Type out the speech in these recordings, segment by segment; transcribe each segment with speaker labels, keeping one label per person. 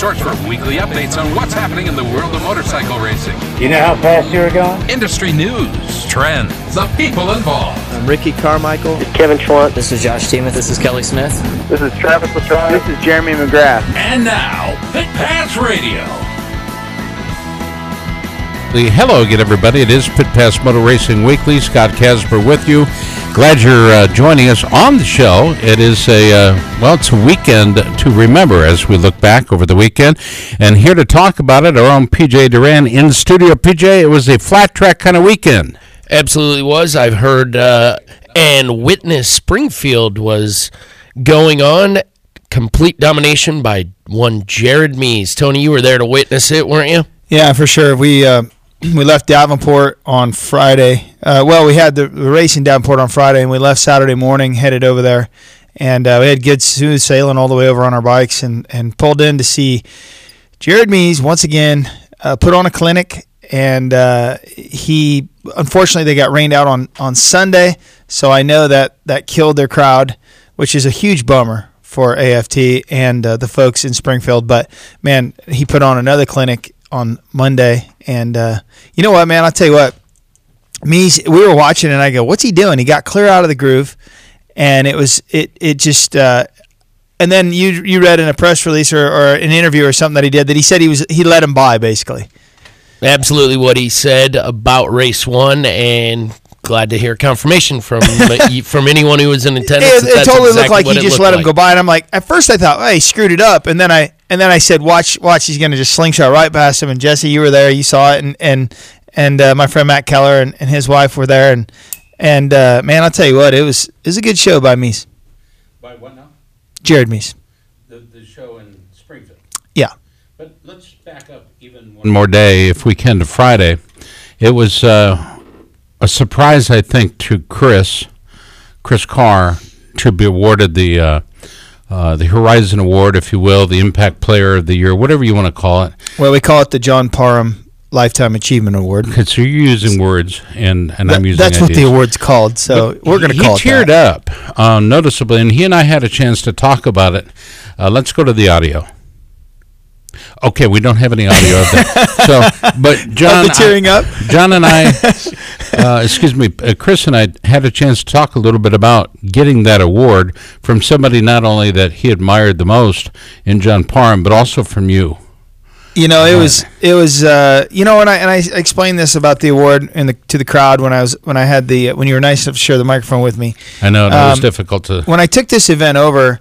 Speaker 1: Your source for weekly updates on what's happening in the world of motorcycle racing,
Speaker 2: You know how fast you were going?
Speaker 1: industry news, trends, the people involved.
Speaker 3: I'm Ricky Carmichael.
Speaker 4: Kevin Schwantz.
Speaker 5: This is Josh Teemuth. This is Kelly Smith.
Speaker 4: This is Travis Latrobe.
Speaker 2: This is Jeremy McGrath.
Speaker 1: And now, Pit Pass Radio.
Speaker 6: Hello again, everybody. It is Pit Pass Motor Racing Weekly. Scott Casber with you. Glad you're uh, joining us on the show. It is a uh, well, it's a weekend to remember as we look back over the weekend. And here to talk about it, our own PJ Duran in studio. PJ, it was a flat track kind of weekend.
Speaker 3: Absolutely was. I've heard uh, and witnessed Springfield was going on. Complete domination by one Jared Mees. Tony, you were there to witness it, weren't you?
Speaker 7: Yeah, for sure. We uh, we left Davenport on Friday. Uh, well, we had the, the race in Davenport on Friday, and we left Saturday morning, headed over there, and uh, we had good smooth sailing all the way over on our bikes, and and pulled in to see Jared Mees once again uh, put on a clinic, and uh, he unfortunately they got rained out on on Sunday, so I know that that killed their crowd, which is a huge bummer for AFT and uh, the folks in Springfield. But man, he put on another clinic on Monday, and uh, you know what, man? I'll tell you what. Me, we were watching, and I go, "What's he doing?" He got clear out of the groove, and it was it it just. Uh, and then you you read in a press release or, or an interview or something that he did that he said he was he let him by basically.
Speaker 3: Absolutely what he said about race one, and glad to hear confirmation from from anyone who was in attendance.
Speaker 7: It,
Speaker 3: that
Speaker 7: it totally
Speaker 3: exactly
Speaker 7: looked like he just let him
Speaker 3: like.
Speaker 7: go by, and I'm like, at first I thought, oh, he screwed it up, and then I and then I said, watch, watch, he's going to just slingshot right past him. And Jesse, you were there, you saw it, and and and uh, my friend Matt Keller and, and his wife were there, and and uh, man, I'll tell you what, it was it was a good show by Mees,
Speaker 6: By what now?
Speaker 7: Jared Mees.
Speaker 6: The, the show in Springfield.
Speaker 7: Yeah.
Speaker 6: But let's back up even one more day, if we can, to Friday. It was uh, a surprise, I think, to Chris, Chris Carr, to be awarded the uh, the Horizon Award, if you will, the Impact Player of the Year, whatever you want to call it.
Speaker 7: Well, we call it the John Parham Lifetime Achievement Award.
Speaker 6: Okay, so you're using words, and, and I'm using
Speaker 7: that's what the
Speaker 6: ideas.
Speaker 7: award's called. So
Speaker 6: But
Speaker 7: we're going to
Speaker 6: he
Speaker 7: call it
Speaker 6: teared
Speaker 7: that.
Speaker 6: up uh, noticeably, and he and I had a chance to talk about it. Uh, let's go to the audio. Okay, we don't have any audio of that. So, but John,
Speaker 7: the tearing
Speaker 6: I-
Speaker 7: up?
Speaker 6: John and I, uh, excuse me, uh, Chris and I had a chance to talk a little bit about getting that award from somebody not only that he admired the most in John Parham, but also from you.
Speaker 7: You know, it was it was uh, you know, and I and I explained this about the award in the to the crowd when I was when I had the when you were nice enough to share the microphone with me.
Speaker 6: I know it was
Speaker 7: Um,
Speaker 6: difficult to.
Speaker 7: When I took this event over,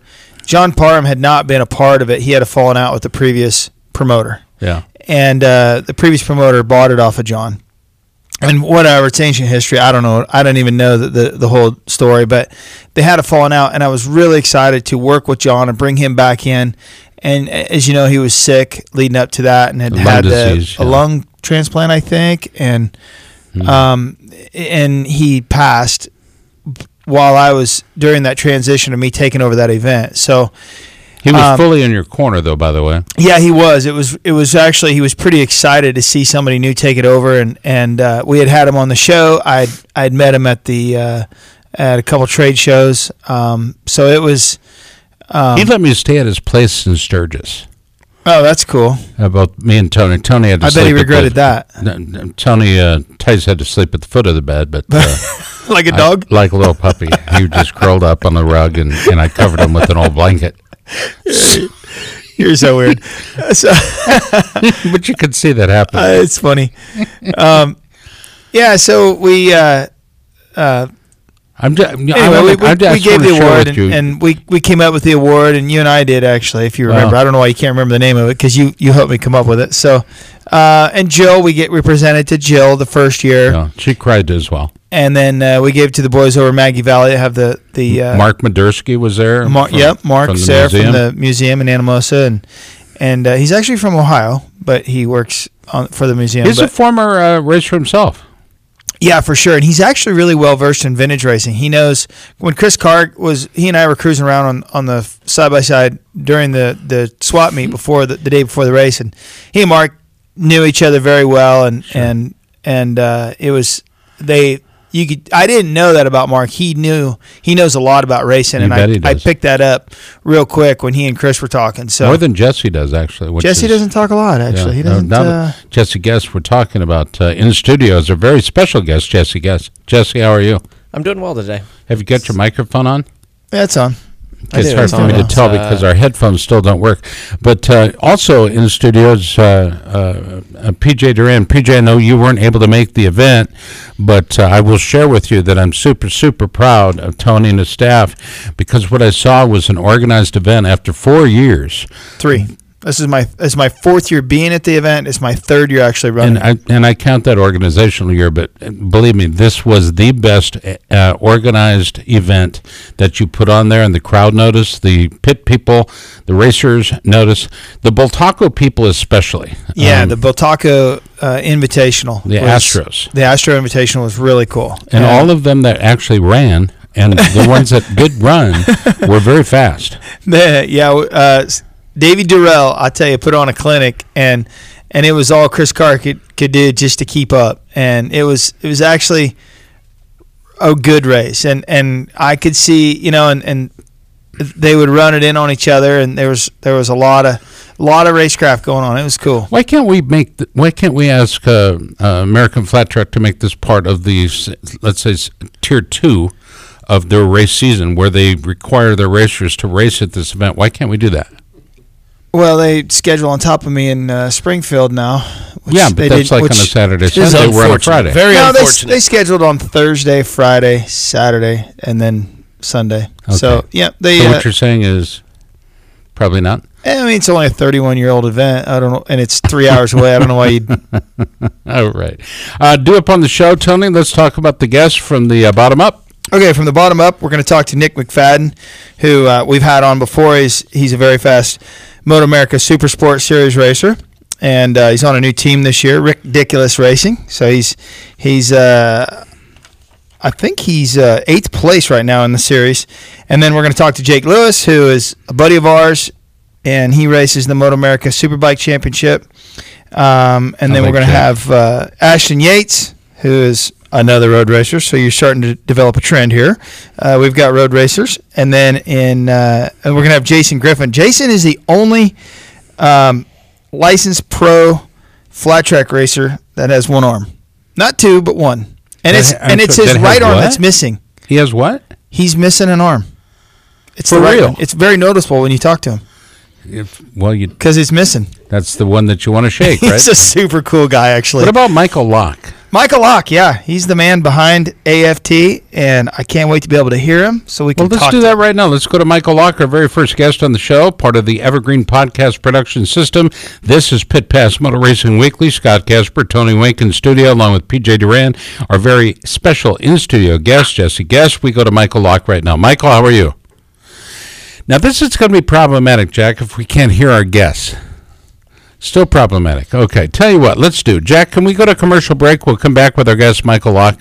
Speaker 7: John Parham had not been a part of it. He had a fallen out with the previous promoter,
Speaker 6: Yeah,
Speaker 7: and uh, the previous promoter bought it off of John. And whatever, it's ancient history. I don't know. I don't even know the, the, the whole story, but they had a falling out, and I was really excited to work with John and bring him back in. And as you know, he was sick leading up to that, and had
Speaker 6: Lung
Speaker 7: had a,
Speaker 6: disease,
Speaker 7: a
Speaker 6: yeah.
Speaker 7: lung transplant, I think, and um, and he passed while I was during that transition of me taking over that event. So
Speaker 6: he was
Speaker 7: um,
Speaker 6: fully in your corner, though. By the way,
Speaker 7: yeah, he was. It was. It was actually. He was pretty excited to see somebody new take it over, and and uh, we had had him on the show. I'd I'd met him at the uh, at a couple trade shows. Um, so it was. Um,
Speaker 6: he let me stay at his place in Sturgis.
Speaker 7: Oh, that's cool.
Speaker 6: About me and Tony. Tony had to
Speaker 7: I bet he regretted
Speaker 6: the-
Speaker 7: that.
Speaker 6: Tony uh, had to sleep at the foot of the bed, but uh,
Speaker 7: Like a dog.
Speaker 6: like a little puppy. he just curled up on the rug, and, and I covered him with an old blanket.
Speaker 7: You're so weird. so,
Speaker 6: but you could see that happen.
Speaker 7: Uh, it's funny. Um, yeah, so we uh, uh,
Speaker 6: I'm just,
Speaker 7: anyway,
Speaker 6: I,
Speaker 7: we, we,
Speaker 6: I just
Speaker 7: we gave the award, and, and we, we came up with the award, and you and I did actually, if you remember.
Speaker 6: Wow.
Speaker 7: I don't know why you can't remember the name of it because you, you helped me come up with it. So, uh, and Jill, we get we presented to Jill the first year,
Speaker 6: Yeah, she cried as well.
Speaker 7: and then uh, we gave to the boys over Maggie Valley that have the the uh,
Speaker 6: Mark Mederski was there.
Speaker 7: Mar-
Speaker 6: from-
Speaker 7: yep, Mark's
Speaker 6: from the
Speaker 7: there
Speaker 6: museum.
Speaker 7: from the museum in Anamosa, and and uh, he's actually from Ohio, but he works on, for the museum.
Speaker 6: He's a former uh, racer himself.
Speaker 7: Yeah, for sure. And he's actually really well versed in vintage racing. He knows when Chris Carr was he and I were cruising around on, on the side by side during the, the swap meet before the, the day before the race, and he and Mark knew each other very well, and and and uh, it was they. You could. I didn't know that about Mark. He knew. He knows a lot about racing,
Speaker 6: You
Speaker 7: and
Speaker 6: bet
Speaker 7: I,
Speaker 6: he
Speaker 7: I picked that up real quick when he and Chris were talking. So
Speaker 6: More than Jesse does, actually.
Speaker 7: Jesse
Speaker 6: is-
Speaker 7: doesn't talk a lot. Actually, he doesn't.
Speaker 6: now
Speaker 7: uh,
Speaker 6: Jesse Guest, we're talking about uh, in studio is a very special guest, Jesse Guest. Jesse, how are you?
Speaker 5: I'm doing well today.
Speaker 6: Have you got your microphone on?
Speaker 7: Yeah, it's on.
Speaker 5: I
Speaker 6: It's hard for me to tell
Speaker 5: uh,
Speaker 6: because our headphones still don't work. But uh, also in the studios, uh, uh, uh, PJ Duran. PJ, I know you weren't able to make the event, but uh, I will share with you that I'm super, super proud of Tony and his staff because what I saw was an organized event after four years.
Speaker 7: Three. This is my is my fourth year being at the event. It's my third year actually running.
Speaker 6: And I and I count that organizational year, but believe me, this was the best uh, organized event that you put on there, and the crowd noticed, the pit people, the racers noticed, the Bultaco people especially.
Speaker 7: yeah,
Speaker 6: Um,
Speaker 7: the Bultaco uh, Invitational.
Speaker 6: The
Speaker 7: was-
Speaker 6: Astros.
Speaker 7: The Astro Invitational was really cool.
Speaker 6: and all of them that actually ran, and the ones that did run, were very fast.
Speaker 7: the yeah, uh, Davey Durelle, I tell you, put on a clinic and and it was all Chris Carr could, could do just to keep up, and it was it was actually a good race, and and I could see you know, and and they would run it in on each other, and there was there was a lot of a lot of racecraft going on. It was cool.
Speaker 6: Why can't we make? The, why can't we ask uh, uh, American Flat Track to make this part of the, let's say, tier two of their race season, where they require their racers to race at this event? Why can't we do that?
Speaker 7: Well, they schedule on top of me in uh, Springfield now. which
Speaker 6: yeah, but
Speaker 7: they
Speaker 6: that's
Speaker 7: did-
Speaker 6: like
Speaker 7: which-
Speaker 6: on a Saturday,
Speaker 3: This is
Speaker 6: Sunday. We're on a. Friday.
Speaker 3: Very
Speaker 7: no, they,
Speaker 3: unfortunate.
Speaker 7: they scheduled on Thursday, Friday, Saturday, and then Sunday. So yeah, they.
Speaker 6: so
Speaker 7: uh,
Speaker 6: what you're saying is probably not.
Speaker 7: I mean, it's only a 31 year old event. I don't know, and it's three hours away. I don't know why you.
Speaker 6: All right. Uh, do up on the show, Tony. Let's talk about the guests from the uh, bottom up.
Speaker 7: Okay, from the bottom up, we're going to talk to Nick McFadden, who uh, we've had on before. He's he's a very fast Moto America Super Sport Series racer, and uh, he's on a new team this year, Ridiculous Racing. So he's he's uh, I think he's uh, eighth place right now in the series. And then we're going to talk to Jake Lewis, who is a buddy of ours, and he races the Moto America Superbike Championship. Um, and then
Speaker 6: like
Speaker 7: we're going to have uh, Ashton Yates, who is another road racer. So you're starting to develop a trend here. Uh, we've got road racers, and then in uh, and we're going to have Jason Griffin. Jason is the only um, licensed pro flat track racer that has one arm, not two, but one. And
Speaker 6: That
Speaker 7: it's
Speaker 6: ha-
Speaker 7: and it's his right arm
Speaker 6: what?
Speaker 7: that's missing.
Speaker 6: He has what?
Speaker 7: He's missing an arm. It's
Speaker 6: For
Speaker 7: the right
Speaker 6: real?
Speaker 7: It's very noticeable when you talk to him
Speaker 6: If, well, you,
Speaker 7: because he's missing.
Speaker 6: that's the one that you want to shake, right?
Speaker 7: He's a super cool guy, actually.
Speaker 6: what about Michael Lock?
Speaker 7: Michael Lock? Yeah, he's the man behind AFT, and I can't wait to be able to hear him so we can
Speaker 6: Well, let's
Speaker 7: talk.
Speaker 6: do that
Speaker 7: him.
Speaker 6: right now. Let's go to Michael Lock, our very first guest on the show, part of the Evergreen Podcast Production System. This is Pit Pass Motor Racing Weekly. Scott Casber, Tony Wink in studio, along with PJ Duran, our very special in studio guest, Jesse Guest. We go to Michael Lock right now. Michael, how are you? Now, this is going to be problematic, Jack, if we can't hear our guests. Still problematic. Okay, tell you what, let's do. Jack, can we go to commercial break? We'll come back with our guest, Michael Lock.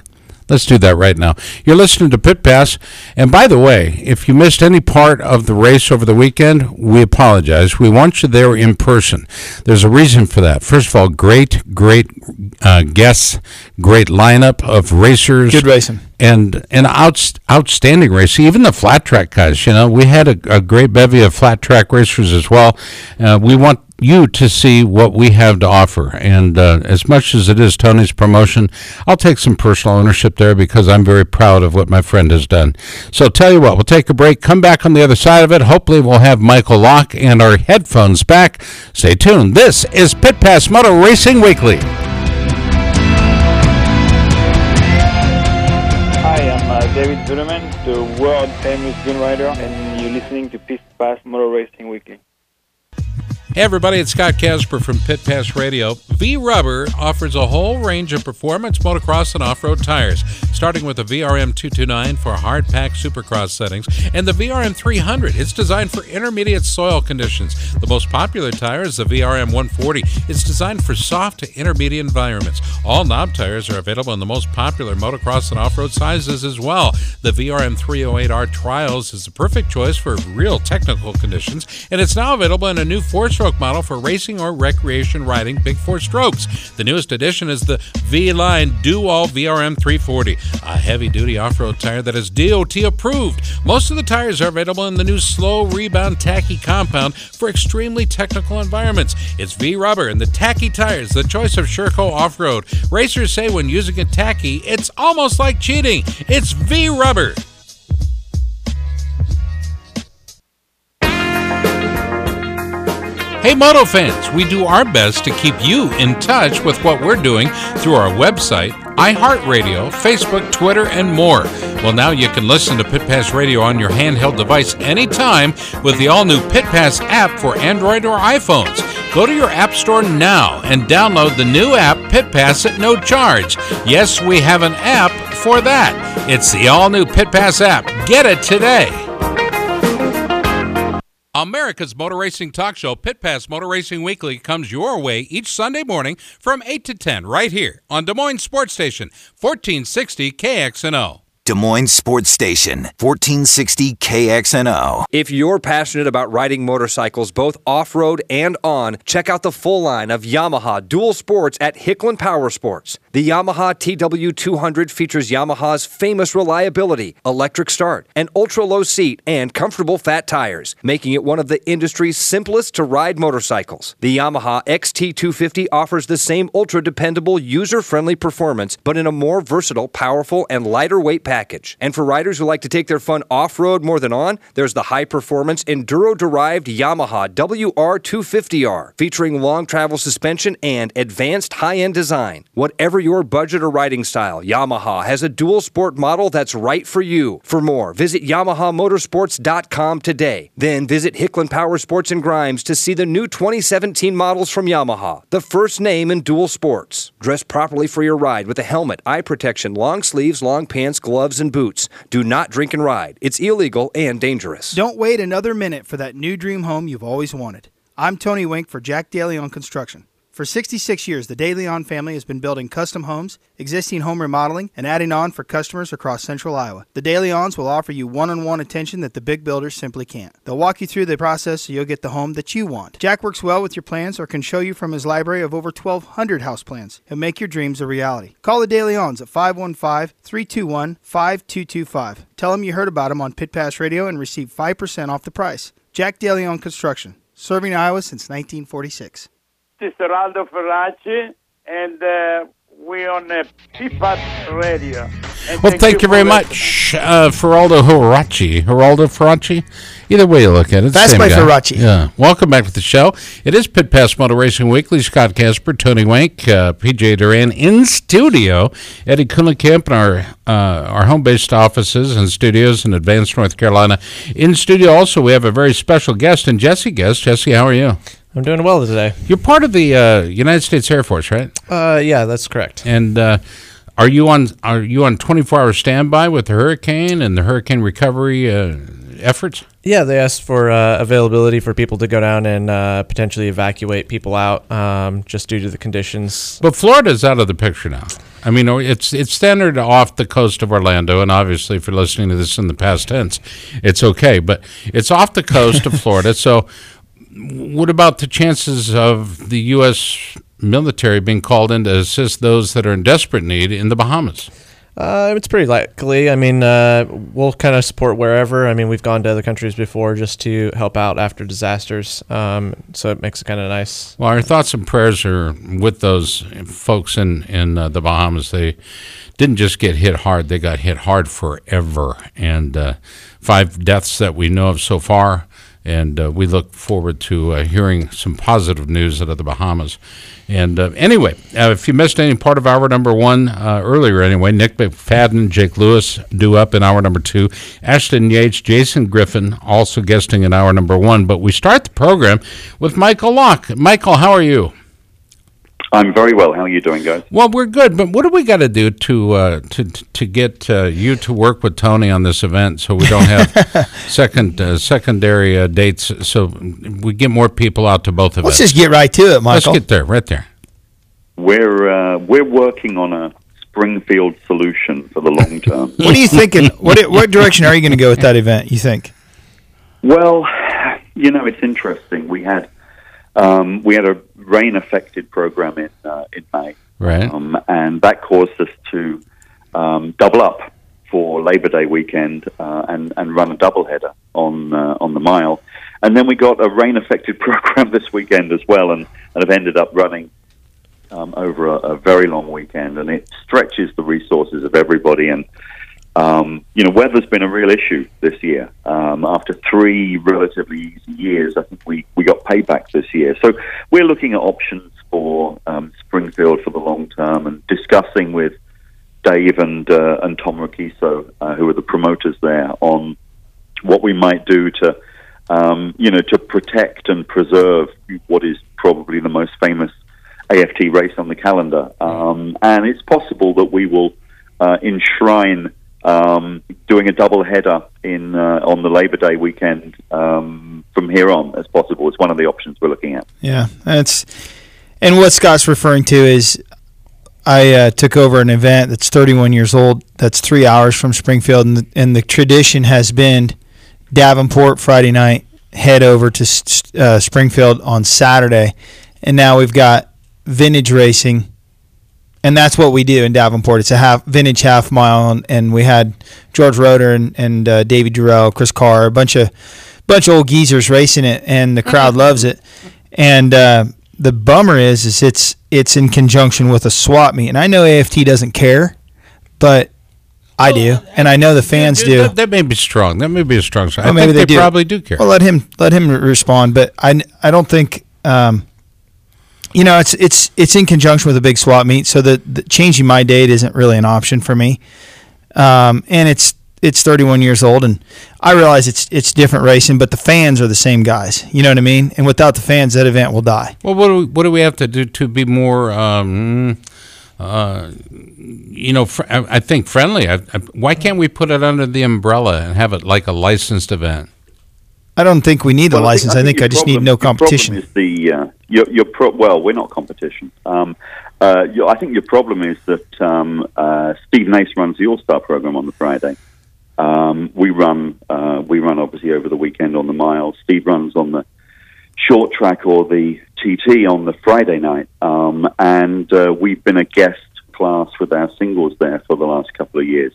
Speaker 6: Let's do that right now. You're listening to Pit Pass. And by the way, if you missed any part of the race over the weekend, we apologize. We want you there in person. There's a reason for that. First of all, great, great uh, guests, great lineup of racers
Speaker 7: Good racing.
Speaker 6: and an out, outstanding race. Even the flat track guys, you know, we had a, a great bevy of flat track racers as well. Uh, we want you to see what we have to offer. And uh, as much as it is Tony's promotion, I'll take some personal ownership there because I'm very proud of what my friend has done. So tell you what, we'll take a break, come back on the other side of it. Hopefully, we'll have Michael Lock and our headphones back. Stay tuned. This is Pit Pass Motor Racing Weekly.
Speaker 4: Hi, I'm uh, David Zuderman, the world famous gun rider, and you're listening to Pit Pass Motor Racing Weekly.
Speaker 6: Hey everybody, it's Scott Casber from Pit Pass Radio. V Rubber offers a whole range of performance motocross and off-road tires. starting with the VRM 229 for hard pack supercross settings and the VRM 300. It's designed for intermediate soil conditions. The most popular tire is the VRM 140. It's designed for soft to intermediate environments. All knob tires are available in the most popular motocross and off road sizes as well. The VRM 308R Trials is the perfect choice for real technical conditions, and it's now available in a new four stroke model for racing or recreation riding big four strokes. The newest addition is the V Line Do All VRM 340, a heavy duty off road tire that is DOT approved. Most of the tires are available in the new slow rebound tacky compound for extremely technical environments. It's V rubber and the tacky tires, the choice of Sherco off road. Racers say when using a tacky, it's almost like cheating. It's V Hey, Moto fans, we do our best to keep you in touch with what we're doing through our website, iHeartRadio, Facebook, Twitter, and more. Well, now you can listen to Pit Pass Radio on your handheld device anytime with the all new Pit Pass app for Android or iPhones. Go to your App Store now and download the new app Pit Pass at no charge. Yes, we have an app for that. It's the all new Pit Pass app. Get it today. America's Motor Racing Talk Show, Pit Pass Motor Racing Weekly, comes your way each Sunday morning from 8 to 10 right here on Des Moines Sports Station, 1460 KXNO.
Speaker 8: Des Moines Sports Station, 1460 KXNO.
Speaker 9: If you're passionate about riding motorcycles both off road and on, check out the full line of Yamaha dual sports at Hicklin Power Sports. The Yamaha TW200 features Yamaha's famous reliability, electric start, an ultra low seat, and comfortable fat tires, making it one of the industry's simplest to ride motorcycles. The Yamaha XT250 offers the same ultra dependable, user friendly performance, but in a more versatile, powerful, and lighter weight package package. And for riders who like to take their fun off road more than on, there's the high performance enduro derived Yamaha WR250R, featuring long travel suspension and advanced high end design. Whatever your budget or riding style, Yamaha has a dual sport model that's right for you. For more, visit YamahaMotorsports.com today. Then visit Hicklin Power Sports and Grimes to see the new 2017 models from Yamaha, the first name in dual sports. Dress properly for your ride with a helmet, eye protection, long sleeves, long pants, gloves, and boots. Do not drink and ride. It's illegal and dangerous.
Speaker 7: Don't wait another minute for that new dream home you've always wanted. I'm Tony Wink for Jack De Leon Construction. For 66 years, the De Leon family has been building custom homes, existing home remodeling, and adding on for customers across central Iowa. The De Leons will offer you one on one attention that the big builders simply can't. They'll walk you through the process so you'll get the home that you want. Jack works well with your plans or can show you from his library of over 1,200 house plans and make your dreams a reality. Call the De Leons at 515 321 5225. Tell them you heard about them on Pit Pass Radio and receive 5% off the price. Jack De Leon Construction, serving Iowa since 1946.
Speaker 4: This is Geraldo Ferracci, and uh, we're on uh, PPAS Radio. And
Speaker 6: Well, thank, you very
Speaker 4: for
Speaker 6: much, uh, Geraldo Ferracci. Geraldo Ferracci? Either way you look at it. That's my
Speaker 7: Fast
Speaker 6: guy.
Speaker 7: Ferracci.
Speaker 6: Yeah. Welcome back to the show. It is Pit Pass Motor Racing Weekly. Scott Casber, Tony Wink, uh, PJ Duran in studio. Eddie Kuhlenkamp in our, uh, our home based offices and studios in Advanced, North Carolina. In studio also, we have a very special guest, and Jesse guest. Jesse, how are you?
Speaker 5: I'm doing well today.
Speaker 6: You're part of the uh, United States Air Force, right?
Speaker 5: Uh, yeah, that's correct.
Speaker 6: And uh, are you on are you on 24 hour standby with the hurricane and the hurricane recovery uh, efforts?
Speaker 5: Yeah, they asked for uh, availability for people to go down and uh, potentially evacuate people out um, just due to the conditions.
Speaker 6: But Florida's out of the picture now. I mean, it's it's standard off the coast of Orlando, and obviously, if you're listening to this in the past tense, it's okay. But it's off the coast of Florida. So, what about the chances of the U.S. military being called in to assist those that are in desperate need in the Bahamas?
Speaker 5: Uh, it's pretty likely. I mean, uh, we'll kind of support wherever. I mean, we've gone to other countries before just to help out after disasters. Um, so it makes it kind of nice.
Speaker 6: Well, our thoughts and prayers are with those folks in in uh, the Bahamas. They didn't just get hit hard; they got hit hard forever. And uh, five deaths that we know of so far. And uh, we look forward to uh, hearing some positive news out of the Bahamas. And uh, anyway, uh, if you missed any part of hour number one uh, earlier, anyway, Nick McFadden, Jake Lewis do up in hour number two, Ashton Yates, Jason Griffin also guesting in hour number one. But we start the program with Michael Lock. Michael, how are you?
Speaker 10: I'm very well. How are you doing, guys?
Speaker 6: Well, we're good, but what do we got to do to uh, to to get uh, you to work with Tony on this event so we don't have second uh, secondary uh, dates so we get more people out to both of us.
Speaker 7: Let's just get right to it, Michael.
Speaker 6: Let's get there, right there.
Speaker 10: We're uh, we're working on a Springfield solution for the long term.
Speaker 7: what are you thinking? What what direction are you going to go with that event? You think?
Speaker 10: Well, you know, it's interesting. We had um, we had a rain affected program in uh, in May,
Speaker 6: right?
Speaker 10: Um, and that caused us to um, double up for Labor Day weekend uh, and and run a doubleheader on uh, on the mile. And then we got a rain affected program this weekend as well, and, and have ended up running um, over a, a very long weekend, and it stretches the resources of everybody. And um, you know, weather's been a real issue this year. Um, after three relatively easy years, I think we, we got payback this year. So we're looking at options for um, Springfield for the long term and discussing with Dave and uh, and Tom Rakiso, uh, who are the promoters there, on what we might do to um, you know to protect and preserve what is probably the most famous AFT race on the calendar. Um, and it's possible that we will uh, enshrine um, doing a double header in uh, on the Labor Day weekend um, from here on as possible. It's one of the options we're looking at.
Speaker 7: Yeah, that's and what Scott's referring to is I uh, took over an event that's 31 years old. That's three hours from Springfield, and the, and the tradition has been Davenport Friday night, head over to uh, Springfield on Saturday, and now we've got vintage racing and that's what we do in Davenport. It's a half vintage half mile, and, and we had George Roeder and, and uh, Davey Durelle, Chris Carr, a bunch of bunch of old geezers racing it, and the crowd mm-hmm. loves it. And uh, the bummer is, is it's it's in conjunction with a swap meet, and I know AFT doesn't care, but I do, and I know the fans do.
Speaker 6: That, that, may be strong. That may be a strong. Well,
Speaker 7: I maybe
Speaker 6: they,
Speaker 7: they do.
Speaker 6: probably do care.
Speaker 7: Well, let him let him respond, but I I don't think. Um, you know, it's it's it's in conjunction with a big swap meet, so the, the changing my date isn't really an option for me. Um, and it's it's 31 years old, and I realize it's it's different racing, but the fans are the same guys. You know what I mean? And without the fans, that event will die.
Speaker 6: Well, what do we, what do we have to do to be more? Um, uh, you know, fr- I think friendly. I, I, why can't we put it under the umbrella and have it like a licensed event?
Speaker 7: I don't think we need the well, license. I think I, think I just problem, need no competition.
Speaker 10: Your problem is the uh, your, your pro- well, we're not competition. Um, uh, your, I think your problem is that um, uh, Steve Nace runs the All Star program on the Friday. Um, we run uh, we run obviously over the weekend on the mile. Steve runs on the short track or the TT on the Friday night, um, and uh, we've been a guest class with our singles there for the last couple of years.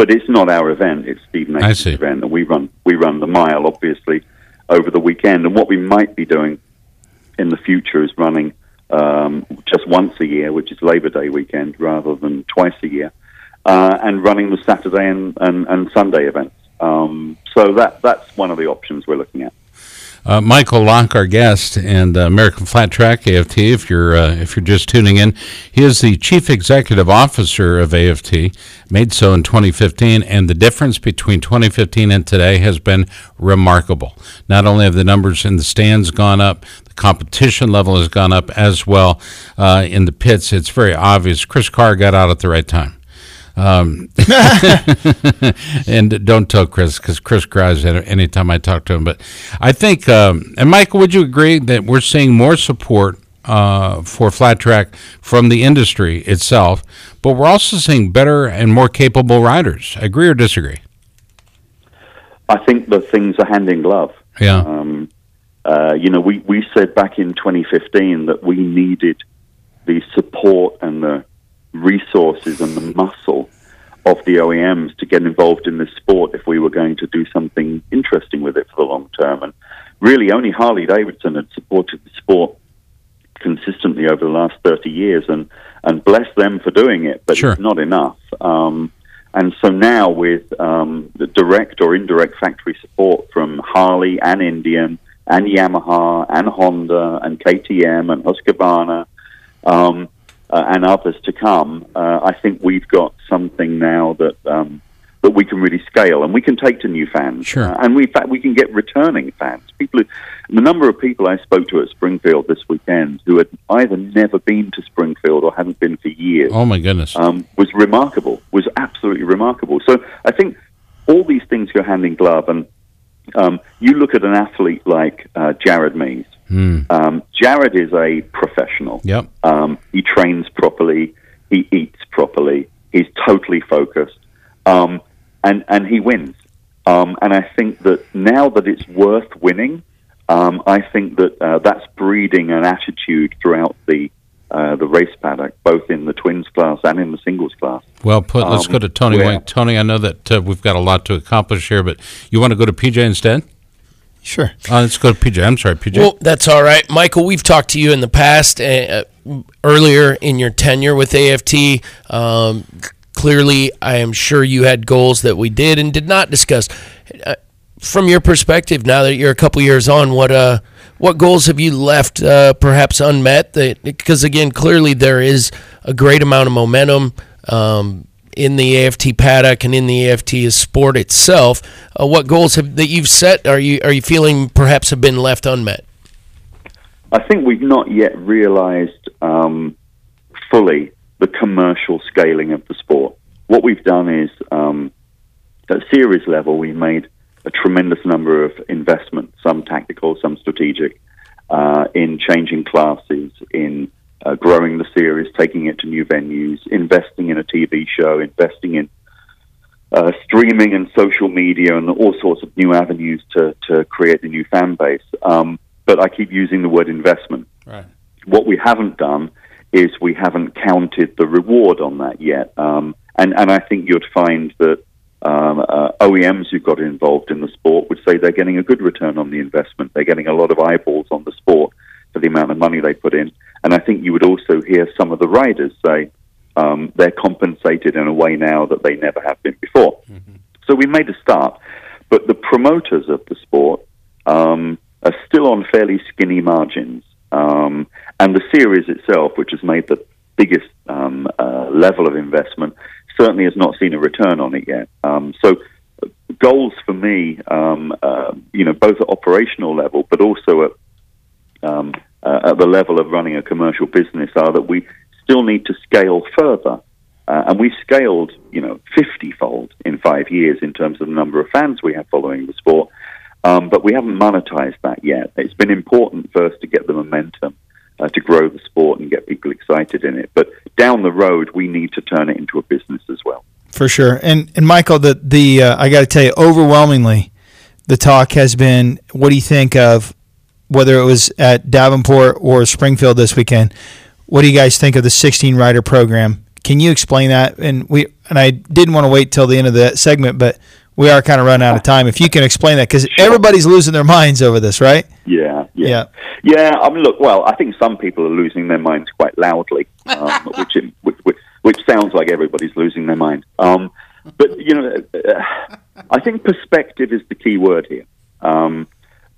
Speaker 10: But it's not our event; it's Steve Nace's event, and we run we run the mile obviously over the weekend. And what we might be doing in the future is running um, just once a year, which is Labor Day weekend, rather than twice a year, uh, and running the Saturday and, and, and Sunday events. Um, so that that's one of the options we're looking at.
Speaker 6: Uh, Michael Lock, our guest, and uh, American Flat Track AFT. If you're uh, if you're just tuning in, he is the chief executive officer of AFT. Made so in 2015, and the difference between 2015 and today has been remarkable. Not only have the numbers in the stands gone up, the competition level has gone up as well uh, in the pits. It's very obvious. Chris Carr got out at the right time. Um, and don't tell Chris because Chris cries anytime I talk to him. But I think, um, and Michael, would you agree that we're seeing more support uh, for flat track from the industry itself, but we're also seeing better and more capable riders? Agree or disagree?
Speaker 10: I think the things are hand in glove.
Speaker 6: Yeah. Um,
Speaker 10: uh, you know, we, we said back in 2015 that we needed the support and the resources and the muscle of the OEMs to get involved in this sport if we were going to do something interesting with it for the long term. And really, only Harley Davidson had supported the sport consistently over the last 30 years, and, and bless them for doing it, but
Speaker 6: sure.
Speaker 10: it's not enough. Um, and so now, with um, the direct or indirect factory support from Harley and Indian and Yamaha and Honda and KTM and Husqvarna, um, uh, and others to come, uh, I think we've got something now that um, that we can really scale and we can take to new fans.
Speaker 6: Sure.
Speaker 10: Uh, and we, in fact, we can get returning fans. People, who, the number of people I spoke to at Springfield this weekend who had either never been to Springfield or hadn't been for years
Speaker 6: Oh my goodness.
Speaker 10: um, was remarkable, was absolutely remarkable. So I think all these things go hand in glove. And um, you look at an athlete like uh, Jared Mees.
Speaker 6: Hmm.
Speaker 10: Um, Jared is a professional.
Speaker 6: Yep.
Speaker 10: Um, he trains properly. He eats properly. He's totally focused, um, and and he wins. Um, and I think that now that it's worth winning, um, I think that uh, that's breeding an attitude throughout the uh, the race paddock, both in the twins class and in the singles class.
Speaker 6: Well put. Let's
Speaker 10: Um,
Speaker 6: go to Tony Wink. Tony, I know that uh, we've got a lot to accomplish here, but you want to go to PJ instead?
Speaker 7: Sure.
Speaker 6: Uh, let's go to PJ. I'm sorry, PJ.
Speaker 3: Well, that's all right, Michael. We've talked to you in the past, uh, earlier in your tenure with AFT. Um, clearly, I am sure you had goals that we did and did not discuss. Uh, from your perspective, now that you're a couple years on, what uh, what goals have you left uh, perhaps unmet? That because again, clearly there is a great amount of momentum. Um, in the AFT paddock and in the AFT sport itself, uh, what goals have that you've set are you are you feeling perhaps have been left unmet?
Speaker 10: I think we've not yet realized um, fully the commercial scaling of the sport. What we've done is, um, at series level, we made a tremendous number of investments, some tactical, some strategic, uh, in changing classes, in uh, growing the series, taking it to new venues, investing in a TV show, investing in uh, streaming and social media and all sorts of new avenues to, to create a new fan base. Um, but I keep using the word investment.
Speaker 6: Right.
Speaker 10: What we haven't done is we haven't counted the reward on that yet. Um, and, and I think you'd find that um, uh, OEMs who got involved in the sport would say they're getting a good return on the investment. They're getting a lot of eyeballs on the sport for the amount of money they put in. And I think you would also hear some of the riders say um, they're compensated in a way now that they never have been before. So we made a start. But the promoters of the sport um, are still on fairly skinny margins. Um, and the series itself, which has made the biggest um, uh, level of investment, certainly has not seen a return on it yet. Um, so, uh, goals for me, um, uh, you know, both at operational level, but also at um, uh, at the level of running a commercial business, are that we still need to scale further. Uh, and we scaled, you know, 50-fold in five years in terms of the number of fans we have following the sport. Um, but we haven't monetized that yet. It's been important first to get the momentum, uh, to grow the sport and get people excited in it. But down the road, we need to turn it into a business as well.
Speaker 7: For sure. And and Michael, the the uh, I got to tell you, overwhelmingly, the talk has been. What do you think of whether it was at Davenport or Springfield this weekend? What do you guys think of the 16 rider program? Can you explain that? And we and I didn't want to wait till the end of the segment, but we are kind of running out of time. If you can explain that, because everybody's losing their minds over this, right?
Speaker 10: Yeah, yeah,
Speaker 7: Yeah.
Speaker 10: yeah. I mean, look. Well, I think some people are losing their minds quite loudly, um, which, which which which sounds like everybody's losing their mind. Um, but you know, uh, I think perspective is the key word here. Um,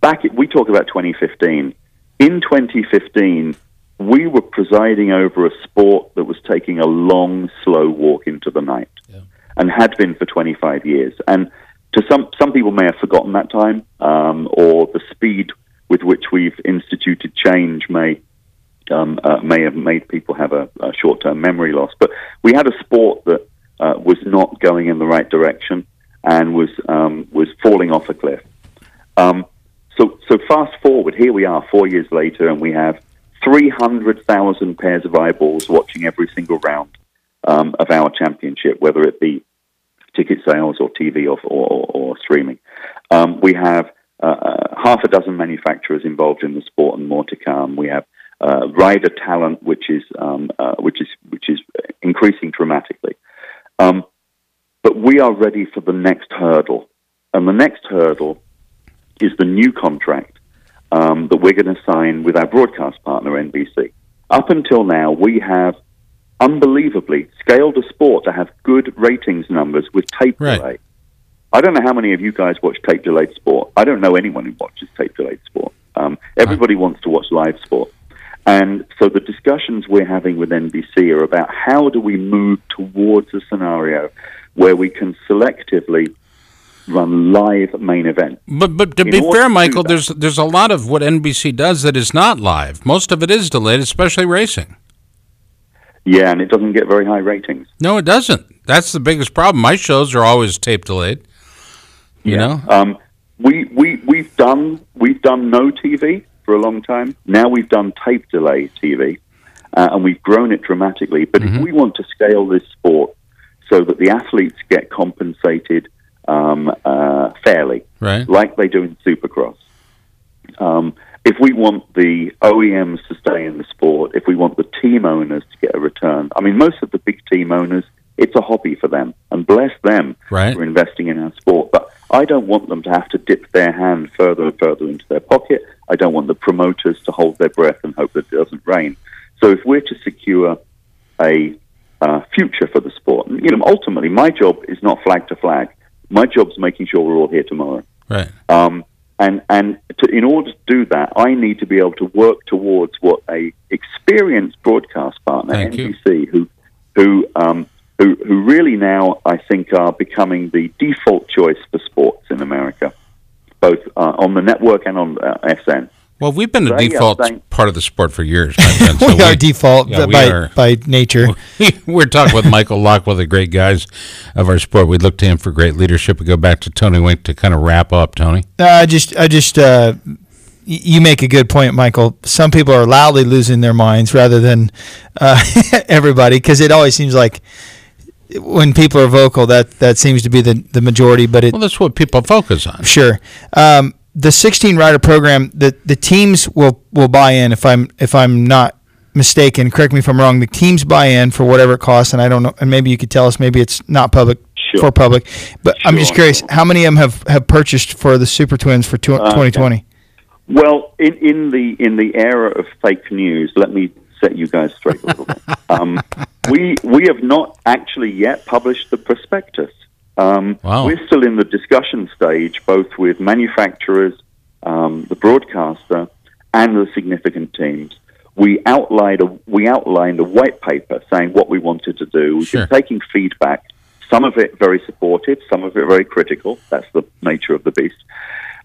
Speaker 10: back, we talk about 2015. In 2015, we were presiding over a sport that was taking a long, slow walk into the night, and had been for 25 years. And to some, some people may have forgotten that time, um, or the speed with which we've instituted change may um, uh, may have made people have a, a short-term memory loss. But we had a sport that uh, was not going in the right direction and was um, was falling off a cliff. Um, so so fast forward, here we are, four years later, and we have 300,000 pairs of eyeballs watching every single round um, of our championship, whether it be ticket sales or TV or, or, or streaming. Um, we have uh, uh, half a dozen manufacturers involved in the sport, and more to come. We have uh, rider talent, which is um, uh, which is which is increasing dramatically. Um, but we are ready for the next hurdle, and the next hurdle is the new contract um, that we're going to sign with our broadcast partner NBC. Up until now, we have unbelievably scaled a sport to have good ratings numbers with tape
Speaker 6: Right.
Speaker 10: delay. I don't know how many of you guys watch tape delayed sport. I don't know anyone who watches tape delayed sport. Um, everybody wants to watch live sport. And so the discussions we're having with NBC are about how do we move towards a scenario where we can selectively run live main event.
Speaker 6: But but to
Speaker 10: In
Speaker 6: be fair,
Speaker 10: to
Speaker 6: Michael, there's there's a lot of what NBC does that is not live. Most of it is delayed, especially racing.
Speaker 10: Yeah, and it doesn't get very high ratings.
Speaker 6: No, it doesn't. That's the biggest problem. My shows are always tape delayed. You know,
Speaker 10: Um, we we we've done we've done no TV for a long time. Now we've done tape delay TV, uh, and we've grown it dramatically. But
Speaker 6: Mm-hmm.
Speaker 10: if we want to scale this sport so that the athletes get compensated um, uh, fairly,
Speaker 6: right?
Speaker 10: like they do in Supercross. Um, if we want the OEMs to stay in the sport, if we want the team owners to get a return, I mean, most of the big team owners, it's a hobby for them, and bless them
Speaker 6: Right.
Speaker 10: for investing in our sport. But I don't want them to have to dip their hand further and further into their pocket. I don't want the promoters to hold their breath and hope that it doesn't rain. So if we're to secure a uh, future for the sport, and, you know, ultimately, my job is not flag to flag. My job's making sure we're all here tomorrow.
Speaker 6: Right.
Speaker 10: Um, and and to, in order to do that, I need to be able to work towards what a experienced broadcast partner,
Speaker 6: Thank you.
Speaker 10: NBC, who who um, who who really now I think are becoming the default choice for sports in America, both uh, on the network and on uh, SN.
Speaker 6: Well, we've been a
Speaker 10: They
Speaker 6: default
Speaker 10: saying-
Speaker 6: part of the sport for years. my friend, so
Speaker 7: we are default
Speaker 6: yeah, we
Speaker 7: by
Speaker 6: are-
Speaker 7: by nature.
Speaker 6: We're talking with Michael Lock, one of the great guys of our sport. We look to him for great leadership. We go back to Tony Wink to kind of wrap up. Tony,
Speaker 7: No, I just, I just, uh, you make a good point, Michael. Some people are loudly losing their minds rather than uh, everybody, because it always seems like when people are vocal, that that seems to be the the majority. But it,
Speaker 6: well, that's what people focus on.
Speaker 7: sure. Um, the 16 rider program, the the teams will will buy in. If I'm if I'm not mistaken, correct me if I'm wrong. The teams buy in for whatever it costs, and I don't know. And maybe you could tell us. Maybe it's not public for public, but I'm just curious. How many of them have have purchased for the Super Twins for two,
Speaker 10: Uh,
Speaker 7: 2020?
Speaker 10: Well, in, in the in the era of fake news, let me set you guys straight a little bit. Um, we we have not actually yet published the prospectus. Um,
Speaker 6: Wow.
Speaker 10: We're still in the discussion stage, both with manufacturers, um, the broadcaster, and the significant teams. We outlined a we outlined a white paper saying what we wanted to do. We've
Speaker 6: Sure.
Speaker 10: been taking feedback. Some of it very supportive, some of it very critical. That's the nature of the beast.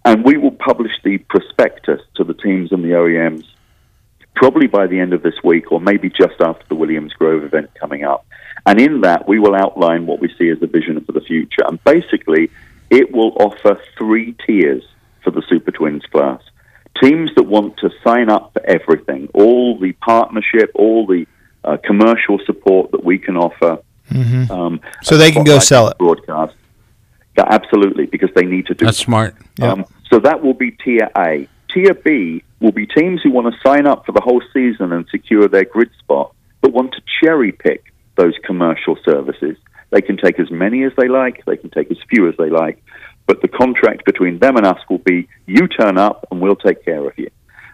Speaker 10: And we will publish the prospectus to the teams and the OEMs probably by the end of this week or maybe just after the Williams Grove event coming up. And in that, we will outline what we see as the vision for the future. And basically, it will offer three tiers for the Super Twins class. Teams that want to sign up for everything, all the partnership, all the uh, commercial support that we can offer.
Speaker 7: Mhm.
Speaker 10: Um,
Speaker 7: So they can go sell it.
Speaker 10: Broadcast. Yeah, absolutely, because they need to do
Speaker 6: That's smart.
Speaker 10: um, so that will be tier A. Tier B will be teams who want to sign up for the whole season and secure their grid spot, but want to cherry pick those commercial services. They can take as many as they like, they can take as few as they like, but the contract between them and us will be you turn up and we'll take care of you.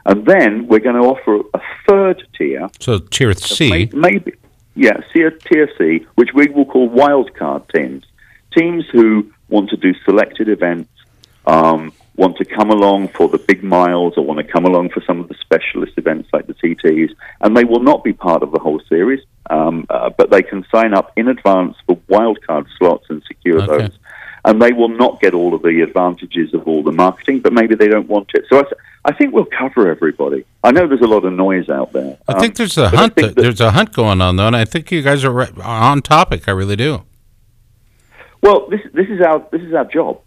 Speaker 10: And then we're going to offer a third tier
Speaker 6: So tier C.
Speaker 10: Maybe, yeah, tier, tier C, which we will call wildcard teams. Teams who want to do selected events, um, want to come along for the big miles, or want to come along for some of the specialist events like the TTs, and they will not be part of the whole series, um, uh, but they can sign up in advance for wildcard slots and secure
Speaker 6: Okay.
Speaker 10: those. And they will not get all of the advantages of all the marketing, but maybe they don't want it. So I, th- I think we'll cover everybody. I know there's a lot of noise out there.
Speaker 6: I
Speaker 10: Um,
Speaker 6: think there's a hunt.
Speaker 10: that-
Speaker 6: there's a hunt going on though, and I think you guys are right, on topic. I really do.
Speaker 10: Well, this this is our this is our job.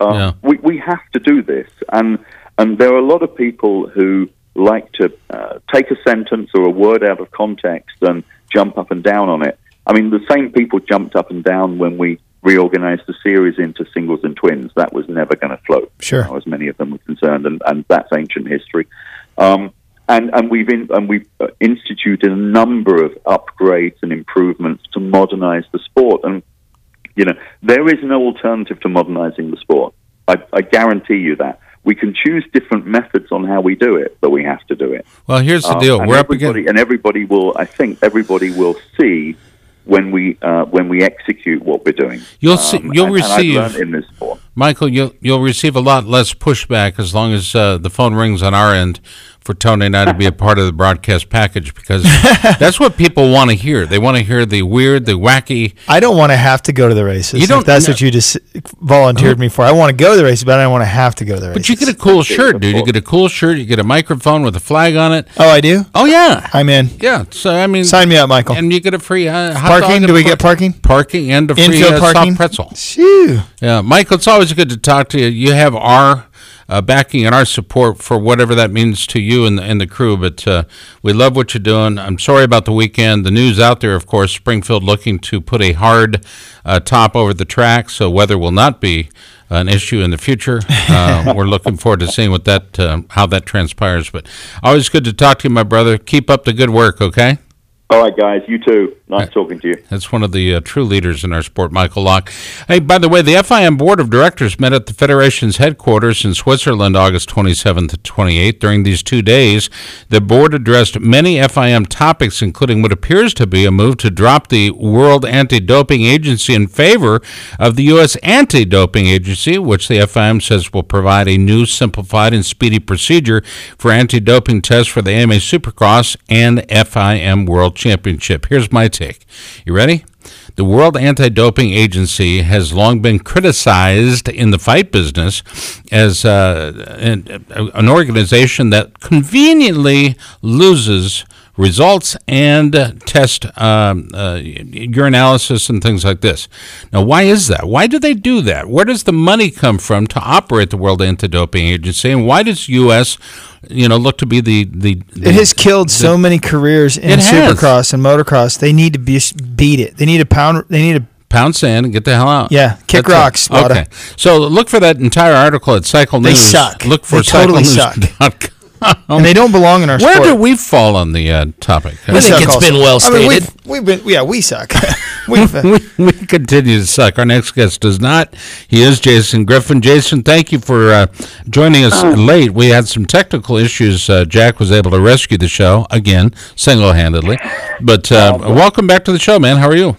Speaker 10: Um,
Speaker 6: Yeah.
Speaker 10: We we have to do this, and and there are a lot of people who like to uh, take a sentence or a word out of context and jump up and down on it. I mean, the same people jumped up and down when we reorganized the series into singles and twins. That was never going to float,
Speaker 7: Sure.
Speaker 10: as far as many of them were concerned, and, and that's ancient history. Um, and and we've in, and we've uh, instituted a number of upgrades and improvements to modernize the sport. And you know, there is no alternative to modernizing the sport. I, I guarantee you that. We can choose different methods on how we do it, but we have to do it.
Speaker 6: Well, here's the
Speaker 10: Um,
Speaker 6: deal.
Speaker 10: and
Speaker 6: We're up
Speaker 10: everybody,
Speaker 6: against.
Speaker 10: and everybody will. I think everybody will see when we uh, when we execute what we're doing.
Speaker 6: You'll see-
Speaker 10: Um,
Speaker 6: you'll
Speaker 10: and- and
Speaker 6: receive-
Speaker 10: learned in this sport.
Speaker 6: Michael, you'll you'll receive a lot less pushback as long as uh, the phone rings on our end for Tony and I to be a part of the broadcast package because that's what people want to hear. They want to hear the weird, the wacky.
Speaker 7: I don't want to have to go to the races.
Speaker 6: You don't-
Speaker 7: that's
Speaker 6: no.
Speaker 7: what you just volunteered me for. I want to go to the races, but I don't want to have to go to the races.
Speaker 6: But you get a cool shirt, dude. You get a cool shirt. You get a microphone with a flag on it.
Speaker 7: Oh, I do.
Speaker 6: Oh yeah,
Speaker 7: I'm in.
Speaker 6: yeah. So I mean,
Speaker 7: Sign me up, Michael.
Speaker 6: and you get a free uh,
Speaker 7: Parking? Do we
Speaker 6: par-
Speaker 7: get parking?
Speaker 6: Parking and a free uh,
Speaker 7: parking?
Speaker 6: soft pretzel.
Speaker 7: Shoo.
Speaker 6: Yeah, Michael, it's always good to talk to you. You have our uh, backing and our support for whatever that means to you and the, and the crew. But uh, we love what you're doing. I'm sorry about the weekend. The news out there, of course, Springfield looking to put a hard uh, top over the track, so weather will not be an issue in the future. Uh, we're looking forward to seeing what that uh, how that transpires. But always good to talk to you, my brother. Keep up the good work. Okay.
Speaker 10: All right, guys. You too. Nice talking to you.
Speaker 6: That's one of the uh, true leaders in our sport, Michael Lock. Hey, by the way, the FIM Board of Directors met at the Federation's headquarters in Switzerland August 27th to 28th. During these two days, the board addressed many FIM topics, including what appears to be a move to drop the World Anti Doping Agency in favor of the U.S. Anti Doping Agency, which the FIM says will provide a new, simplified, and speedy procedure for anti doping tests for the AMA Supercross and FIM World Championship. Here's my You ready? The World Anti Doping Agency has long been criticized in the fight business as uh, an, an organization that conveniently loses results and test um, uh, urinalysis and things like this. Now, why is that? Why do they do that? Where does the money come from to operate the World Anti Doping Agency, and why does U.S. you know look to be the the, the
Speaker 7: It has killed so many careers in supercross and motocross. They need to be, beat it. They need to pound. They need to
Speaker 6: pound sand and get the hell out.
Speaker 7: Yeah, kick
Speaker 6: That's
Speaker 7: rocks.
Speaker 6: Okay, so look for that entire article at Cycle
Speaker 7: They
Speaker 6: News.
Speaker 7: suck.
Speaker 6: Look for
Speaker 7: They totally
Speaker 6: cyclenews.com.
Speaker 7: and they don't belong in our show
Speaker 6: Where
Speaker 7: sport.
Speaker 6: do we fall on the uh, topic?
Speaker 7: We suck also. I mean, we've, we've been. Yeah, we suck. we've, uh,
Speaker 6: we, we continue to suck. Our next guest does not. He is Jason Griffin. Jason, thank you for uh, joining us late. We had some technical issues. Uh, Jack was able to rescue the show again, single handedly. But uh, welcome back to the show, man. How are you?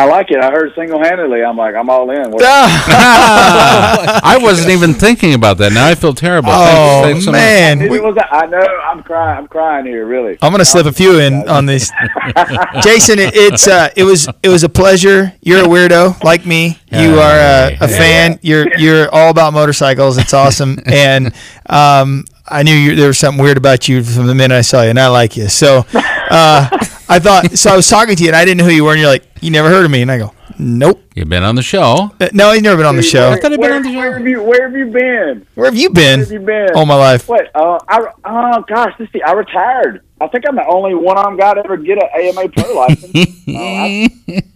Speaker 11: I like it. I heard single handedly. I'm like, I'm all in.
Speaker 6: I wasn't even thinking about that. Now I feel terrible.
Speaker 7: Oh,
Speaker 6: Thanks- thanks so much.
Speaker 7: man.
Speaker 11: It was, I know. I'm crying. I'm crying here. Really.
Speaker 7: I'm gonna slip a few in on these. Jason, it, it's uh, it was it was a pleasure. You're a weirdo like me. You are uh, a fan. You're you're all about motorcycles. It's awesome, and um, I knew you, there was something weird about you from the minute I saw you, and I like you. So uh, I thought. So I was talking to you, and I didn't know who you were, and you're like, you never heard of me, and I go, nope.
Speaker 6: You've been on the show.
Speaker 7: Uh, no, you've never been on the show.
Speaker 11: Where, where, where have you Where have you been?
Speaker 7: Where have you been?
Speaker 11: Where have you been?
Speaker 7: All my life.
Speaker 11: What? Uh, I oh gosh, this is I retired. I think I'm the only one armed guy to ever get an AMA pro license. Uh, I,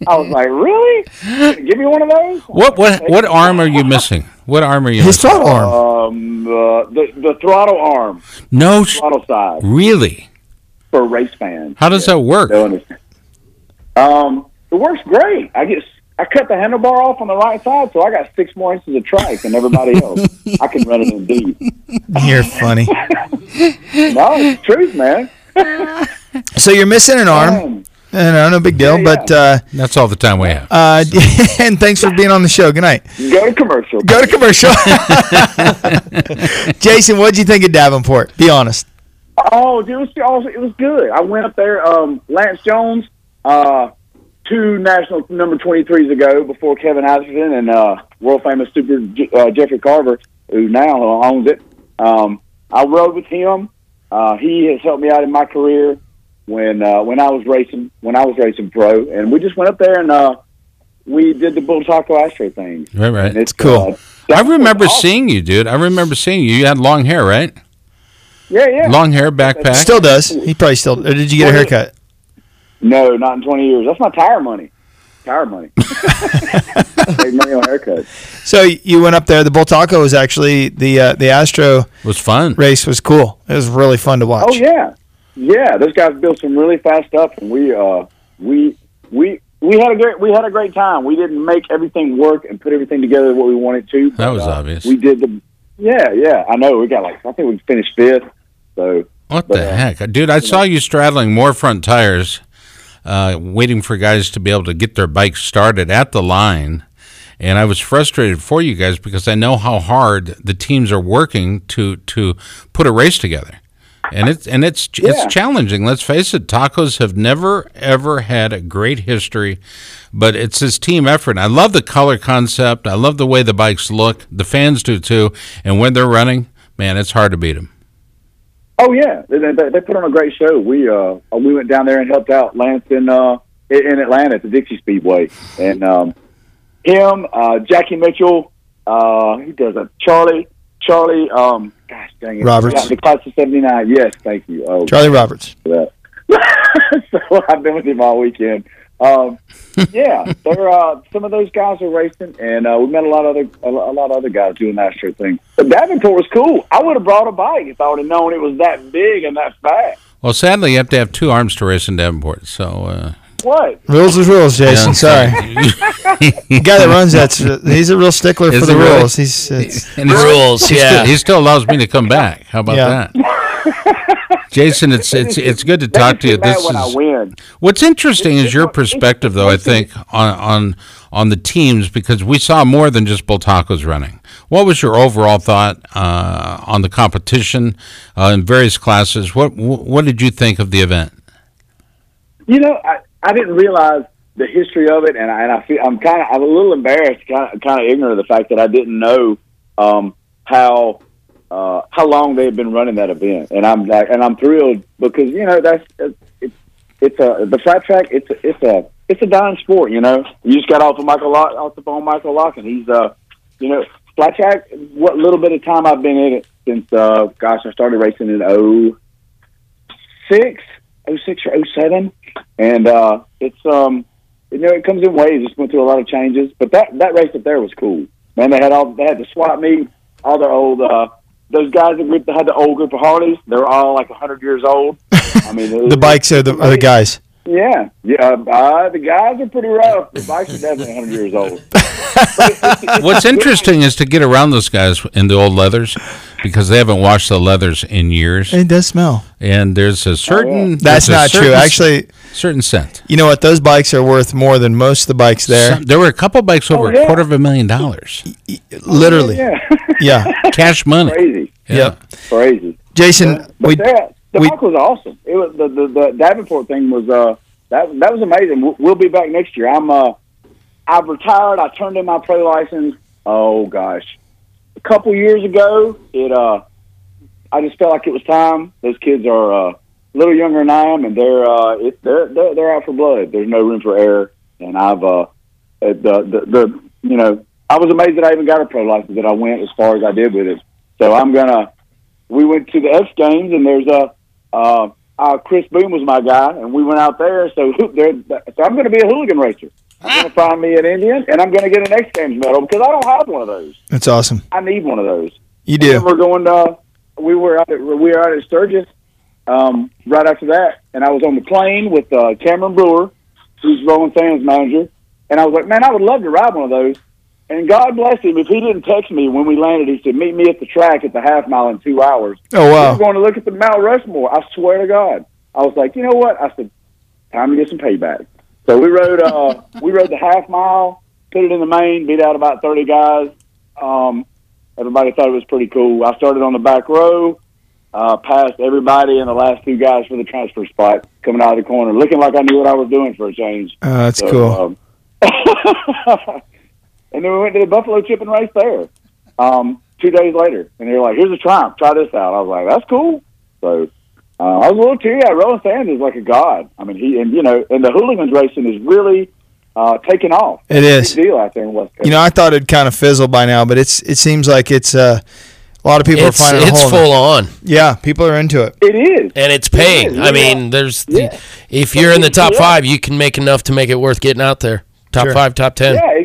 Speaker 11: I was like, really? Give me one of those.
Speaker 6: What what what arm are you missing? What arm are you
Speaker 7: His
Speaker 6: missing?
Speaker 7: throttle arm.
Speaker 11: Um, uh, the the throttle arm,
Speaker 6: No, sh-
Speaker 11: throttle side
Speaker 6: really.
Speaker 11: For race fans.
Speaker 6: How does that work?
Speaker 11: They'll understand. Um, it works great. I get I cut the handlebar off on the right side, so I got six more inches of trike than everybody else. I can run it in deep.
Speaker 7: You're funny.
Speaker 11: No, it's the truth, man.
Speaker 7: So you're missing an arm. No, no big deal. But uh,
Speaker 6: That's all the time we have.
Speaker 7: uh, and thanks for being on the show. Good night.
Speaker 11: Go to commercial.
Speaker 7: Go to commercial. Jason, what'd you think of Davenport? Be honest.
Speaker 11: Oh, dude, it was it was good. I went up there. Um, Lance Jones, uh, two national number twenty threes ago before Kevin Atherton and uh, world famous super uh, Jeffrey Carver, who now owns it. Um, I rode with him. Uh, he has helped me out in my career when uh, when I was racing when I was racing pro, and we just went up there and uh, we did the Bultaco Astro thing.
Speaker 6: Right, right.
Speaker 11: And it's
Speaker 7: Cool.
Speaker 11: Uh,
Speaker 6: I remember seeing you, dude. I remember seeing you. You had long hair, right?
Speaker 11: Yeah, yeah.
Speaker 6: Long hair, backpack.
Speaker 7: Still does. He probably still. Or did you get a haircut?
Speaker 11: No, not in 20 years. That's my tire money. Tire money. Take money on haircuts.
Speaker 7: So you went up there. The Bultaco was actually the uh, the Astro
Speaker 6: was fun.
Speaker 7: race was cool. It was really fun to watch.
Speaker 11: Oh yeah, yeah. Those guys built some really fast stuff, and we uh we we we had a great we had a great time. We didn't make everything work and put everything together what we wanted to.
Speaker 6: That was
Speaker 11: uh,
Speaker 6: obvious.
Speaker 11: We did the yeah yeah. I know we got like I think we finished fifth. So
Speaker 6: What
Speaker 11: But,
Speaker 6: the
Speaker 11: uh,
Speaker 6: heck, dude? I saw you straddling more front tires, uh, waiting for guys to be able to get their bikes started at the line, and I was frustrated for you guys because I know how hard the teams are working to to put a race together. And it's and it's
Speaker 11: Yeah.
Speaker 6: it's challenging. Let's face it, tacos have never ever had a great history, but it's this team effort. I love the color concept. I love the way the bikes look. The fans do too, and when they're running, man, it's hard to beat them.
Speaker 11: Oh yeah, they, they, they put on a great show. We uh we went down there and helped out Lance in uh in Atlanta at the Dixie Speedway, and um him, uh Jackie Mitchell, uh he does a Charlie Charlie um gosh dang it
Speaker 7: Roberts.
Speaker 11: Yeah, the class of seventy nine. Yes, thank you. Oh,
Speaker 7: Charlie Roberts.
Speaker 11: for that. so I've been with him all weekend. Um, yeah, they're uh, some of those guys are racing, and uh, we met a lot of other a a lot of other guys doing that sort of thing. But Davenport was cool. I would have brought a bike if I would have known it was that big and that fast.
Speaker 6: Well, sadly, you have to have two arms to race in Davenport. So uh,
Speaker 11: What?
Speaker 7: Rules is rules, Jason.
Speaker 6: Yeah.
Speaker 7: Sorry. the guy that runs that's he's a real stickler
Speaker 6: Is
Speaker 7: for the
Speaker 6: really?
Speaker 7: rules. He's it's,
Speaker 6: And he's- he Still, he still allows me to come back. How about
Speaker 7: Yeah.
Speaker 6: that, Jason? It's it's it's good to talk to you. This is what's interesting is your perspective, though. I think on on on the teams because we saw more than just Bultacos running. What was your overall thought uh, on the competition uh, in various classes? What what did you think of the event?
Speaker 11: You know, I, I didn't realize the history of it, and I, and I feel I'm kind of I'm a little embarrassed, kind of ignorant of the fact that I didn't know um, how uh, how long they had been running that event, and I'm and I'm thrilled because you know that's it's it's a the flat track it's a, it's a it's a dying sport, you know. You just got off of Michael Lock, off the phone, Michael Lock, and he's uh, you know, flat track. What little bit of time I've been in it since, uh, gosh, I started racing in oh six, oh six or oh seven, and uh, it's um, you know, it comes in waves. It's went through a lot of changes, but that that race up there was cool. Man, they had all they had the swap meet, all the old uh, those guys that group had the old group of Harleys. They're all like a hundred years old. I mean, it was-
Speaker 7: the bikes are the, are the guys.
Speaker 11: yeah, yeah. Uh, the guys are pretty rough. The bikes are definitely 100 years old.
Speaker 6: What's interesting is to get around those guys in the old leathers because they haven't washed the leathers in years.
Speaker 7: It does smell.
Speaker 6: And there's a certain
Speaker 7: That's
Speaker 6: there's a
Speaker 7: not true. Actually,
Speaker 6: certain scent.
Speaker 7: You know what? Those bikes are worth more than most of the bikes there.
Speaker 6: Some- there were a couple bikes over
Speaker 7: Oh, yeah.
Speaker 6: a quarter of a million dollars.
Speaker 7: Literally.
Speaker 11: Yeah.
Speaker 7: Yeah.
Speaker 6: Cash money.
Speaker 11: Crazy.
Speaker 7: Yep.
Speaker 11: Crazy.
Speaker 7: Jason,
Speaker 11: But
Speaker 7: we
Speaker 11: that, the
Speaker 7: we-
Speaker 11: bike was awesome. It was the, the the Davenport thing was uh that that was amazing. We'll, we'll be back next year. I'm uh I've retired. I turned in my pro license. Oh gosh, a couple years ago. It uh I just felt like it was time. Those kids are uh, a little younger than I am, and they're uh it, they're, they're they're out for blood. There's no room for error, and I've uh uh, the the, the you know I was amazed that I even got a pro license that I went as far as I did with it. So I'm gonna we went to the X Games, and there's a uh, uh, Chris Boone was my guy, and we went out there. So there, so I'm going to be a hooligan racer. I'm going to find me an Indian, and I'm going to get an X Games medal because I don't have one of those.
Speaker 7: That's awesome.
Speaker 11: I need one of those.
Speaker 7: You do.
Speaker 11: we're going to. We were out at, we were out at Sturgis um, right after that, and I was on the plane with uh, Cameron Brewer, who's Roland Sands manager, and I was like, man, I would love to ride one of those. And God bless him, if he didn't text me when we landed, he said, meet me at the track at the half mile in two hours.
Speaker 7: Oh, wow.
Speaker 11: We're going to look at the Mount Rushmore. I swear to God. I was like, you know what? I said, time to get some payback. So we rode, uh, we rode the half mile, put it in the main, beat out about 30 guys. Um, everybody thought it was pretty cool. I started on the back row, uh, passed everybody and the last two guys for the transfer spot coming out of the corner, looking like I knew what I was doing for a change.
Speaker 7: Oh, that's
Speaker 11: So,
Speaker 7: cool.
Speaker 11: um, and then we went to the Buffalo Chipping Race there um, two days later. And they were like, here's a Triumph. Try this out. I was like, that's cool. So uh, I was a little teary-eyed. Roland Sands is like a god. I mean, he, and you know, and the hooligans racing is really uh, taking off.
Speaker 7: It
Speaker 11: It's
Speaker 7: is.
Speaker 11: a deal out there in West Coast.
Speaker 7: You know, I thought it'd kind of fizzle by now, but it's it seems like it's uh, a lot of people
Speaker 3: It's-
Speaker 7: are finding
Speaker 3: it's
Speaker 7: a hole in it.
Speaker 3: full on.
Speaker 7: Yeah, people are into it.
Speaker 11: It is,
Speaker 3: and it's paying.
Speaker 11: is,
Speaker 3: I
Speaker 11: yeah.
Speaker 3: mean, there's
Speaker 11: Yeah.
Speaker 3: if you're in the top
Speaker 11: Yeah.
Speaker 3: five, you can make enough to make it worth getting out there. Top
Speaker 7: Sure.
Speaker 3: five, top ten.
Speaker 11: Yeah,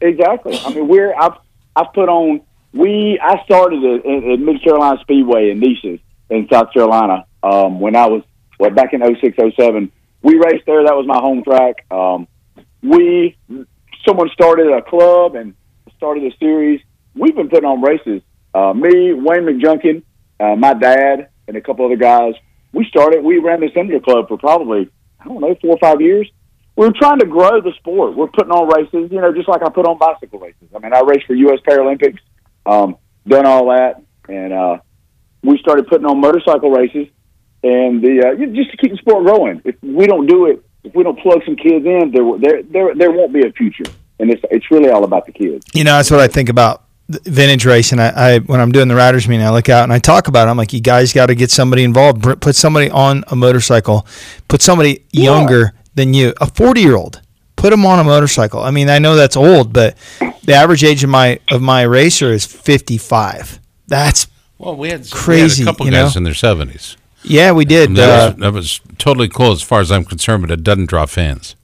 Speaker 11: exactly. I mean, we're I've I've put on. We I started at, at, at Mid Carolina Speedway in Nices in South Carolina um, when I was well back in 06, 07. We raced there. That was my home track. Um, we someone started a club and started a series. We've been putting on races. Uh, me, Wayne McJunkin, uh, my dad, and a couple other guys. We started. We ran this Senator Club for probably I don't know four or five years we're trying to grow the sport. We're putting on races, you know, just like I put on bicycle races. I mean, I raced for U.S. Paralympics, um, done all that, and uh, we started putting on motorcycle races, and the uh, just to keep the sport growing. If we don't do it, if we don't plug some kids in, there there there, there won't be a future. And it's it's really all about the kids.
Speaker 7: You know, that's what I think about vintage racing. I, I when I'm doing the riders meeting, I look out and I talk about it. I'm like, you guys got to get somebody involved. Put somebody on a motorcycle. Put somebody younger than you, a 40 year old. Put them on a motorcycle. I mean, I know that's old, but the average age of my of my racer is 55. That's
Speaker 6: Well, we had
Speaker 7: crazy.
Speaker 6: We had a couple
Speaker 7: you
Speaker 6: guys
Speaker 7: know?
Speaker 6: in their seventies.
Speaker 7: Yeah, we did.
Speaker 6: That,
Speaker 7: Uh,
Speaker 6: was, that was totally cool as far as I'm concerned, but it doesn't draw fans.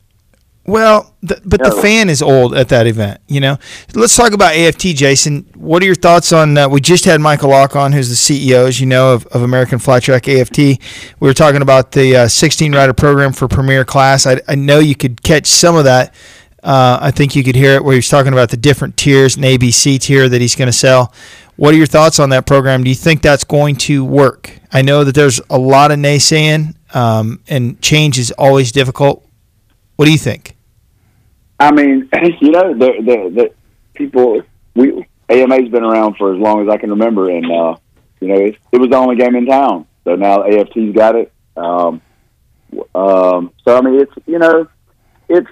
Speaker 7: Well, the, but the fan is old at that event. You know, let's talk about AFT, Jason. What are your thoughts on? Uh, we just had Michael Lock on, who's the CEO, as you know, of, of American Flat Track AFT. We were talking about the uh, 16 rider program for Premier Class. I, I know you could catch some of that. Uh, I think you could hear it where he's talking about the different tiers, an ABC tier that he's going to sell. What are your thoughts on that program? Do you think that's going to work? I know that there's a lot of naysaying, um, and change is always difficult. What do you think?
Speaker 11: I mean, you know, the the, the people we AMA's been around for as long as I can remember, and uh, you know, it, it was the only game in town. So now AFT's got it. Um, um, so I mean, it's you know, it's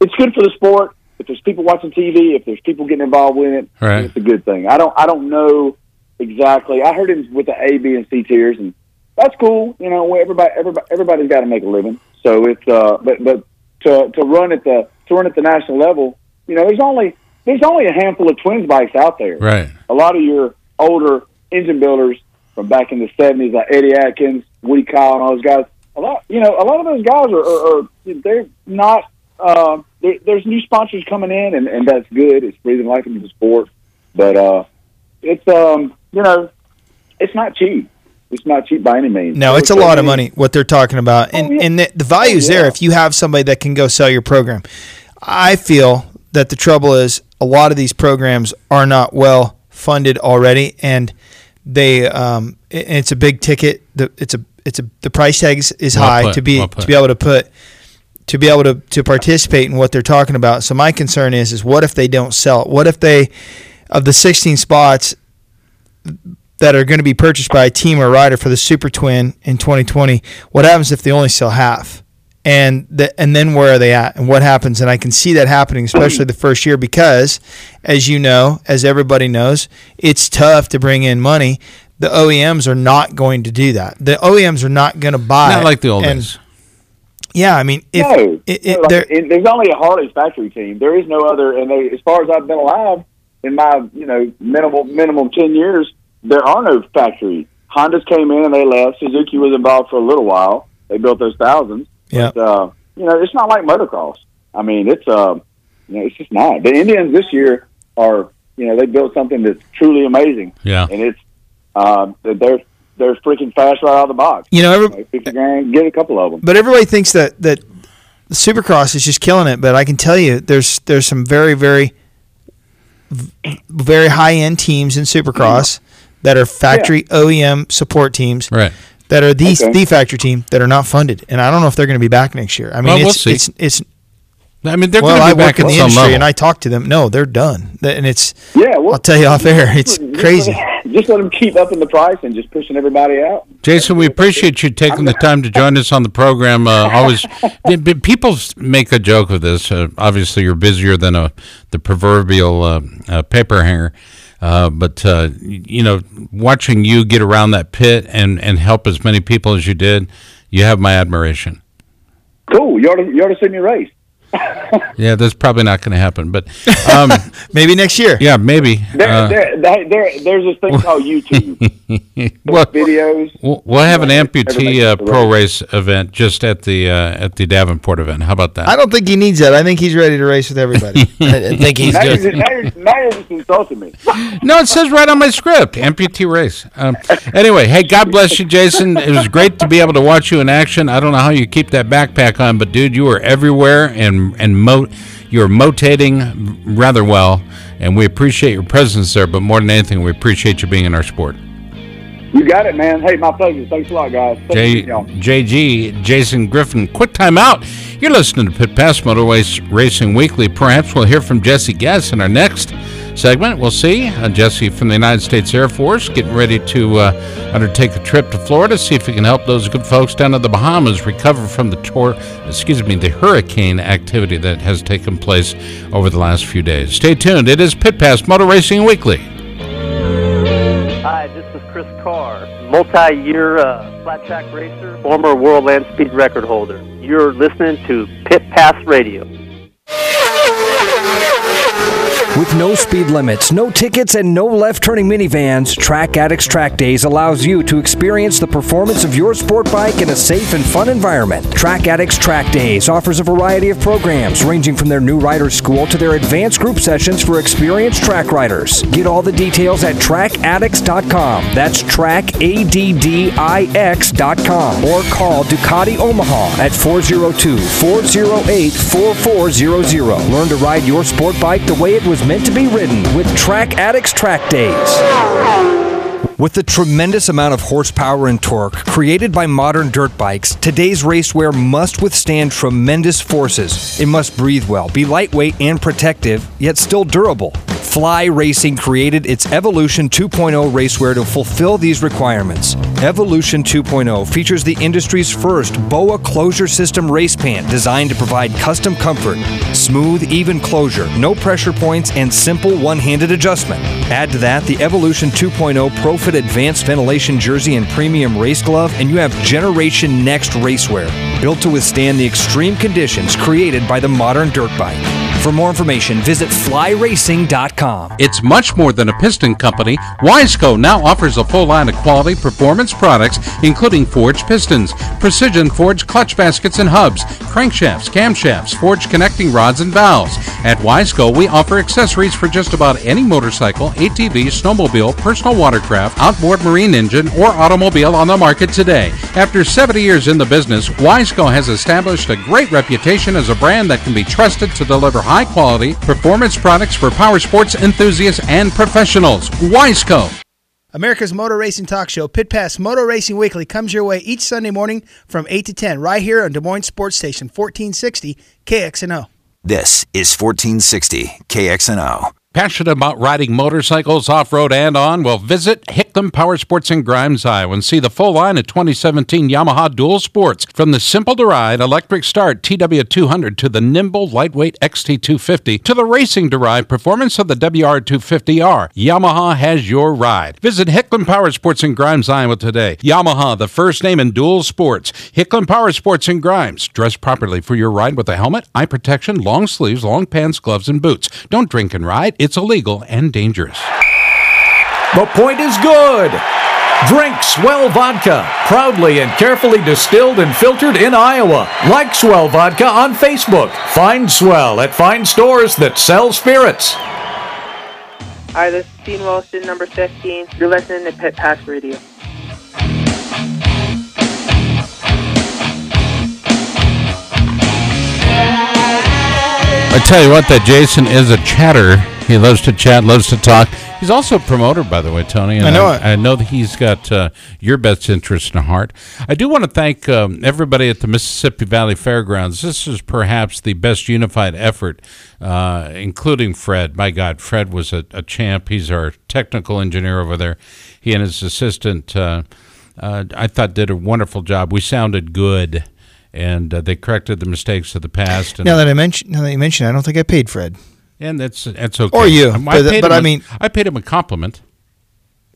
Speaker 11: it's good for the sport. If there's people watching TV, if there's people getting involved with it,
Speaker 6: Right.
Speaker 11: it's a good thing. I don't I don't know exactly. I heard him with the A, B, and C tiers, and that's cool. You know, everybody everybody everybody's got to make a living. So it's uh, but but to to run at the to run at the national level, you know, there's only there's only a handful of twins bikes out there.
Speaker 6: Right.
Speaker 11: A lot of your older engine builders from back in the '70s, like Eddie Atkins, Woody Kyle, and all those guys. A lot, you know, a lot of those guys are, are, are they're not. Uh, there, there's new sponsors coming in, and, and that's good. It's breathing life into the sport, but uh, it's um, you know, it's not cheap. It's not cheap by any means.
Speaker 7: No, it's a lot of money what they're talking about, and and the, the value is there if you have somebody that can go sell your program. I feel that the trouble is a lot of these programs are not well funded already, and they um, it- it's a big ticket. The it's a it's a the price tag is, is
Speaker 6: Well
Speaker 7: high
Speaker 6: put,
Speaker 7: to be
Speaker 6: well
Speaker 7: to be able to put to be able to, to participate in what they're talking about. So my concern is is what if they don't sell it? What if they of the 16 spots that are going to be purchased by a team or rider for the Super Twin in 2020, what happens if they only sell half? And the, and then where are they at? And what happens? And I can see that happening, especially the first year, because as you know, as everybody knows, it's tough to bring in money. The OEMs are not going to do that. The OEMs are not going to buy.
Speaker 6: Not like the old days.
Speaker 7: Yeah, I mean, if
Speaker 11: no,
Speaker 7: it, it,
Speaker 11: No, like,
Speaker 7: there-
Speaker 11: it- there's only a Harley factory team. There is no other, and they, as far as I've been alive in my you know minimal minimum ten years, there are no factory. Hondas came in and they left. Suzuki was involved for a little while. They built those thousands.
Speaker 7: Yeah.
Speaker 11: But, uh, you know, it's not like motocross. I mean, it's uh, you know, it's just not. The Indians this year are, you know, they built something that's truly amazing.
Speaker 6: Yeah.
Speaker 11: And it's, uh, they're they're freaking fast right out of the box.
Speaker 7: You know, every-
Speaker 11: Like, fifty grand, get a couple of them.
Speaker 7: But everybody thinks that that the Supercross is just killing it. But I can tell you, there's there's some very very very high end teams in Supercross that are factory OEM support teams.
Speaker 6: Right.
Speaker 7: That are the
Speaker 6: Okay.
Speaker 7: the factory team that are not funded, and I don't know if they're going to be back next year. I mean,
Speaker 6: Well, we'll
Speaker 7: it's,
Speaker 6: see.
Speaker 7: it's it's
Speaker 6: I mean, they're
Speaker 7: well,
Speaker 6: going
Speaker 7: I
Speaker 6: to be
Speaker 7: work
Speaker 6: back
Speaker 7: in the industry,
Speaker 6: level.
Speaker 7: and I talk to them. No, they're done, and it's
Speaker 11: Yeah, well,
Speaker 7: I'll tell you off air. It's
Speaker 11: Just
Speaker 7: crazy.
Speaker 11: let- Just let them keep upping the price and just pushing everybody out.
Speaker 6: Jason, we appreciate you taking the time to join us on the program. Uh, always, b- b- people make a joke of this. Uh, obviously, you're busier than a the proverbial uh, uh, paper hanger. Uh, but uh, you know, watching you get around that pit and, and help as many people as you did, you have my admiration.
Speaker 11: Cool. You ought to, you ought to see me race.
Speaker 6: Yeah, that's probably not going to happen, but um,
Speaker 7: maybe next year.
Speaker 6: Yeah, maybe.
Speaker 11: There,
Speaker 6: Uh,
Speaker 11: there, there, there, there's this thing called YouTube.
Speaker 6: well,
Speaker 11: videos.
Speaker 6: We'll, we'll have an amputee uh, pro race event just at the uh, at the Davenport event. How about that?
Speaker 7: I don't think he needs that. I think he's ready to race with everybody.
Speaker 3: I think he's
Speaker 11: now,
Speaker 3: good.
Speaker 11: You're, now you're just insulting me.
Speaker 6: No, it says right on my script, amputee race. Um, anyway, hey, God bless you, Jason. It was great to be able to watch you in action. I don't know how you keep that backpack on, but dude, you were everywhere and and mo- you're motating rather well, and we appreciate your presence there. But more than anything, we appreciate you being in our sport.
Speaker 11: You got it, man. Hey, my pleasure. Thanks a lot, guys.
Speaker 6: J- JG, Jason Griffin, quick time out. You're listening to Pit Pass Motorways Racing Weekly. Perhaps we'll hear from Jesse Guess in our next segment. We'll see. Uh, Jesse from the United States Air Force getting ready to uh, undertake a trip to Florida, see if he can help those good folks down in the Bahamas recover from the tor- excuse me, the hurricane activity that has taken place over the last few days. Stay tuned. It is Pit Pass Motor Racing Weekly.
Speaker 12: Hi, this is Chris Carr, multi-year uh, flat track racer, former world land speed record holder. You're listening to Pit Pass Radio.
Speaker 9: With no speed limits, no tickets, and no left turning minivans, Track Addicts Track Days allows you to experience the performance of your sport bike in a safe and fun environment. Track Addicts Track Days offers a variety of programs ranging from their new rider school to their advanced group sessions for experienced track riders. Get all the details at trackaddicts.com. That's trackaddicts.com or call Ducati Omaha at 402 408 4400. Learn to ride your sport bike the way it was meant to be ridden with Track Addicts Track Days. With the tremendous amount of horsepower and torque created by modern dirt bikes, today's racewear must withstand tremendous forces. It must breathe well, be lightweight and protective, yet still durable. Fly Racing created its Evolution 2.0 racewear to fulfill these requirements. Evolution 2.0 features the industry's first BOA closure system race pant designed to provide custom comfort, smooth, even closure, no pressure points, and simple one handed adjustment. Add to that the Evolution 2.0 ProFit Advanced Ventilation Jersey and Premium Race Glove, and you have Generation Next racewear, built to withstand the extreme conditions created by the modern dirt bike. For more information, visit flyracing.com.
Speaker 6: It's much more than a piston company. Wiseco now offers a full line of quality performance products, including forged pistons, precision forged clutch baskets and hubs, crankshafts, camshafts, forged connecting rods and valves. At Wiseco, we offer accessories for just about any motorcycle, ATV, snowmobile, personal watercraft, outboard marine engine, or automobile on the market today. After 70 years in the business, Wiseco has established a great reputation as a brand that can be trusted to deliver high quality performance products for power sports enthusiasts and professionals. Wiseco.
Speaker 13: America's Motor Racing Talk Show, Pit Pass Motor Racing Weekly, comes your way each Sunday morning from 8 to 10, right here on Des Moines Sports Station, 1460 KXNO.
Speaker 8: This is 1460 KXNO.
Speaker 6: Passionate about riding motorcycles off road and on? Well, visit Hicklin Power Sports in Grimes, Iowa, and see the full line of 2017 Yamaha Dual Sports. From the simple to ride electric start TW200 to the nimble lightweight XT250 to the racing derived performance of the WR250R, Yamaha has your ride. Visit Hicklin Power Sports in Grimes, Iowa today. Yamaha, the first name in dual sports. Hicklin Power Sports in Grimes. Dress properly for your ride with a helmet, eye protection, long sleeves, long pants, gloves, and boots. Don't drink and ride. It's illegal and dangerous.
Speaker 14: The point is good. Drink Swell Vodka, proudly and carefully distilled and filtered in Iowa. Like Swell Vodka on Facebook. Find Swell at fine stores that sell spirits.
Speaker 15: Hi, this is Dean Wilson, number 15. You're listening to Pit Pass Radio.
Speaker 6: I tell you what, that Jason is a chatter. He loves to chat, loves to talk. He's also a promoter, by the way, Tony. And
Speaker 13: I know
Speaker 6: I,
Speaker 13: it.
Speaker 6: I know that he's got uh, your best interest in heart. I do want to thank um, everybody at the Mississippi Valley Fairgrounds. This is perhaps the best unified effort, uh, including Fred. My God, Fred was a, a champ. He's our technical engineer over there. He and his assistant, uh, uh, I thought, did a wonderful job. We sounded good. And uh, they corrected the mistakes of the past. And
Speaker 13: Now that I mention, now that you mention, I don't think I paid Fred.
Speaker 6: And that's that's okay.
Speaker 13: Or you,
Speaker 6: Um,
Speaker 13: but-
Speaker 6: paid
Speaker 13: but I
Speaker 6: a-
Speaker 13: mean-
Speaker 6: I paid him a compliment.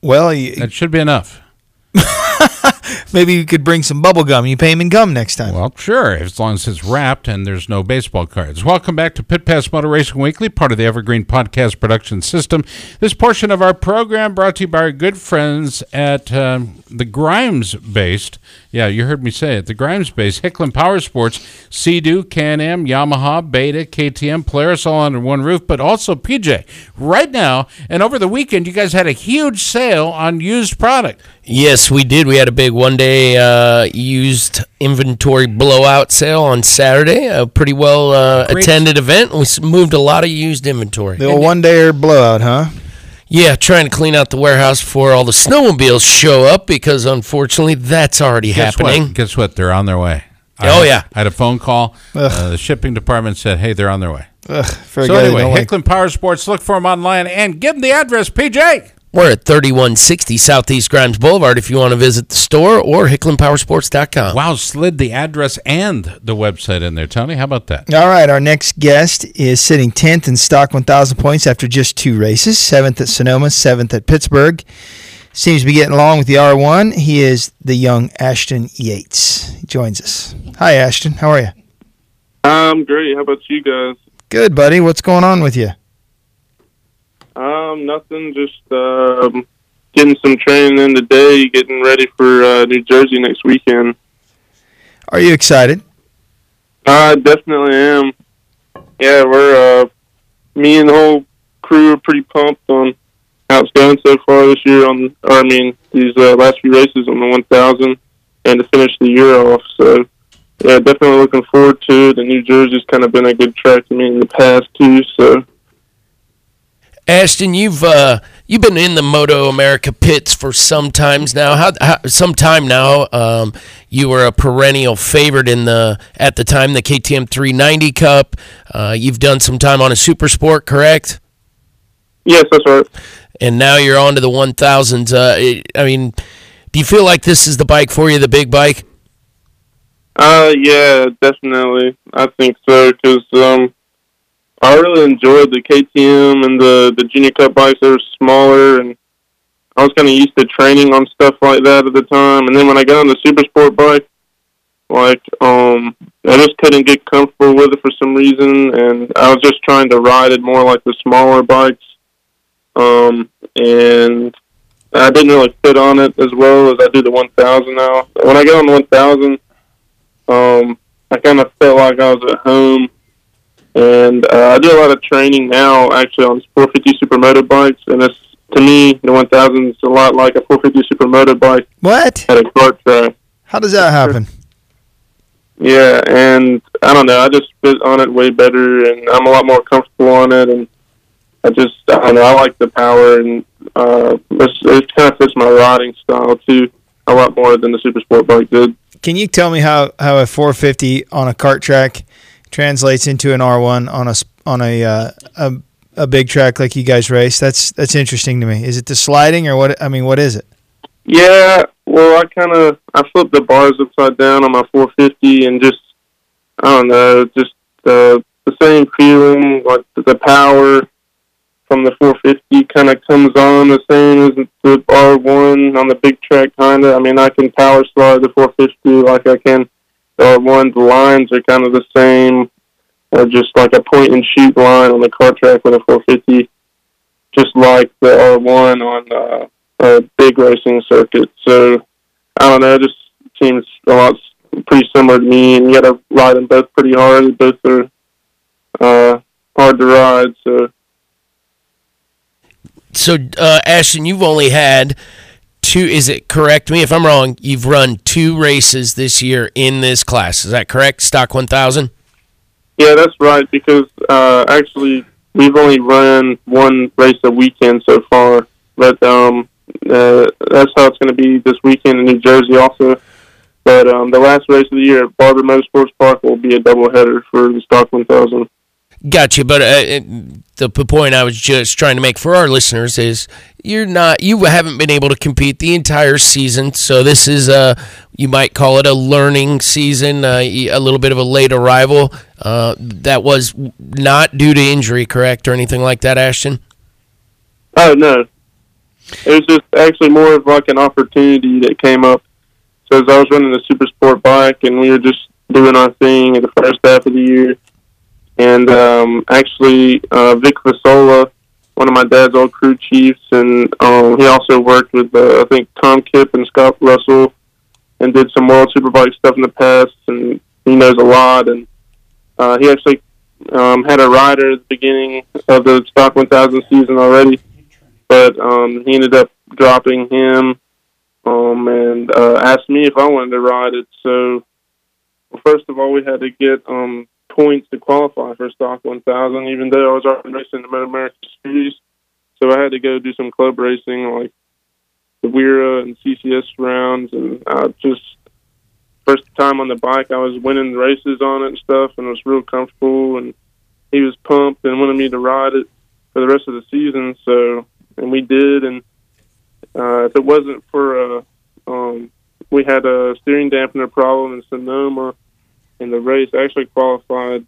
Speaker 13: Well, you,
Speaker 6: That should be enough.
Speaker 13: maybe you could bring some bubble gum. You pay him in gum next time.
Speaker 6: Well, sure, as long as it's wrapped and there's no baseball cards. Welcome back to Pit Pass Motor Racing Weekly, part of the Evergreen Podcast Production System. This portion of our program brought to you by our good friends at um, the Grimes based, yeah, you heard me say it, the Grimes based Hicklin Power Sports, Sea-Doo, Can-Am, Yamaha, Beta, KTM, Polaris all under one roof, but also PJ. Right now, and over the weekend, you guys had a huge sale on used product.
Speaker 3: Yes, we did. We had a big one day uh, used inventory blowout sale on Saturday. A pretty well uh, attended event. We moved a lot of used inventory.
Speaker 13: The old one day blowout, huh?
Speaker 3: Yeah, trying to clean out the warehouse before all the snowmobiles show up because unfortunately that's already
Speaker 6: Guess
Speaker 3: happening.
Speaker 6: What? Guess what? They're on their way. I
Speaker 3: Oh,
Speaker 6: had-
Speaker 3: yeah.
Speaker 6: I had a phone call. Uh, the shipping department said, "Hey, they're on their way."
Speaker 7: Ugh,
Speaker 6: so anyway,
Speaker 7: don't like-
Speaker 6: Hicklin Power Sports. Look for them online and give them the address, PJ.
Speaker 3: We're at 3160 Southeast Grimes Boulevard if you want to visit the store or hicklinpowersports.com.
Speaker 6: Wow, slid the address and the website in there, Tony. How about that?
Speaker 7: All right, our next guest is sitting 10th in stock 1,000 points after just two races 7th at Sonoma, 7th at Pittsburgh. Seems to be getting along with the R1. He is the young Ashton Yates. He joins us. Hi, Ashton. How are you?
Speaker 16: I'm great. How about you guys?
Speaker 7: Good, buddy. What's going on with you?
Speaker 16: Um, nothing. Just um, getting some training in today. Getting ready for uh, New Jersey next weekend.
Speaker 7: Are you excited?
Speaker 16: I definitely am. Yeah, we're uh, me and the whole crew are pretty pumped on how it's going so far this year. On, or I mean, these uh, last few races on the 1,000, and to finish the year off. So, yeah, definitely looking forward to it. And New Jersey's kind of been a good track to me in the past too. So,
Speaker 3: Ashton, you've uh, you've been in the Moto America pits for some times now. How, how some time now? Um, you were a perennial favorite in the at the time the KTM 390 Cup. Uh, you've done some time on a Super Sport, correct?
Speaker 16: Yes, that's right.
Speaker 3: And now you're on to the 1000s. Uh, it- I mean, do you feel like this is the bike for you, the big bike?
Speaker 16: Uh, yeah, definitely. I think so because um, I really enjoyed the KTM and the the Junior Cup bikes. They were smaller, and I was kind of used to training on stuff like that at the time. And then when I got on the Super Sport bike, like um, I just couldn't get comfortable with it for some reason, and I was just trying to ride it more like the smaller bikes. Um, and I didn't really fit on it as well as I do the 1000 now. When I got on the 1000, um, I kind of felt like I was at home, and uh, I do a lot of training now actually on 450 supermoto bikes, and it's to me the 1000 is a lot like a 450 supermoto bike
Speaker 7: What?
Speaker 16: at a kart track.
Speaker 7: How does that happen?
Speaker 16: Yeah, and I don't know. I just fit on it way better, and I'm a lot more comfortable on it, and I just I don't know. I like the power, and uh, it's, it kind of fits my riding style too a lot more than the super sport bike did.
Speaker 7: Can you tell me how, how a 450 on a kart track translates into an R1 on a on a uh, a, a big track like you guys race? That's that's interesting to me. Is it the sliding or what? I mean, what is it?
Speaker 16: Yeah, well, I kind of I flipped the bars upside down on my 450, and just I don't know, just the the same feeling, like the power from the 450 kind of comes on the same as the R1 on the big track, kind of. I mean, I can power slide the 450 like I can R1. The lines are kind of the same, or just like a point and shoot line on the car track with a 450, just like the R1 on uh, a big racing circuit. So I don't know, it just seems a lot pretty similar to me, and you got to ride them both pretty hard. Both are uh, hard to ride, so.
Speaker 3: So, uh, Ashton, you've only had two. Is it correct me if I'm wrong? You've run two races this year in this class. Is that correct? Stock 1000.
Speaker 16: Yeah, that's right. Because uh, actually, we've only run one race a weekend so far, but um, uh, that's how it's going to be this weekend in New Jersey also. But um, the last race of the year at Barber Motorsports Park will be a doubleheader for the Stock 1000.
Speaker 3: Gotcha. But uh, the point I was just trying to make for our listeners is you're not, you haven't been able to compete the entire season. So this is a, you might call it a learning season, uh, a little bit of a late arrival. Uh, that was not due to injury, correct, or anything like that, Ashton?
Speaker 16: Oh no, it was just actually more of like an opportunity that came up. So as I was running the super sport bike, and we were just doing our thing in the first half of the year, and um, actually uh, Vic Fasola, one of my dad's old crew chiefs, and um, he also worked with uh, I think Tom Kipp and Scott Russell, and did some World Superbike stuff in the past, and he knows a lot, and uh, he actually um, had a rider at the beginning of the Stock 1000 season already but um, he ended up dropping him um, and uh, asked me if I wanted to ride it. So, well, first of all, we had to get um, points to qualify for Stock 1000, even though I was already racing the MotoAmerica Series. So I had to go do some club racing, like the WERA and CCS rounds, and I just first time on the bike, I was winning races on it and stuff, and it was real comfortable. And he was pumped and wanted me to ride it for the rest of the season. So, and we did. And uh, if it wasn't for uh, um, we had a steering dampener problem in Sonoma in the race. Actually qualified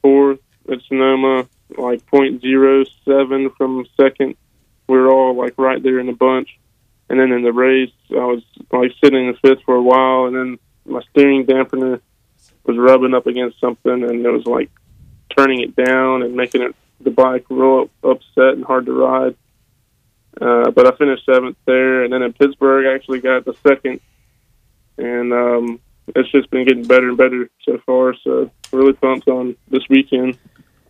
Speaker 16: fourth at Sonoma, like .07 from second. We were all like right there in the bunch. And then in the race, I was like sitting in fifth for a while, and then my steering dampener was rubbing up against something, and it was like turning it down and making it the bike real upset and hard to ride. Uh, but I finished seventh there, and then in Pittsburgh, I actually got the second, and um, it's just been getting better and better so far. So really pumped on this weekend.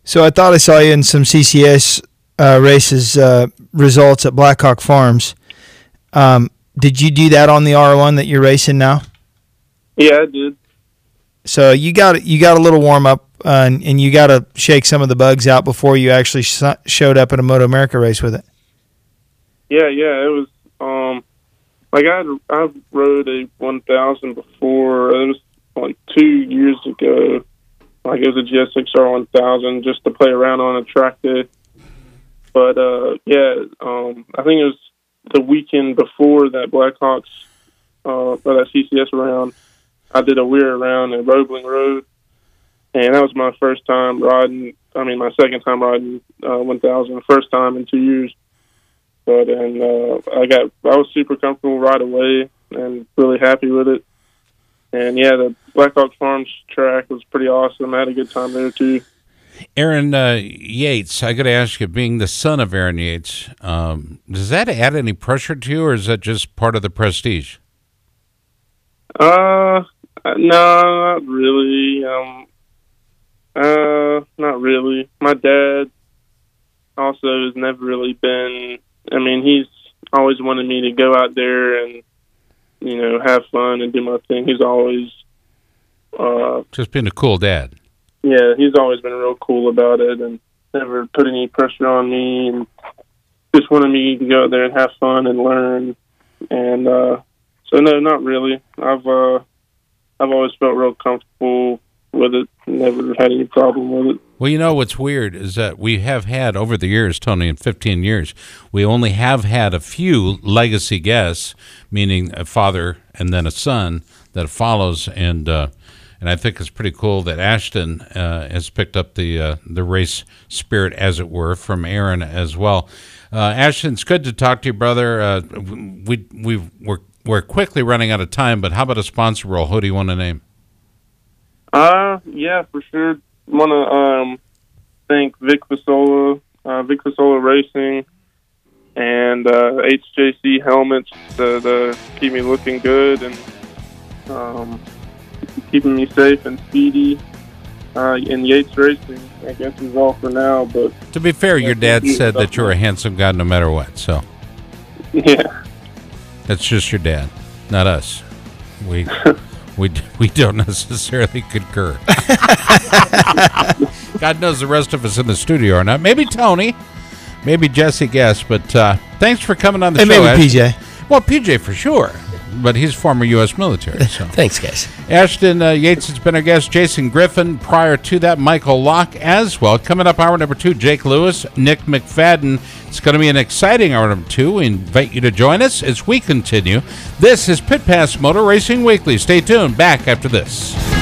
Speaker 7: So I thought I saw you in some CCS uh, races uh, results at Blackhawk Farms. Um, did you do that on the R1 that you're racing now?
Speaker 16: Yeah, I did.
Speaker 7: So you got you got a little warm up, uh, and, and you got to shake some of the bugs out before you actually sh- showed up at a Moto America race with it.
Speaker 16: Yeah, yeah, it was like I I rode a 1000 before. It was like two years ago. Like it was a GSXR 1000 just to play around on a track day. But uh yeah, um I think it was the weekend before that Blackhawks uh or that CCS round. I did a WERA round at Roebling Road, and that was my first time riding. I mean, my second time riding uh, 1000, first time in two years. But and uh, I got I was super comfortable right away and really happy with it. And yeah, the Blackhawk Farms track was pretty awesome. I had a good time there too.
Speaker 6: Aaron uh, Yates, I got to ask you, being the son of Aaron Yates, um, does that add any pressure to you, or is that just part of the prestige?
Speaker 16: Uh, no, not really. Um, uh, not really. My dad also has never really been. I mean, he's always wanted me to go out there and you know have fun and do my thing. He's always uh,
Speaker 6: just being a cool dad.
Speaker 16: Yeah, he's always been real cool about it and never put any pressure on me and just wanted me to go out there and have fun and learn. And uh, so, no, not really. I've uh, I've always felt real comfortable with it. Never had any problem with it.
Speaker 6: Well, you know what's weird is that we have had over the years, Tony, in 15 years, we only have had a few legacy guests, meaning a father and then a son that follows, and uh, and I think it's pretty cool that Ashton uh, has picked up the uh, the race spirit, as it were, from Aaron as well. Uh, Ashton, it's good to talk to you, brother. Uh, we we we're we're quickly running out of time, but how about a sponsor role? Who do you want to name?
Speaker 16: Uh, yeah, for sure. Want to um, thank Vic Fasola, uh, Vic Fasola Racing, and uh, HJC helmets that uh, keep me looking good and um, keeping me safe and speedy. Uh, in Yates Racing, I guess is all for now. But
Speaker 6: to be fair, your dad said that you're a handsome guy no matter what. So
Speaker 16: yeah,
Speaker 6: that's just your dad, not us. We we we don't necessarily concur. God knows the rest of us in the studio are not. Maybe Tony, maybe Jesse Guest, but uh, thanks for coming on the show.
Speaker 7: and
Speaker 6: show.
Speaker 7: maybe PJ.
Speaker 6: Well, PJ for sure, but he's former U.S. military. So
Speaker 3: thanks, guys.
Speaker 6: Ashton uh, Yates has been our guest. Jason Griffin. Prior to that, Michael Lock as well. Coming up, hour number two, Jake Lewis, Nick McFadden. It's going to be an exciting hour number two. We invite you to join us as we continue. This is Pit Pass Motor Racing Weekly. Stay tuned. Back after this.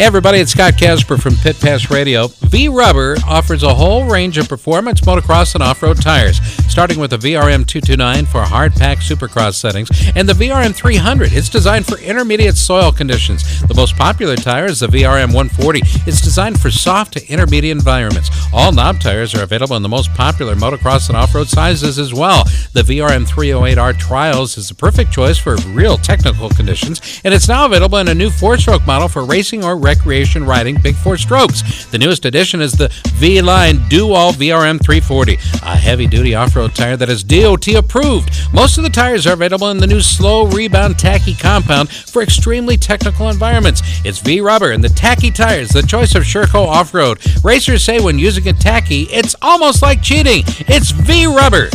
Speaker 6: Hey everybody, it's Scott Casber from Pit Pass Radio. Vee Rubber offers a whole range of performance motocross and off-road tires, starting with the VRM 229 for hard pack supercross settings and the VRM 300. It's designed for intermediate soil conditions. The most popular tire is the VRM 140. It's designed for soft to intermediate environments. All knob tires are available in the most popular motocross and off-road sizes as well. The VRM 308R Trials is the perfect choice for real technical conditions, and it's now available in a new four-stroke model for racing or recreation riding big four strokes. The newest addition is the V Line Do All VRM 340, a heavy duty off road tire that is DOT approved. Most of the tires are available in the new slow rebound tacky compound for extremely technical environments. It's Vee Rubber and the tacky tires, the choice of Sherco off-road. Racers say when using a tacky, it's almost like cheating. It's Vee Rubber.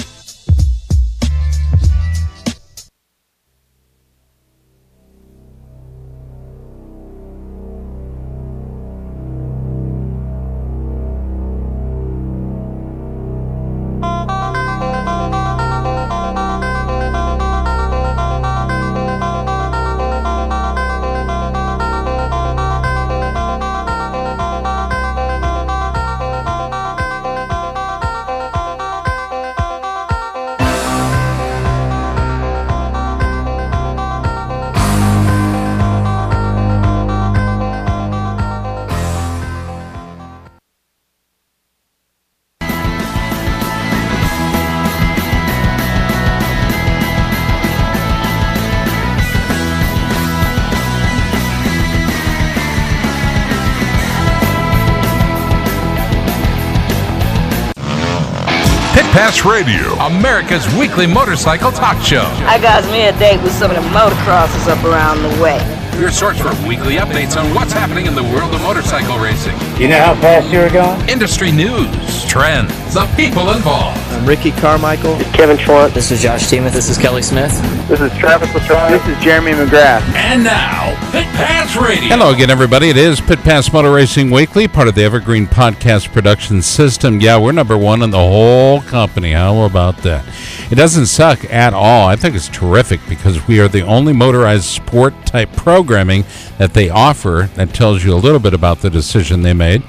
Speaker 1: Pit Radio, America's weekly motorcycle talk show.
Speaker 17: I got me a date with some of the motocrossers up around the way.
Speaker 1: Your source for weekly updates on what's happening in the world of motorcycle racing.
Speaker 2: You know how fast you're going?
Speaker 1: Industry news, trends, the people involved.
Speaker 5: I'm Ricky Carmichael.
Speaker 18: Kevin Schwantz.
Speaker 19: This is Josh Teemuth. This is Kelly Smith.
Speaker 11: This is Travis Latrobe.
Speaker 2: This is Jeremy McGrath.
Speaker 1: And now, Pit Pass Radio.
Speaker 6: Hello again, everybody. It is Pit Pass Motor Racing Weekly, part of the Evergreen Podcast Production System. Yeah, we're number one in the whole company. How about that? It doesn't suck at all. I think it's terrific because we are the only motorized sport type programming that they offer that tells you a little bit about the decision they made.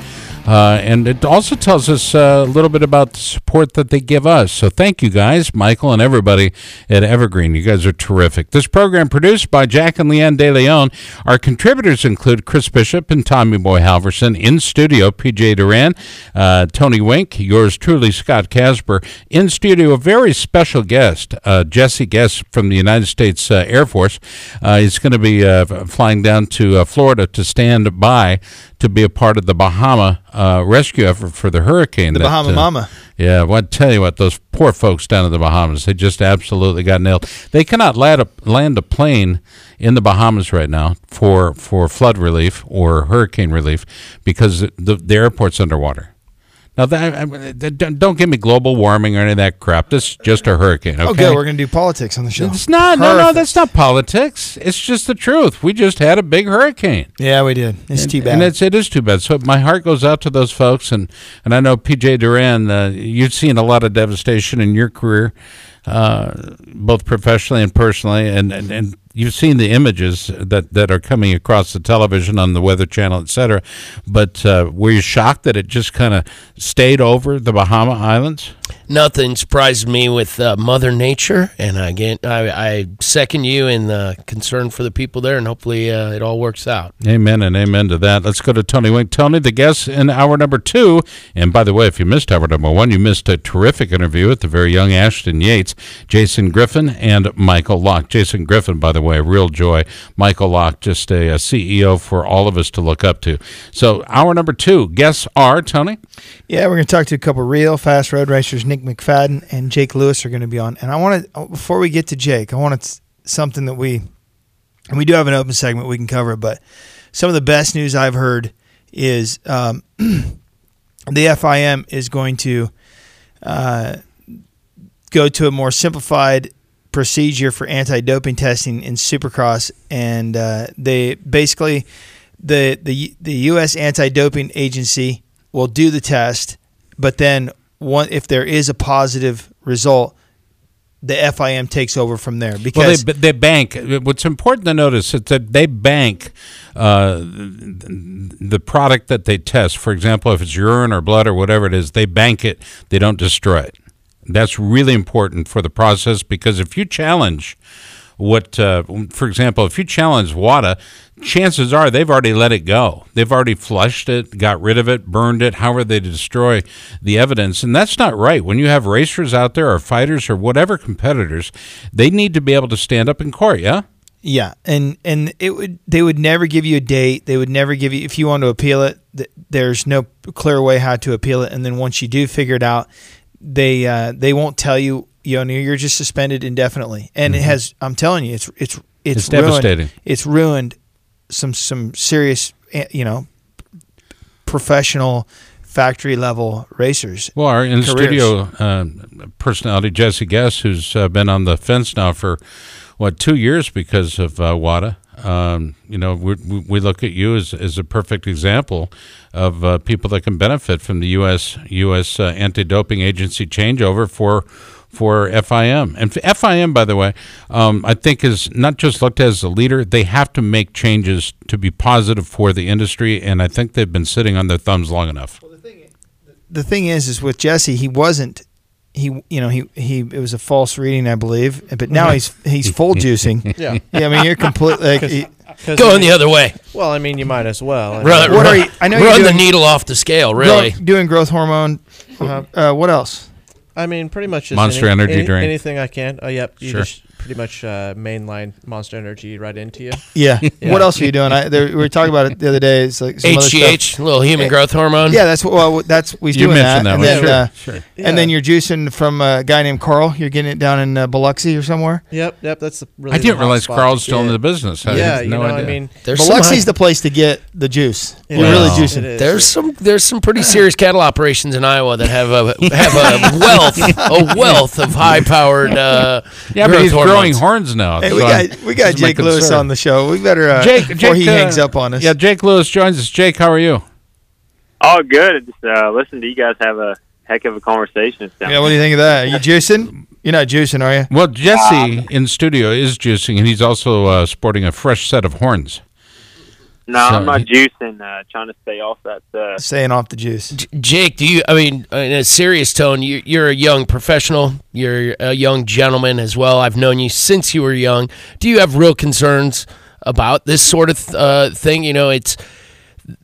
Speaker 6: Uh, and it also tells us uh, a little bit about the support that they give us. So thank you guys, Michael and everybody at Evergreen. You guys are terrific. This program produced by Jack and Leanne De Leon. Our contributors include Chris Bishop and Tommy Boy Halverson. In studio, PJ Duran, uh, Tony Wink, yours truly, Scott Casber. In studio, a very special guest, uh, Jesse Guest from the United States uh, Air Force. He's going to be flying down to Florida to stand by to be a part of the Bahama uh, rescue effort for the hurricane.
Speaker 7: The
Speaker 6: that,
Speaker 7: Bahama
Speaker 6: uh,
Speaker 7: Mama.
Speaker 6: Yeah, well, I tell you what, those poor folks down in the Bahamas, they just absolutely got nailed. They cannot land a, land a plane in the Bahamas right now for, for flood relief or hurricane relief because the, the airport's underwater. Now, that, don't don't give me global warming or any of that crap. This is just a hurricane. Okay,
Speaker 7: Okay, we're going to do politics on the show.
Speaker 6: it's not. No, no, that's not politics. It's just the truth. We just had a big hurricane.
Speaker 7: Yeah, we did. It's
Speaker 6: And-
Speaker 7: too bad.
Speaker 6: And it's it is too bad. So my heart goes out to those folks, and and I know PJ Duran. Uh, you've seen a lot of devastation in your career, uh, both professionally and personally, and, and and you've seen the images that that are coming across the television on the Weather Channel, et cetera. But uh, were you shocked that it just kind of stayed over the Bahama Islands?
Speaker 3: Nothing surprised me with uh, Mother Nature, and again, I, I second you in the concern for the people there, and hopefully uh, it all works out.
Speaker 6: Amen and amen to that. Let's go to Tony Wink. Tony, the guest in hour number two. And by the way, if you missed hour number one, you missed a terrific interview with the very young Ashton Yates, Jason Griffin, and Michael Lock. Jason Griffin, by the way, a real joy. Michael Lock, just a, a CEO for all of us to look up to. So, hour number two, guests are, Tony?
Speaker 7: Yeah, we're going to talk to a couple real fast road racers. Nick McFadden and Jake Lewis are going to be on. And I want to, before we get to Jake, I want to, something that we, and we do have an open segment we can cover, but some of the best news I've heard is um, the FIM is going to uh, go to a more simplified procedure for anti-doping testing in Supercross, and uh, they basically the the the U.S. anti-doping agency will do the test, but then one if there is a positive result, the FIM takes over from there
Speaker 6: Well,
Speaker 7: because
Speaker 6: they, they bank. What's important to notice is that they bank uh, the product that they test. For example, if it's urine or blood or whatever it is, they bank it. They don't destroy it. That's really important for the process because if you challenge what, uh, for example, if you challenge WADA, chances are they've already let it go. They've already flushed it, got rid of it, burned it, however they destroy the evidence. And that's not right. When you have racers out there or fighters or whatever competitors, they need to be able to stand up in court, yeah?
Speaker 7: Yeah, and and it would they would never give you a date. They would never give you if you want to appeal it. th- There's no clear way how to appeal it. And then once you do figure it out, they uh, they won't tell you. You know, you're just suspended indefinitely, and it has. I'm telling you, it's it's it's,
Speaker 6: It's
Speaker 7: ruined-
Speaker 6: devastating.
Speaker 7: It's ruined some some serious, eh, you know, professional factory level racers.
Speaker 6: Well, our in studio uh, personality Jesse Guess, who's uh, been on the fence now for what two years because of uh, WADA. Um, you know, we, we we look at you as, as a perfect example of uh, people that can benefit from the U.S. U.S. Uh, anti-doping agency changeover for for FIM. And FIM, by the way, um, I think is not just looked at as a leader. They have to make changes to be positive for the industry, and I think they've been sitting on their thumbs long enough.
Speaker 7: the thing is, is with Jesse, he wasn't. He, you know, he he. It was a false reading, I believe. But now he's he's full juicing.
Speaker 5: Yeah.
Speaker 7: yeah. I mean, you're completely like. he-
Speaker 3: Going the other way.
Speaker 5: Well, I mean, you might as well. I
Speaker 3: Run,
Speaker 5: mean-
Speaker 7: What are you- I know you're
Speaker 3: run the
Speaker 7: doing-
Speaker 3: needle off the scale, really.
Speaker 7: doing growth hormone. Uh, what else?
Speaker 5: I mean, pretty much just
Speaker 6: Monster
Speaker 5: any-
Speaker 6: Energy
Speaker 5: any-
Speaker 6: drink.
Speaker 5: Anything I can. Oh, yep. You
Speaker 6: Sure.
Speaker 5: just pretty much uh, mainline Monster Energy right into you.
Speaker 7: Yeah. What else are you doing? I, there, we were talking about it the other day. It's like some other
Speaker 3: HGH,
Speaker 7: stuff.
Speaker 3: little human growth hormone.
Speaker 7: Yeah, that's what. Well, that's we
Speaker 6: You
Speaker 7: doing that.
Speaker 6: mentioned that
Speaker 7: and
Speaker 6: one.
Speaker 7: then,
Speaker 6: Sure,
Speaker 7: uh,
Speaker 6: sure.
Speaker 7: And then you're juicing from a guy named Carl. You're getting it down in uh, Biloxi or somewhere.
Speaker 5: Yep, yep. That's the really
Speaker 6: I didn't
Speaker 5: the
Speaker 6: realize
Speaker 5: spot.
Speaker 6: Carl's still in the business. I
Speaker 5: yeah,
Speaker 6: had
Speaker 5: you
Speaker 6: no
Speaker 5: know,
Speaker 6: idea.
Speaker 5: I mean,
Speaker 3: There's some
Speaker 7: Biloxi's
Speaker 3: high-
Speaker 7: the place to get the juice.
Speaker 5: It
Speaker 7: You're
Speaker 5: is.
Speaker 7: really juicing.
Speaker 5: is.
Speaker 3: There's some there's some pretty serious cattle operations in Iowa that have a have a wealth a wealth of high powered uh,
Speaker 6: yeah,
Speaker 3: growth
Speaker 6: he's growing
Speaker 3: hormones.
Speaker 6: horns now.
Speaker 7: Hey, we
Speaker 6: so
Speaker 7: got we got
Speaker 6: this is my
Speaker 7: Jake Lewis
Speaker 6: concern.
Speaker 7: on the show. We better uh,
Speaker 6: Jake,
Speaker 7: before
Speaker 6: Jake,
Speaker 7: he
Speaker 6: uh,
Speaker 7: hangs up on us.
Speaker 6: Yeah, Jake Lewis joins us. Jake, how are you?
Speaker 20: Oh, good. Just uh, listen to you guys have a heck of a conversation.
Speaker 7: Yeah, what do you think of that? Are you juicing? You're not juicing, are you?
Speaker 6: Well, Jesse in studio is juicing, and he's also uh, sporting a fresh set of horns.
Speaker 20: No,
Speaker 6: So
Speaker 20: I'm not
Speaker 6: he-
Speaker 20: juicing. Uh, trying to stay off that. Uh,
Speaker 7: Staying off the juice.
Speaker 3: J- Jake, do you? I mean, in a serious tone, you, you're a young professional. You're a young gentleman as well. I've known you since you were young. Do you have real concerns about this sort of uh, thing? You know, it's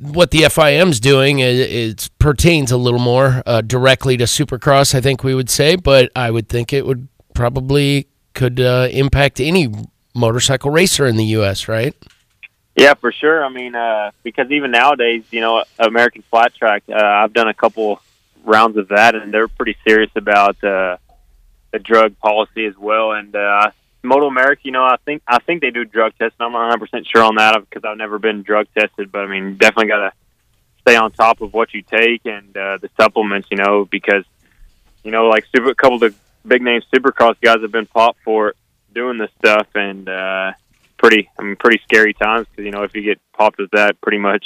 Speaker 3: what the FIM's doing. It, it pertains a little more uh, directly to Supercross, I think we would say, but I would think it would probably could uh, impact any motorcycle racer in the U.S. Right?
Speaker 20: Yeah, for sure. I mean, uh, because even nowadays, you know, American Flat Track, uh, I've done a couple rounds of that, and they're pretty serious about uh, the drug policy as well. And uh, Moto America, you know, I think I think they do drug testing. I'm not 100 percent sure on that because I've never been drug tested. But I mean, definitely got to stay on top of what you take and uh, the supplements. You know, because you know, like super, a couple of the big name Supercross guys have been popped for doing this stuff, and uh, pretty, I mean, pretty scary times because you know if you get popped with that, pretty much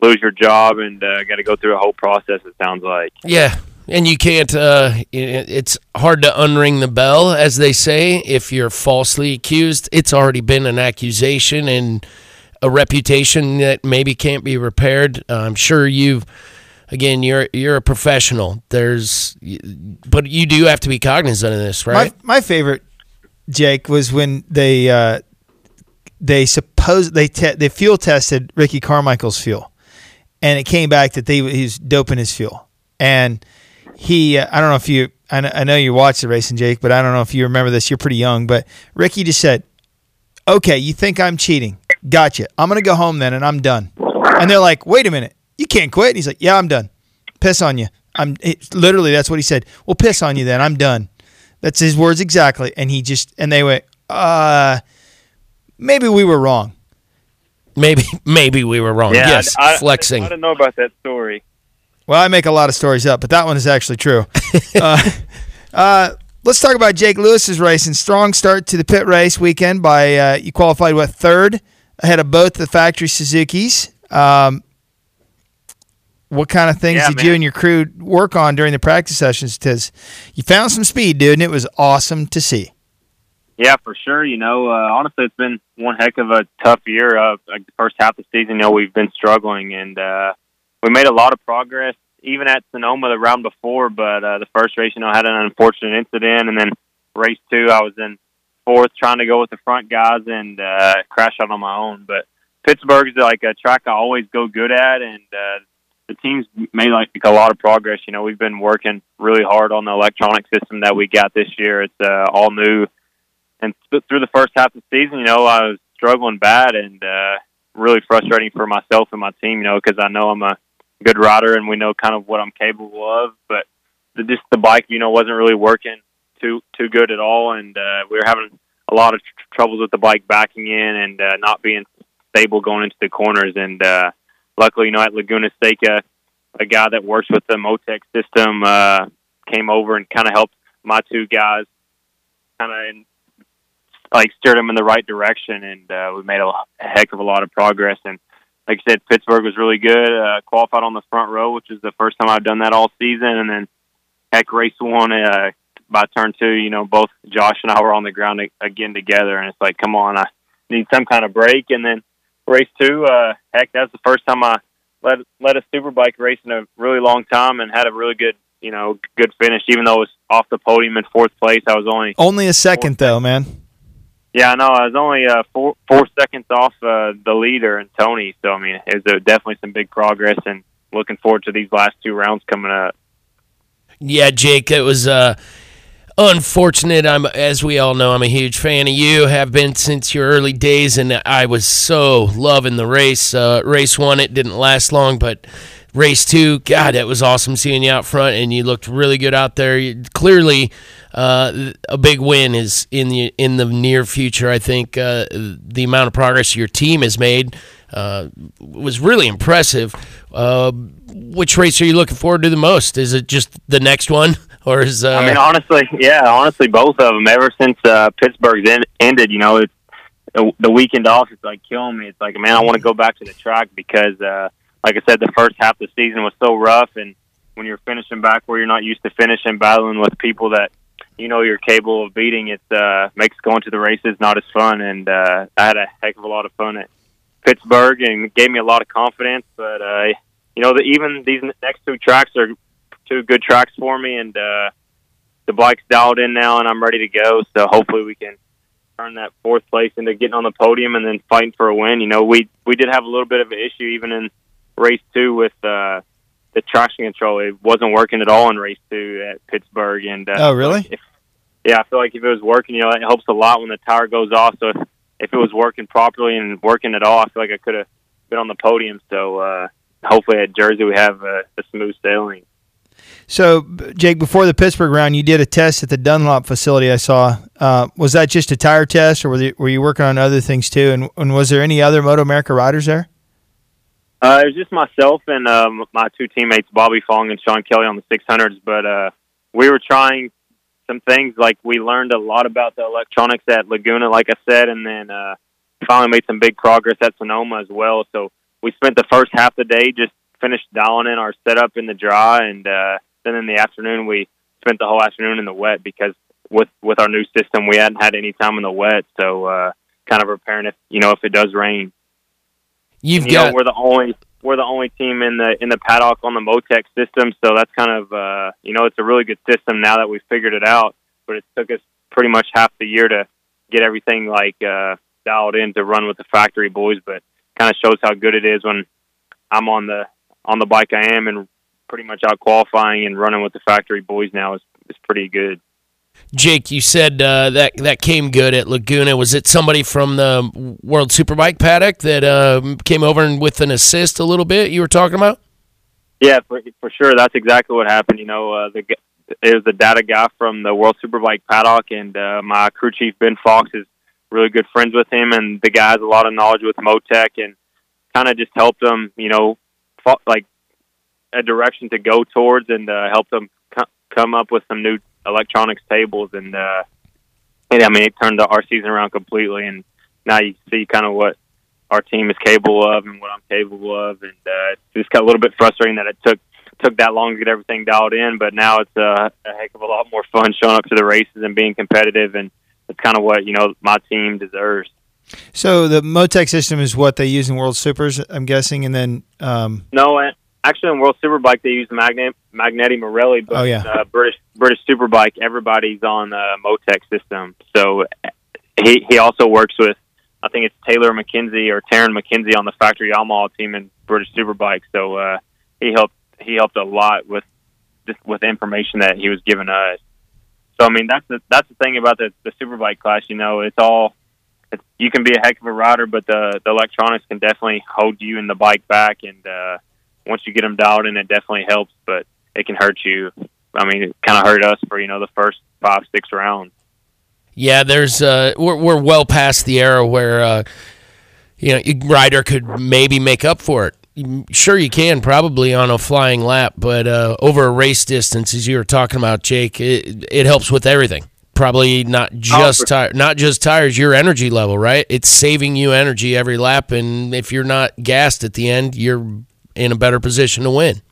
Speaker 20: lose your job and uh, got to go through a whole process. It sounds like.
Speaker 3: Yeah, and you can't. Uh, it's hard to unring the bell, as they say. If you're falsely accused, it's already been an accusation and a reputation that maybe can't be repaired. Uh, I'm sure you've. Again, you're you're a professional. There's, but you do have to be cognizant of this, right?
Speaker 7: My my favorite, Jake, was when they uh, they suppose they te- they fuel tested Ricky Carmichael's fuel, and it came back that they he was doping his fuel, and he uh, I don't know if you I know, I know you watched the racing, Jake, but I don't know if you remember this. You're pretty young, but Ricky just said, "Okay, you think I'm cheating? Gotcha. I'm gonna go home then, and I'm done." And they're like, "Wait a minute, you can't quit." And he's like, "Yeah, I'm done. Piss on you. I'm it, literally that's what he said. Well, piss on you then. I'm done." That's his words exactly. And he just and they went, "Uh, maybe we were wrong."
Speaker 3: Maybe maybe we were wrong.
Speaker 20: Yeah,
Speaker 3: yes,
Speaker 20: I, I-
Speaker 3: flexing.
Speaker 20: I, didn't know about that story.
Speaker 7: Well, I make a lot of stories up, but that one is actually true. uh, uh, let's talk about Jake Lewis's race and Strong start to the pit race weekend by uh, you qualified what third ahead of both the factory Suzuki's. Um, what kind of things
Speaker 20: Yeah,
Speaker 7: did
Speaker 20: man.
Speaker 7: you and your crew work on during the practice sessions? Because you found some speed, dude, and it was awesome to see.
Speaker 20: Yeah, for sure. You know, uh, honestly, it's been one heck of a tough year. Uh, like the first half of the season, you know, we've been struggling, and uh, we made a lot of progress, even at Sonoma the round before. But uh, the first race, you know, had an unfortunate incident, and then race two, I was in fourth, trying to go with the front guys, and uh, crashed out on my own. But Pittsburgh's like a track I always go good at, and uh, the team's made like a lot of progress. You know, we've been working really hard on the electronic system that we got this year. It's uh, all new and through the first half of the season, you know, I was struggling bad and uh, really frustrating for myself and my team, you know, because I know I'm a good rider and we know kind of what I'm capable of. But the, just the bike, you know, wasn't really working too too good at all, and uh, we were having a lot of tr- troubles with the bike backing in and uh, not being stable going into the corners. And uh, luckily, you know, at Laguna Seca, a guy that works with the Motec system uh, came over and kind of helped my two guys kind of like steered them in the right direction, and uh, we made a, a heck of a lot of progress. And like I said, Pittsburgh was really good. Uh, qualified on the front row, which is the first time I've done that all season, and then heck, race one uh, by turn two. You know, both Josh and I were on the ground again together, and it's like, come on, I need some kind of break. And then race two, uh, heck, that's the first time I led led a superbike race in a really long time, and had a really good you know good finish. Even though it was off the podium in fourth place, I was only
Speaker 7: Only a second though, man.
Speaker 20: Yeah, no, I was only uh, four four seconds off uh, the leader and Tony. So I mean, it was uh, definitely some big progress, and looking forward to these last two rounds coming up.
Speaker 3: Yeah, Jake, it was uh, unfortunate. I'm, as we all know, I'm a huge fan of you. Have been since your early days, and I was so loving the race. Uh, race one, it didn't last long, but race two, God, it was awesome seeing you out front, and you looked really good out there. You, clearly, uh, a big win is in the in the near future. I think uh, the amount of progress your team has made uh, was really impressive. Uh, which race are you looking forward to the most? Is it just the next one, or is? Uh,
Speaker 20: I mean, honestly, yeah, honestly, both of them. Ever since uh, Pittsburgh's en- ended, you know, it's the, weekend off. It's like killing me. It's like, man, I want to go back to the track because, like I said, the first half of the season was so rough, and when you're finishing back where you're not used to finishing, battling with people that you know you're capable of beating, it uh, makes going to the races not as fun. And uh, I had a heck of a lot of fun at Pittsburgh, and gave me a lot of confidence. But uh, you know, the, even these next two tracks are two good tracks for me, and uh, the bike's dialed in now, and I'm ready to go. So hopefully we can turn that fourth place into getting on the podium and then fighting for a win. You know, we we did have a little bit of an issue even in race two with uh, the traction control. It wasn't working at all in race two at Pittsburgh, and uh,
Speaker 7: Oh, really?
Speaker 20: if, yeah, I feel like if it was working, you know, it helps a lot when the tire goes off. So if, if it was working properly and working at all, I feel like I could have been on the podium. So uh, hopefully at Jersey we have uh, a smooth sailing.
Speaker 7: So, Jake, before the Pittsburgh round, you did a test at the Dunlop facility. I saw. Uh, was that just a tire test, or were you, were you working on other things too? And, and was there any other Moto America riders there?
Speaker 20: Uh, it was just myself and um, my two teammates, Bobby Fong and Sean Kelly, on the 600s. But uh, we were trying some things. Like we learned a lot about the electronics at Laguna, like I said, and then uh, finally made some big progress at Sonoma as well. So we spent the first half of the day just finished dialing in our setup in the dry, and uh, then in the afternoon we spent the whole afternoon in the wet because with with our new system we hadn't had any time in the wet. So uh, kind of preparing if you know if it does rain.
Speaker 3: You've
Speaker 20: And, you
Speaker 3: got
Speaker 20: know, we're the only we're the only team in the in the paddock on the Motec system, so that's kind of uh, you know it's a really good system now that we've figured it out. But it took us pretty much half the year to get everything like uh, dialed in to run with the factory boys. But kind of shows how good it is when I'm on the on the bike I am and pretty much out qualifying and running with the factory boys now is is pretty good.
Speaker 3: Jake, you said uh, that that came good at Laguna. Was it somebody from the World Superbike paddock that uh, came over and with an assist a little bit? You were talking about?
Speaker 20: Yeah, for, for sure. That's exactly what happened. You know, uh, the it was the data guy from the World Superbike paddock, and uh, my crew chief Ben Fox is really good friends with him, and the guy has a lot of knowledge with Motec, and kind of just helped them, you know, like a direction to go towards, and uh, helped them co- come up with some new electronics tables, and uh, and I mean, it turned our season around completely, and now you see kind of what our team is capable of and what I'm capable of, and uh, it's just got a little bit frustrating that it took took that long to get everything dialed in, but now it's uh, a heck of a lot more fun showing up to the races and being competitive, and it's kind of what you know my team deserves.
Speaker 7: So the Motec system is what they use in World Supers, I'm guessing, and then um,
Speaker 20: No, actually in World Superbike they use Magne Magneti Marelli, but
Speaker 7: Oh, yeah.
Speaker 20: uh, British British Superbike everybody's on the Motec system. So uh, he he also works with I think it's Taylor McKenzie or Tarran Mackenzie on the factory Yamaha team in British Superbike. So uh, he helped he helped a lot with just with information that he was giving us. So I mean that's the that's the thing about the the Superbike class. You know, it's all it's, you can be a heck of a rider, but the the electronics can definitely hold you and the bike back. And uh, once you get them dialed in, it definitely helps, but it can hurt you I mean, it kind of hurt us for you know the first five six rounds.
Speaker 3: Yeah, there's uh, we're we're well past the era where uh, you know a rider could maybe make up for it. Sure, you can probably on a flying lap, but uh, over a race distance, as you were talking about, Jake, it it helps with everything. Probably not just
Speaker 20: for-
Speaker 3: tire, not just tires, your energy level, right? It's saving you energy every lap, and if you're not gassed at the end, you're in a better position to win.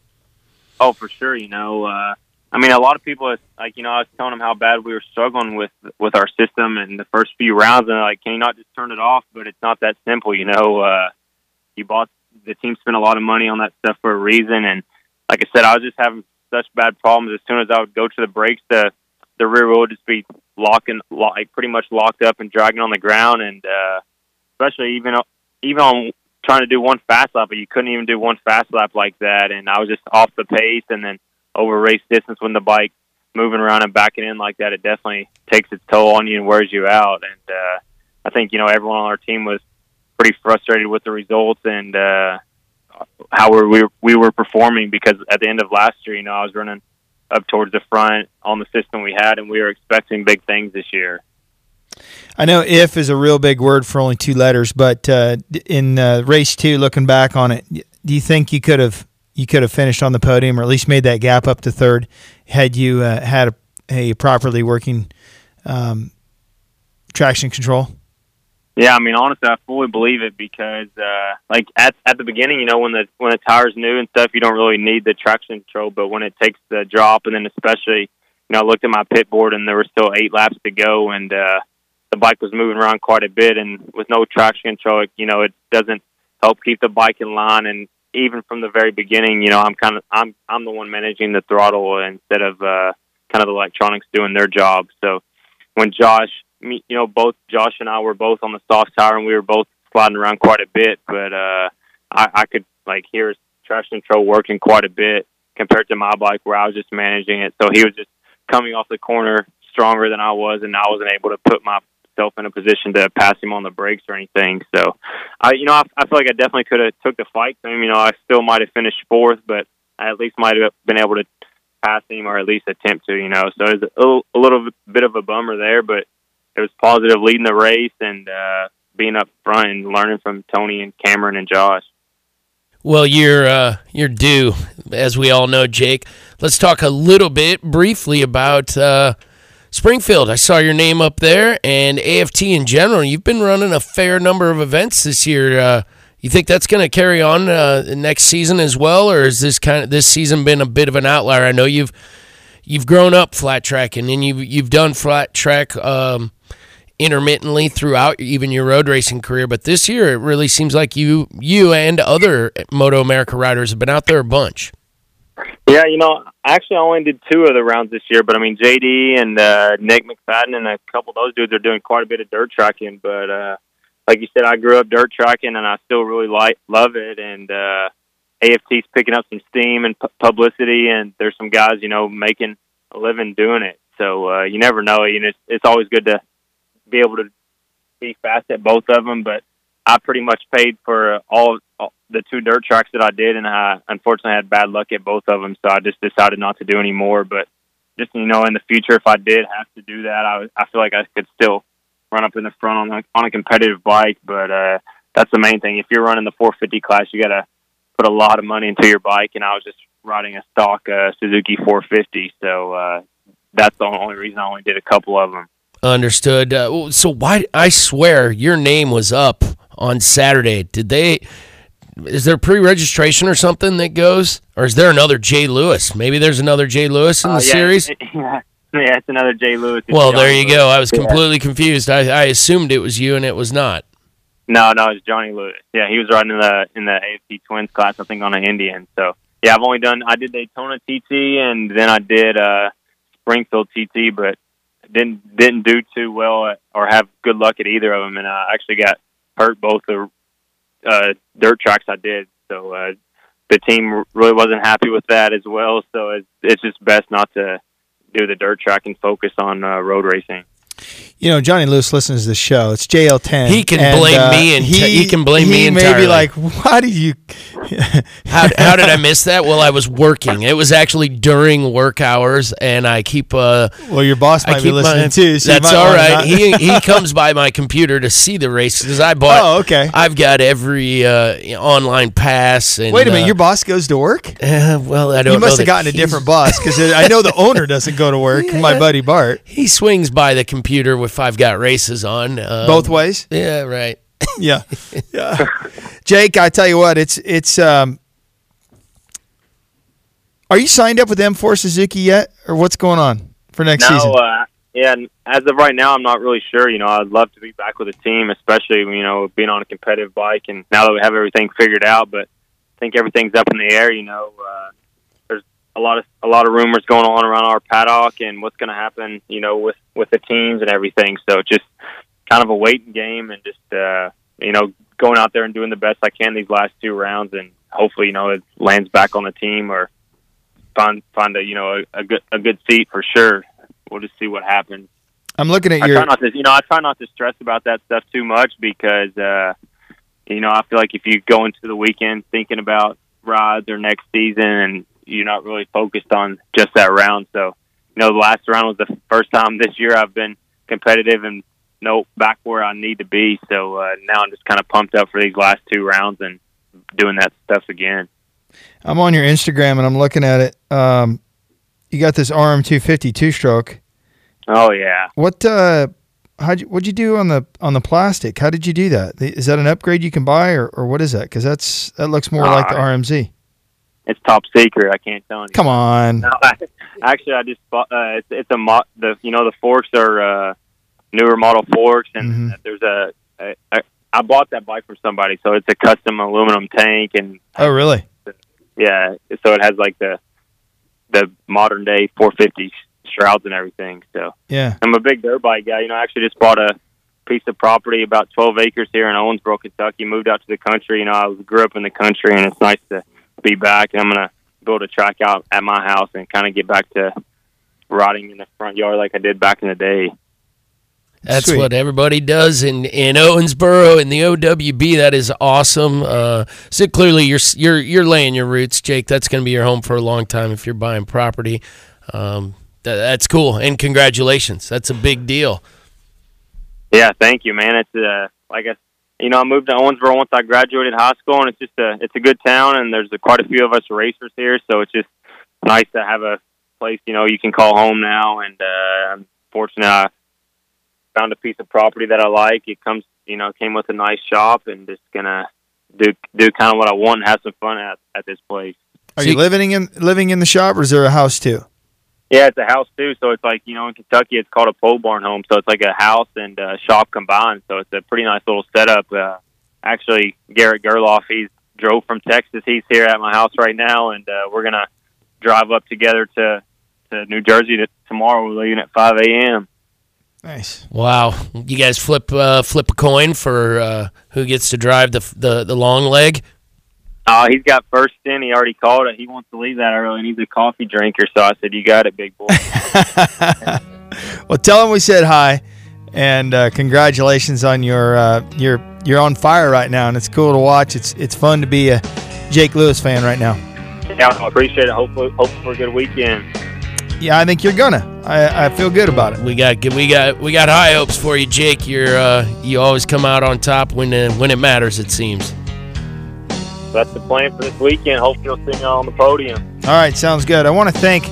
Speaker 20: Oh, for sure. You know, uh, I mean, a lot of people, like, you know, I was telling them how bad we were struggling with with our system in the first few rounds, and like, "Can you not just turn it off?" But it's not that simple. You know, uh, you bought the team spent a lot of money on that stuff for a reason, and like I said, I was just having such bad problems. As soon as I would go to the brakes, the the rear wheel would just be locking, like pretty much locked up and dragging on the ground, and uh, especially even even on trying to do one fast lap, but you couldn't even do one fast lap like that, and I was just off the pace, and then over race distance when the bike moving around and backing in like that, it definitely takes its toll on you and wears you out. And uh, I think you know everyone on our team was pretty frustrated with the results and uh, how we're, were, we were performing because at the end of last year, you know, I was running up towards the front on the system we had, and we were expecting big things this year.
Speaker 7: I know "if" is a real big word for only two letters, but uh, in uh, race two, looking back on it, do you think you could have you could have finished on the podium or at least made that gap up to third had you uh, had a, a properly working um, traction control?
Speaker 20: Yeah, I mean, honestly, I fully believe it because, uh, like at at the beginning, you know, when the when the tire's new and stuff, you don't really need the traction control. But when it takes the drop, and then especially, you know, I looked at my pit board and there were still eight laps to go, and uh, the bike was moving around quite a bit, and with no traction control, it, you know, it doesn't help keep the bike in line. And even from the very beginning, you know, I'm kind of I'm I'm the one managing the throttle instead of uh, kind of the electronics doing their job. So when Josh, me, you know, both Josh and I were both on the soft tire, and we were both sliding around quite a bit. But uh, I, I could like hear his traction control working quite a bit compared to my bike, where I was just managing it. So he was just coming off the corner stronger than I was, and I wasn't able to put myself in a position to pass him on the brakes or anything. So, I, you know, I, I feel like I definitely could have took the fight to him. You know, I still might have finished fourth, but I at least might have been able to pass him or at least attempt to. You know, so it's a little, a little bit of a bummer there, but it was positive leading the race and uh, being up front and learning from Tony and Cameron and Josh.
Speaker 3: Well, you're uh, you're due, as we all know, Jake. Let's talk a little bit briefly about uh, Springfield. I saw your name up there, and AFT in general. You've been running a fair number of events this year. Uh, you think that's going to carry on uh, next season as well, or is this kind of this season been a bit of an outlier? I know you've you've grown up flat tracking, and you've you've done flat track. Um, intermittently throughout even your road racing career, but this year it really seems like you you and other Moto America riders have been out there a bunch.
Speaker 20: Yeah, you know, actually, I only did two of the rounds this year, but I mean, JD and uh, Nick McFadden and a couple of those dudes are doing quite a bit of dirt tracking. But uh, like you said, I grew up dirt tracking, and I still really like love it. And uh, AFT's picking up some steam and pu- publicity, and there's some guys, you know, making a living doing it. So uh, you never know. You know, it's, it's always good to be able to be fast at both of them. But I pretty much paid for all, the two dirt tracks that I did, and I unfortunately had bad luck at both of them. So I just decided not to do any more. But just you know, in the future, if I did have to do that, I I feel like I could still run up in the front on a, on a competitive bike. But uh, that's the main thing. If you're running the 450 class, you got to put a lot of money into your bike, and I was just riding a stock uh, Suzuki 450. So uh, that's the only reason I only did a couple of them.
Speaker 3: Understood. Uh, so why? I swear your name was up on Saturday. Did they? Is there pre-registration or something that goes, or is there another Jay Lewis? Maybe there's another Jay Lewis in the
Speaker 20: Uh, yeah,
Speaker 3: series.
Speaker 20: Yeah, yeah, it's another Jay Lewis.
Speaker 3: Well, there you
Speaker 20: Lewis.
Speaker 3: go. I was
Speaker 20: Yeah.
Speaker 3: completely confused. I, I assumed it was you, and it was not.
Speaker 20: No, no, it's Johnny Lewis. Yeah, he was riding in the in the AFT Twins class, I think, on an Indian. So yeah, I've only done I did Daytona TT and then I did uh Springfield TT, but didn't didn't do too well at, or have good luck at either of them, and I actually got hurt both the uh, dirt tracks I did. So uh, the team really wasn't happy with that as well. So it's it's just best not to do the dirt track and focus on uh, road racing.
Speaker 7: You know, Johnny Lewis listens to the show. It's JL10.
Speaker 3: He can
Speaker 7: and,
Speaker 3: blame
Speaker 7: uh,
Speaker 3: me and he he can blame me
Speaker 7: He may
Speaker 3: entirely.
Speaker 7: be like, why did you?
Speaker 3: how, how did I miss that? Well, I was working. It was actually during work hours, and I keep. Uh,
Speaker 7: well, your boss
Speaker 3: I
Speaker 7: might be
Speaker 3: keep
Speaker 7: listening
Speaker 3: my-
Speaker 7: too. So
Speaker 3: that's all right. he he comes by my computer to see the race because I bought.
Speaker 7: Oh, okay.
Speaker 3: I've got every uh, online pass. And,
Speaker 7: Wait a minute,
Speaker 3: uh,
Speaker 7: your boss goes to work?
Speaker 3: Uh, well, I don't.
Speaker 7: You must
Speaker 3: know
Speaker 7: have gotten a different boss because I know the owner doesn't go to work. My buddy Bart.
Speaker 3: He swings by the computer if I've got races on. Um,
Speaker 7: Both ways?
Speaker 3: Yeah, right.
Speaker 7: yeah, yeah. Jake, I tell you what, it's it's. um Are you signed up with M4 Suzuki yet, or what's going on for next
Speaker 20: no,
Speaker 7: season?
Speaker 20: uh, yeah. and As of right now, I'm not really sure. You know, I'd love to be back with a team, especially you know being on a competitive bike, and now that we have everything figured out. But I think everything's up in the air. You know, uh, there's a lot of a lot of rumors going on around our paddock and what's going to happen. You know, with with the teams and everything. So just kind of a waiting game, and just uh, you know going out there and doing the best I can these last two rounds, and hopefully you know it lands back on the team or find find a you know a, a good a good seat for sure. We'll just see what happens.
Speaker 7: I'm looking at
Speaker 20: I
Speaker 7: your.
Speaker 20: try not to, you know, I try not to stress about that stuff too much because, uh, you know, I feel like if you go into the weekend thinking about rides or next season and you're not really focused on just that round. So, you know, the last round was the first time this year I've been competitive and no back where I need to be. So uh, now I'm just kind of pumped up for these last two rounds and doing that stuff again.
Speaker 7: I'm on your Instagram and I'm looking at it. Um, you got this RM250 two stroke.
Speaker 20: Oh yeah.
Speaker 7: What uh, how'd you, what'd you do on the on the plastic? How did you do that? Is that an upgrade you can buy, or, or what is that? Because that's that looks more like the
Speaker 20: Uh,
Speaker 7: RMZ.
Speaker 20: It's top secret. I can't tell you.
Speaker 7: Come on.
Speaker 20: No, I, actually, I just bought. Uh, it's, it's a mo- the you know the forks are uh, newer model forks, and there's a, a, a. I bought that bike from somebody, so it's a custom aluminum tank, and
Speaker 7: Oh, really?
Speaker 20: yeah, so it has like the the modern day 450 shrouds and everything. So
Speaker 7: Yeah.
Speaker 20: I'm a big dirt bike guy. You know, I actually just bought a piece of property about 12 acres here in Owensboro, Kentucky. Moved out to the country. You know, I was, grew up in the country, and it's nice to be back. And I'm gonna build a track out at my house and kind of get back to riding in the front yard like I did back in the day.
Speaker 3: That's
Speaker 20: Sweet.
Speaker 3: what everybody does in, in Owensboro in the OWB. That is awesome. Uh, so clearly you're you're you're laying your roots, Jake. That's going to be your home for a long time if you're buying property. Um, that, that's cool, and congratulations. That's a big deal.
Speaker 20: Yeah, thank you, man. It's uh, like I, you know, I moved to Owensboro once I graduated high school, and it's just a, it's a good town, and there's a, quite a few of us racers here, so it's just nice to have a place, you know, you can call home now. And uh, I'm fortunate I found a piece of property that I like. It comes, you know, came with a nice shop, and just gonna do do kind of what I want and have some fun at at this place.
Speaker 7: Are you living in living in the shop, or is there a house too?
Speaker 20: Yeah, it's a house too. So it's like you know in Kentucky, it's called a pole barn home. So it's like a house and a shop combined. So it's a pretty nice little setup. Uh, actually, Garrett Gerloff, he's drove from Texas. He's here at my house right now, and uh, we're gonna drive up together to to New Jersey to, tomorrow. We're leaving at five a.m.
Speaker 7: Nice.
Speaker 3: Wow, you guys flip uh, flip a coin for uh, who gets to drive the the, the long leg.
Speaker 20: Uh, he's got first in. He already called it. He wants to leave that early, and he's a coffee drinker. So I said, "You got it, big boy."
Speaker 7: Well, tell him we said hi, and uh, congratulations on your uh, you're you're on fire right now, and it's cool to watch. It's it's fun to be a Jake Lewis fan right now.
Speaker 20: yeah, I appreciate it. Hopefully, hope for a good weekend.
Speaker 7: Yeah, I think you're gonna. I, I feel good about it.
Speaker 3: We got we got we got high hopes for you, Jake. You're uh, you always come out on top when uh, when it matters. It seems.
Speaker 20: That's the plan for this weekend. Hopefully, you'll see me on the podium.
Speaker 7: All right, sounds good. I want to thank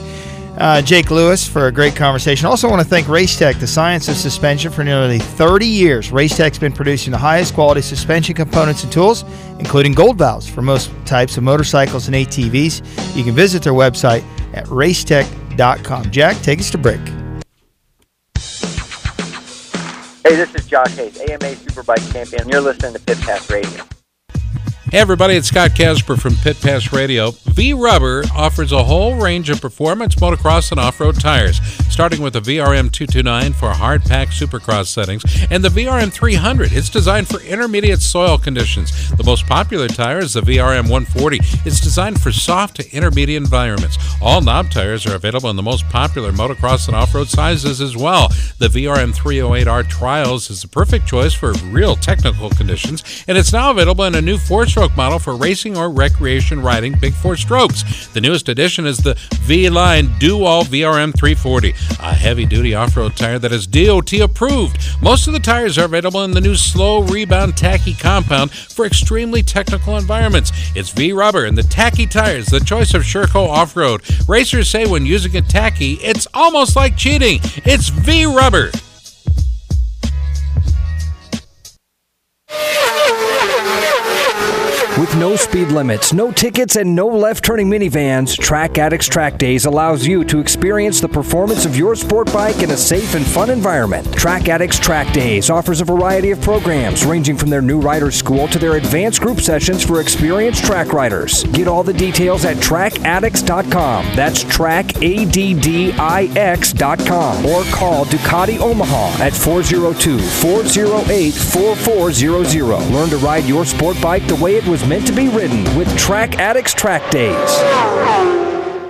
Speaker 7: uh, Jake Lewis for a great conversation. Also, want to thank Racetech, the science of suspension, for nearly 30 years. Racetech's been producing the highest quality suspension components and tools, including gold valves for most types of motorcycles and ATVs. You can visit their website at racetech.com. Jack, take us to break.
Speaker 13: Hey, this is Josh Hayes, AMA Superbike champion. You're listening to Pit Pass Radio.
Speaker 6: Hey everybody, it's Scott Casber from Pit Pass Radio. Vee Rubber offers a whole range of performance motocross and off-road tires, starting with the VRM 229 for hard pack supercross settings and the VRM 300. It's designed for intermediate soil conditions. The most popular tire is the VRM 140. It's designed for soft to intermediate environments. All knob tires are available in the most popular motocross and off-road sizes as well. The VRM 308R Trials is the perfect choice for real technical conditions, and it's now available in a new four-stroke model for racing or recreation riding big four strokes. The newest addition is the V Line Do All VRM 340, a heavy duty off road tire that is DOT approved. Most of the tires are available in the new slow rebound tacky compound for extremely technical environments. It's Vee Rubber and the tacky tires, the choice of Sherco off road. Racers say when using a tacky, it's almost like cheating. It's Vee Rubber.
Speaker 21: With no speed limits, no tickets, and no left turning minivans, Track Addicts Track Days allows you to experience the performance of your sport bike in a safe and fun environment. Track Addicts Track Days offers a variety of programs ranging from their new rider school to their advanced group sessions for experienced track riders. Get all the details at trackaddicts.com. That's trackaddicts.com or call Ducati Omaha at 402 408 4400. Learn to ride your sport bike the way it was meant to be ridden with Track Addicts Track Days.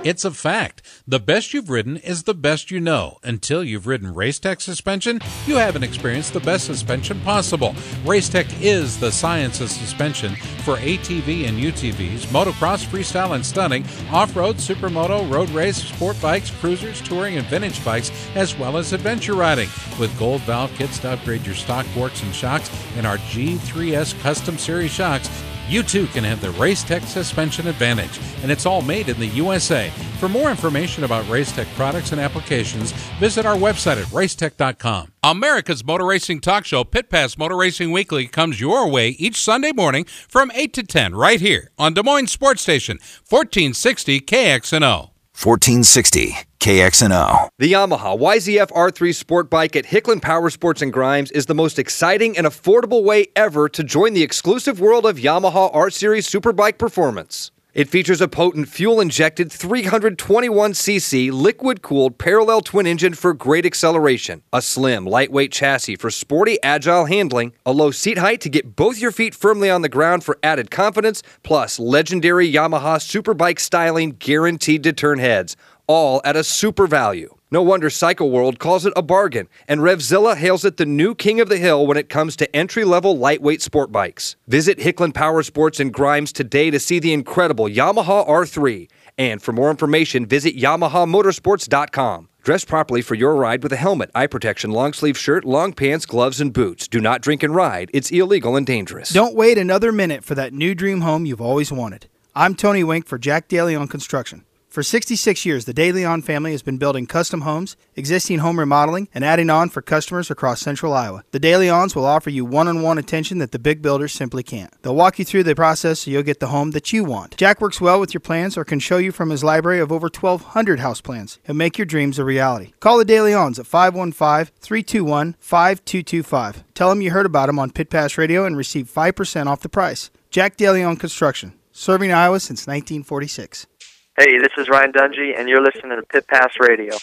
Speaker 6: It's a fact. The best you've ridden is the best you know. Until you've ridden Racetech suspension, you haven't experienced the best suspension possible. Racetech is the science of suspension for ATV and UTVs, motocross, freestyle, and stunning, off-road, supermoto, road race, sport bikes, cruisers, touring, and vintage bikes, as well as adventure riding. With gold valve kits to upgrade your stock forks and shocks and our G3S Custom Series shocks, you too can have the Racetech suspension advantage, and it's all made in the USA. For more information about Racetech products and applications, visit our website at racetech.com. America's Motor Racing Talk Show, Pit Pass Motor Racing Weekly, comes your way each Sunday morning from 8 to 10 right here on Des Moines Sports Station, 1460 KXNO.
Speaker 8: 1460 KXNO.
Speaker 9: The Yamaha YZF R3 Sport Bike at Hicklin Power Sports and Grimes is the most exciting and affordable way ever to join the exclusive world of Yamaha R Series Superbike performance. It features a potent fuel injected 321cc liquid cooled parallel twin engine for great acceleration, a slim, lightweight chassis for sporty, agile handling, a low seat height to get both your feet firmly on the ground for added confidence, plus legendary Yamaha Superbike styling guaranteed to turn heads, all at a super value. No wonder Cycle World calls it a bargain, and Revzilla hails it the new king of the hill when it comes to entry level lightweight sport bikes. Visit Hicklin Power Sports and Grimes today to see the incredible Yamaha R3. And for more information, visit YamahaMotorsports.com. Dress properly for your ride with a helmet, eye protection, long sleeve shirt, long pants, gloves, and boots. Do not drink and ride. It's illegal and dangerous.
Speaker 13: Don't wait another minute for that new dream home you've always wanted. I'm Tony Wink for Jack De Leon Construction. For 66 years, the De Leon family has been building custom homes, existing home remodeling, and adding on for customers across central Iowa. The De Leons will offer you one on one attention that the big builders simply can't. They'll walk you through the process so you'll get the home that you want. Jack works well with your plans or can show you from his library of over 1,200 house plans and make your dreams a reality. Call the De Leons at 515 321 5225. Tell them you heard about them on Pit Pass Radio and receive 5% off the price. Jack De Leon Construction, serving Iowa since 1946.
Speaker 18: Hey, this is Ryan Dungy, and you're listening to Pit Pass Radio.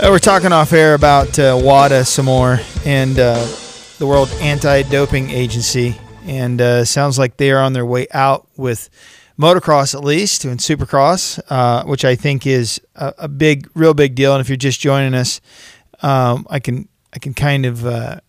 Speaker 7: Uh, we're talking off air about uh, WADA some more and uh, the World Anti Doping Agency. And uh, sounds like they are on their way out with motocross, at least, and supercross, uh, which I think is a, a, big, real big deal. And if you're just joining us, um, I can I can kind of uh,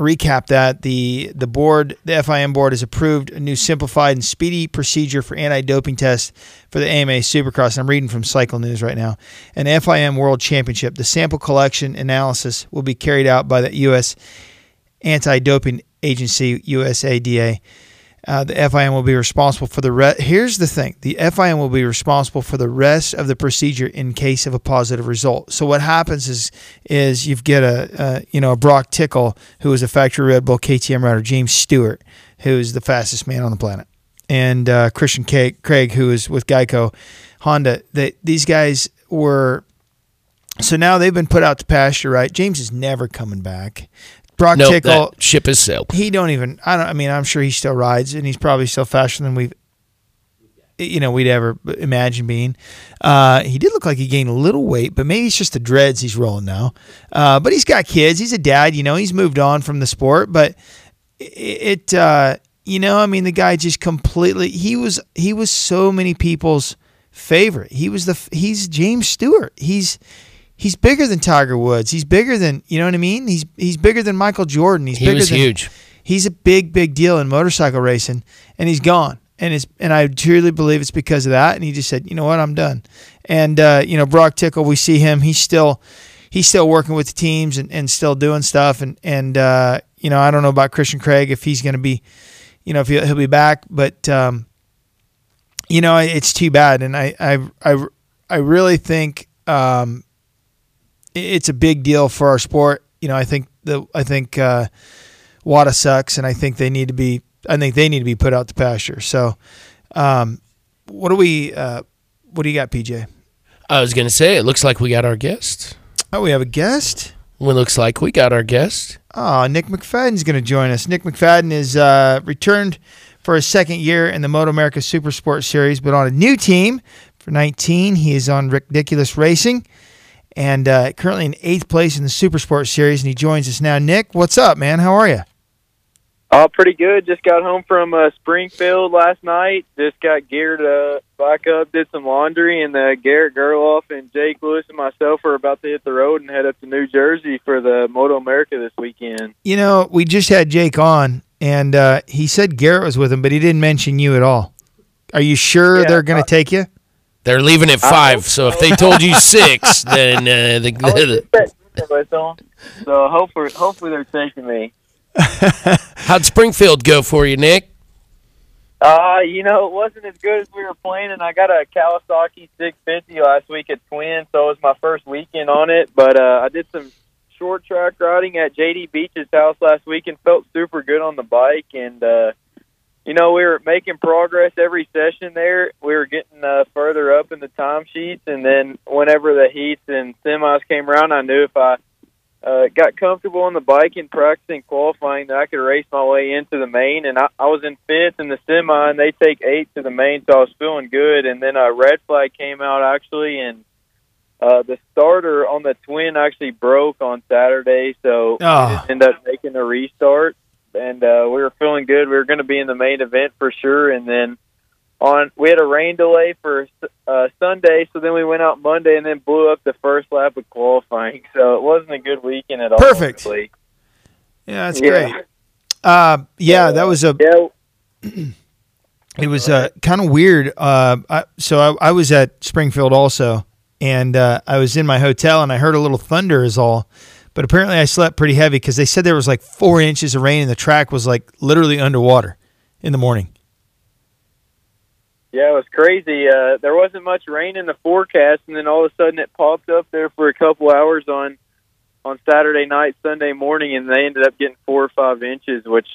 Speaker 7: recap that the the board, the FIM board, has approved a new simplified and speedy procedure for anti-doping tests for the AMA Supercross. I'm reading from Cycle News right now. An FIM World Championship. The sample collection analysis will be carried out by the U.S. Anti-Doping Agency (USADA). Uh, the FIM will be responsible for the rest. Here's the thing: the FIM will be responsible for the rest of the procedure in case of a positive result. So what happens is, is you get a, you know a Broc Tickle who is a factory Red Bull KTM rider, James Stewart, who is the fastest man on the planet, and uh, Christian K- Craig, who is with Geico, Honda. That these guys were So now they've been put out to pasture, right? James is never coming back. Broc
Speaker 3: Nope,
Speaker 7: Tickle,
Speaker 3: ship has sailed.
Speaker 7: he don't even. I don't. I mean, I'm sure he still rides, and he's probably still faster than we've, you know, we'd ever imagine being. Uh, he did look like he gained a little weight, but maybe it's just the dreads he's rolling now. Uh, but he's got kids. He's a dad. You know, he's moved on from the sport, but it. Uh, you know, I mean, the guy just completely. He was. He was so many people's favorite. He was the. He's James Stewart. He's he's bigger than Tiger Woods. He's bigger than you know what I mean. He's he's bigger than Michael Jordan. He's
Speaker 3: He
Speaker 7: bigger
Speaker 3: was
Speaker 7: than,
Speaker 3: huge.
Speaker 7: He's a big big deal in motorcycle racing, and he's gone. And it's and I truly believe it's because of that. And he just said, you know what, I'm done. And uh, you know, Broc Tickle, we see him. He's still he's still working with the teams and, and still doing stuff. And and uh, you know, I don't know about Christian Craig if he's going to be, you know, if he'll, he'll be back, but um, you know, it's too bad. And I I I, I really think um, it's a big deal for our sport. You know, I think the I think uh, WADA sucks, and I think they need to be. I think they need to be put out to pasture. So, um, what do we? Uh, what do you got, PJ?
Speaker 3: I was going to say, it looks like we got our guest.
Speaker 7: Oh, we have a guest.
Speaker 3: Well, it looks like we got our guest.
Speaker 7: Oh, Nick McFadden's going to join us. Nick McFadden is uh, returned for his second year in the Moto America Super Sport Series, but on a new team for 19. He is on Ridiculous Racing and uh, currently in eighth place in the Super Sport Series, and he joins us now. Nick, what's up, man? How are you?
Speaker 22: Oh, pretty good. Just got home from uh, Springfield last night. Just got geared uh, back up, did some laundry, and uh, Garrett Gerloff and Jake Lewis and myself are about to hit the road and head up to New Jersey for the Moto America this weekend.
Speaker 7: You know, we just had Jake on, and uh, he said Garrett was with him, but he didn't mention you at all. Are you sure
Speaker 22: Yeah,
Speaker 7: they're going to take you?
Speaker 3: They're leaving at five, so if they told you six, then uh, the, the,
Speaker 22: expecting so hopefully, hopefully they're taking me.
Speaker 3: how'd Springfield go for you, Nick?
Speaker 22: Uh, you know, it wasn't as good as we were planning. I got a Kawasaki 650 last week at Twin, so it was my first weekend on it. But uh, I did some short track riding at JD Beach's house last week and felt super good on the bike. And uh, you know, we were making progress every session there. We were getting uh, further up in the time sheets, and then whenever the heats and semis came around, I knew if I uh, got comfortable on the bike and practicing qualifying that I could race my way into the main. And I, I was in fifth in the semi, and they take eighth to the main, so I was feeling good. And then a red flag came out actually, and uh, the starter on the twin actually broke on Saturday, so
Speaker 7: Oh.
Speaker 22: ended up making a restart. And uh, we were feeling good. We were going to be in the main event for sure, and then on we had a rain delay for uh, Sunday, so then we went out Monday and then blew up the first lap of qualifying. So it wasn't a good weekend at all.
Speaker 7: Perfect.
Speaker 22: really.
Speaker 7: Yeah, that's
Speaker 22: Yeah.
Speaker 7: great. Uh, yeah, that was a. It was uh, kind of weird. Uh, I, so I, I was at Springfield also, and uh, I was in my hotel, and I heard a little thunder is all. But apparently, I slept pretty heavy because they said there was like four inches of rain, and the track was like literally underwater in the morning.
Speaker 22: Yeah, it was crazy. Uh, there wasn't much rain in the forecast, and then all of a sudden it popped up there for a couple hours on on Saturday night, Sunday morning, and they ended up getting four or five inches, which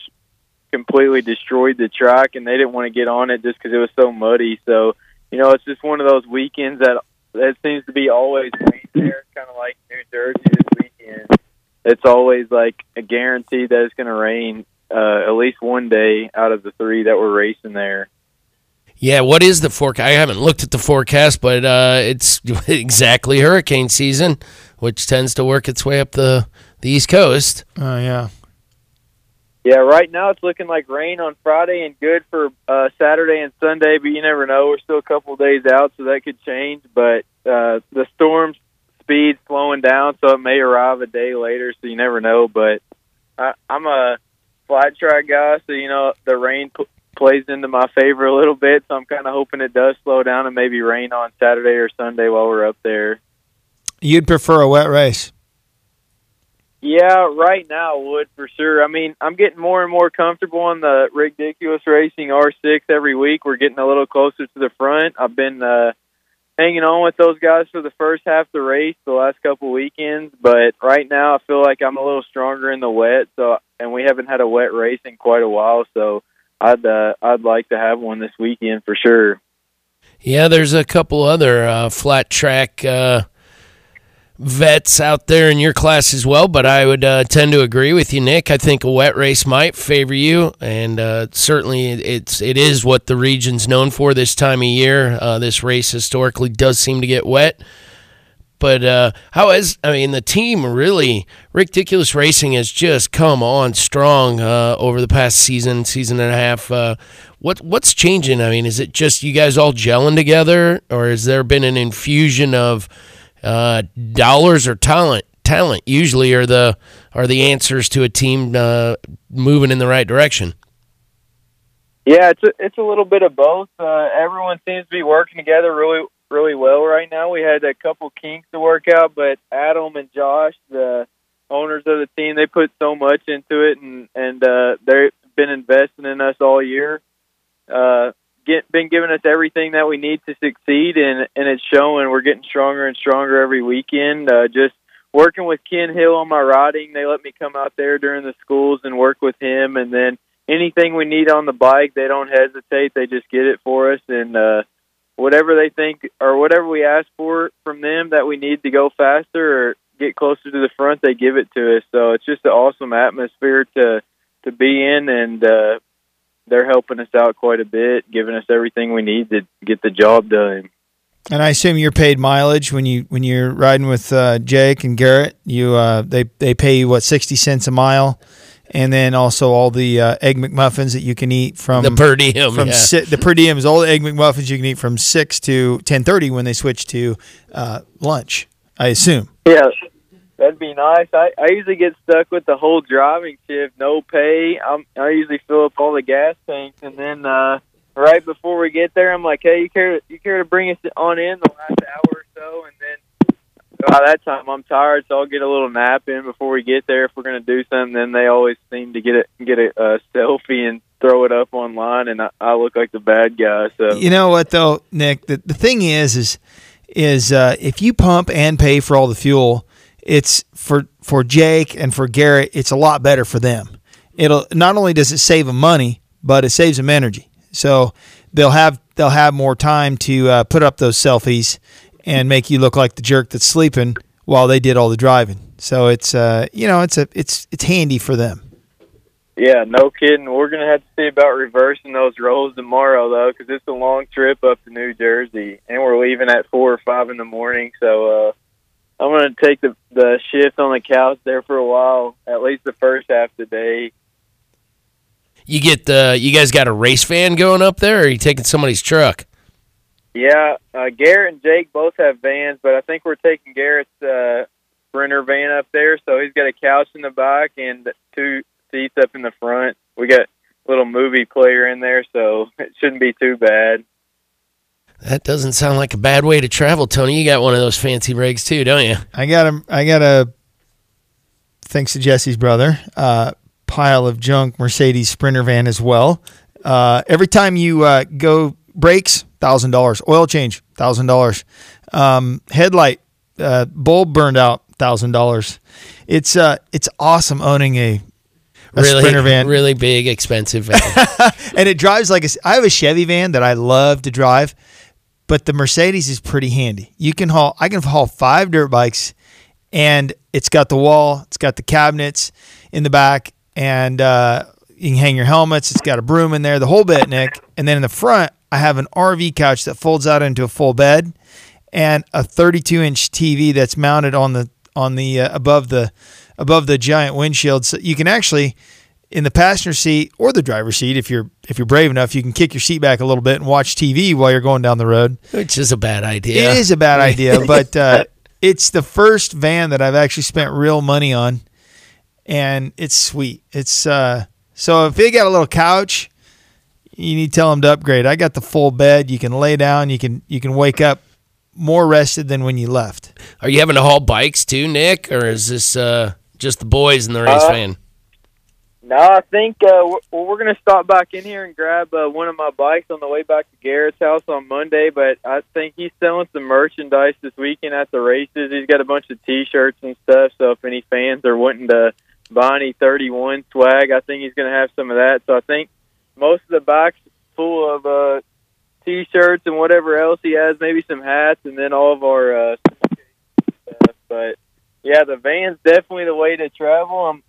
Speaker 22: completely destroyed the track. And they didn't want to get on it just because it was so muddy. So you know, it's just one of those weekends that that seems to be always rain there, kind of like New Jersey this weekend. It's always like a guarantee that it's going to rain uh, at least one day out of the three that we're racing there.
Speaker 3: Yeah, what is the forecast? I haven't looked at the forecast, but uh, it's exactly hurricane season, which tends to work its way up the, the East Coast.
Speaker 7: Oh, yeah.
Speaker 22: Yeah, right now it's looking like rain on Friday and good for uh, Saturday and Sunday, but you never know. We're still a couple of days out, so that could change. But uh, the storm's speed slowing down, so it may arrive a day later. So you never know. But I, I'm a flat track guy, so you know the rain p- plays into my favor a little bit. So I'm kind of hoping it does slow down and maybe rain on Saturday or Sunday while we're up there.
Speaker 7: You'd prefer a wet race.
Speaker 22: Yeah, right now I would for sure. I mean, I'm getting more and more comfortable on the ridiculous racing R6 every week. We're getting a little closer to the front. I've been uh, hanging on with those guys for the first half of the race the last couple weekends, but right now I feel like I'm a little stronger in the wet. So, and we haven't had a wet race in quite a while, so I'd uh, I'd like to have one this weekend for sure.
Speaker 3: Yeah, there's a couple other uh, flat track uh, vets out there in your class as well, but I would uh, tend to agree with you, Nick. I think a wet race might favor you, and uh, certainly it's it is what the region's known for this time of year. Uh, this race historically does seem to get wet. But uh, how is I mean the team really Ridiculous Racing has just come on strong uh, over the past season, season and a half. Uh, what what's changing? I mean, is it just you guys all gelling together, or has there been an infusion of uh, dollars or talent? Talent usually are the are the answers to a team uh, moving in the right direction.
Speaker 22: Yeah, it's a, it's a little bit of both. Uh, everyone seems to be working together really really well right now. We had a couple kinks to work out, but Adam and Josh, the owners of the team, they put so much into it, and and uh, they've been investing in us all year. Uh, get been giving us everything that we need to succeed, and and it's showing. We're getting stronger and stronger every weekend. Uh, just working with Ken Hill on my riding, they let me come out there during the schools and work with him, and then anything we need on the bike, they don't hesitate. They just get it for us, and uh, whatever they think or whatever we ask for from them that we need to go faster or get closer to the front, they give it to us. So it's just an awesome atmosphere to to be in, and uh, they're helping us out quite a bit, giving us everything we need to get the job done.
Speaker 7: And I assume you're paid mileage when you when you're riding with uh, Jake and Garrett. You uh, they they pay you what sixty cents a mile, and then also all the uh, egg McMuffins that you can eat from
Speaker 3: The per diem,
Speaker 7: From
Speaker 3: yeah.
Speaker 7: si- the per diem is all the egg McMuffins you can eat from six to ten thirty when they switch to uh, lunch. I assume.
Speaker 22: Yeah, that'd be nice. I, I usually get stuck with the whole driving shift, no pay. I'm, I usually fill up all the gas tanks, and then uh, right before we get there, I'm like, "Hey, you care you care to bring us on in the last hour or so?" And then by that time, I'm tired, so I'll get a little nap in before we get there. If we're gonna do something, then they always seem to get it get a uh, selfie and throw it up online, and I, I look like the bad guy. So
Speaker 7: You know what though, Nick? The, the thing is, is is uh, if you pump and pay for all the fuel, it's for for Jake and for Garrett, it's a lot better for them. It'll not only does it save them money, but it saves them energy. So they'll have they'll have more time to uh, put up those selfies and make you look like the jerk that's sleeping while they did all the driving. So it's uh, you know it's a it's it's handy for them.
Speaker 22: Yeah, no kidding. We're gonna have to see about reversing those roles tomorrow, though, because it's a long trip up to New Jersey, and we're leaving at four or five in the morning. So uh, I'm gonna take the the shift on the couch there for a while, at least the first half of the day.
Speaker 3: You get the you guys got a race van going up there, or are you taking somebody's truck?
Speaker 22: Yeah, uh, Garrett and Jake both have vans, but I think we're taking Garrett's uh, Sprinter van up there, so he's got a couch in the back and two seats up in the front. We got a little movie player in there, so it shouldn't be too bad.
Speaker 3: That doesn't sound like a bad way to travel, Tony. You got one of those fancy rigs too, don't you?
Speaker 7: I got a I got a thanks to Jesse's brother uh, pile of junk Mercedes Sprinter van as well. Uh, every time you uh, go brakes, thousand dollars. Oil change, thousand dollars. Um, headlight uh, bulb burned out, thousand dollars. It's uh it's awesome owning a a
Speaker 3: really,
Speaker 7: Sprinter van.
Speaker 3: really big, expensive van.
Speaker 7: and it drives like a, I have a Chevy van that I love to drive, but the Mercedes is pretty handy. You can haul, I can haul five dirt bikes, and it's got the wall, it's got the cabinets in the back, and uh, you can hang your helmets. It's got a broom in there, the whole bit, Nick. And then in the front, I have an RV couch that folds out into a full bed, and a 32 inch TV that's mounted on the on the uh, above the above the giant windshield. So you can actually in the passenger seat or the driver's seat if you're if you're brave enough, you can kick your seat back a little bit and watch TV while you're going down the road.
Speaker 3: Which is a bad idea.
Speaker 7: It is a bad idea, but uh, it's the first van that I've actually spent real money on, and it's sweet. It's uh, so if they got a little couch, you need to tell them to upgrade. I got the full bed. You can lay down. You can you can wake up more rested than when you left.
Speaker 3: Are you having to haul bikes too, Nick, or is this uh, just the boys in the race
Speaker 22: Uh,
Speaker 3: van?
Speaker 22: No, I think uh, we're, we're going to stop back in here and grab uh, one of my bikes on the way back to Garrett's house on Monday. But I think he's selling some merchandise this weekend at the races. He's got a bunch of T-shirts and stuff. So if any fans are wanting to buy any 31 swag, I think he's going to have some of that. So I think most of the bike's full of uh, T-shirts and whatever else he has, maybe some hats, and then all of our uh, stuff. But yeah, the van's definitely the way to travel. I'm,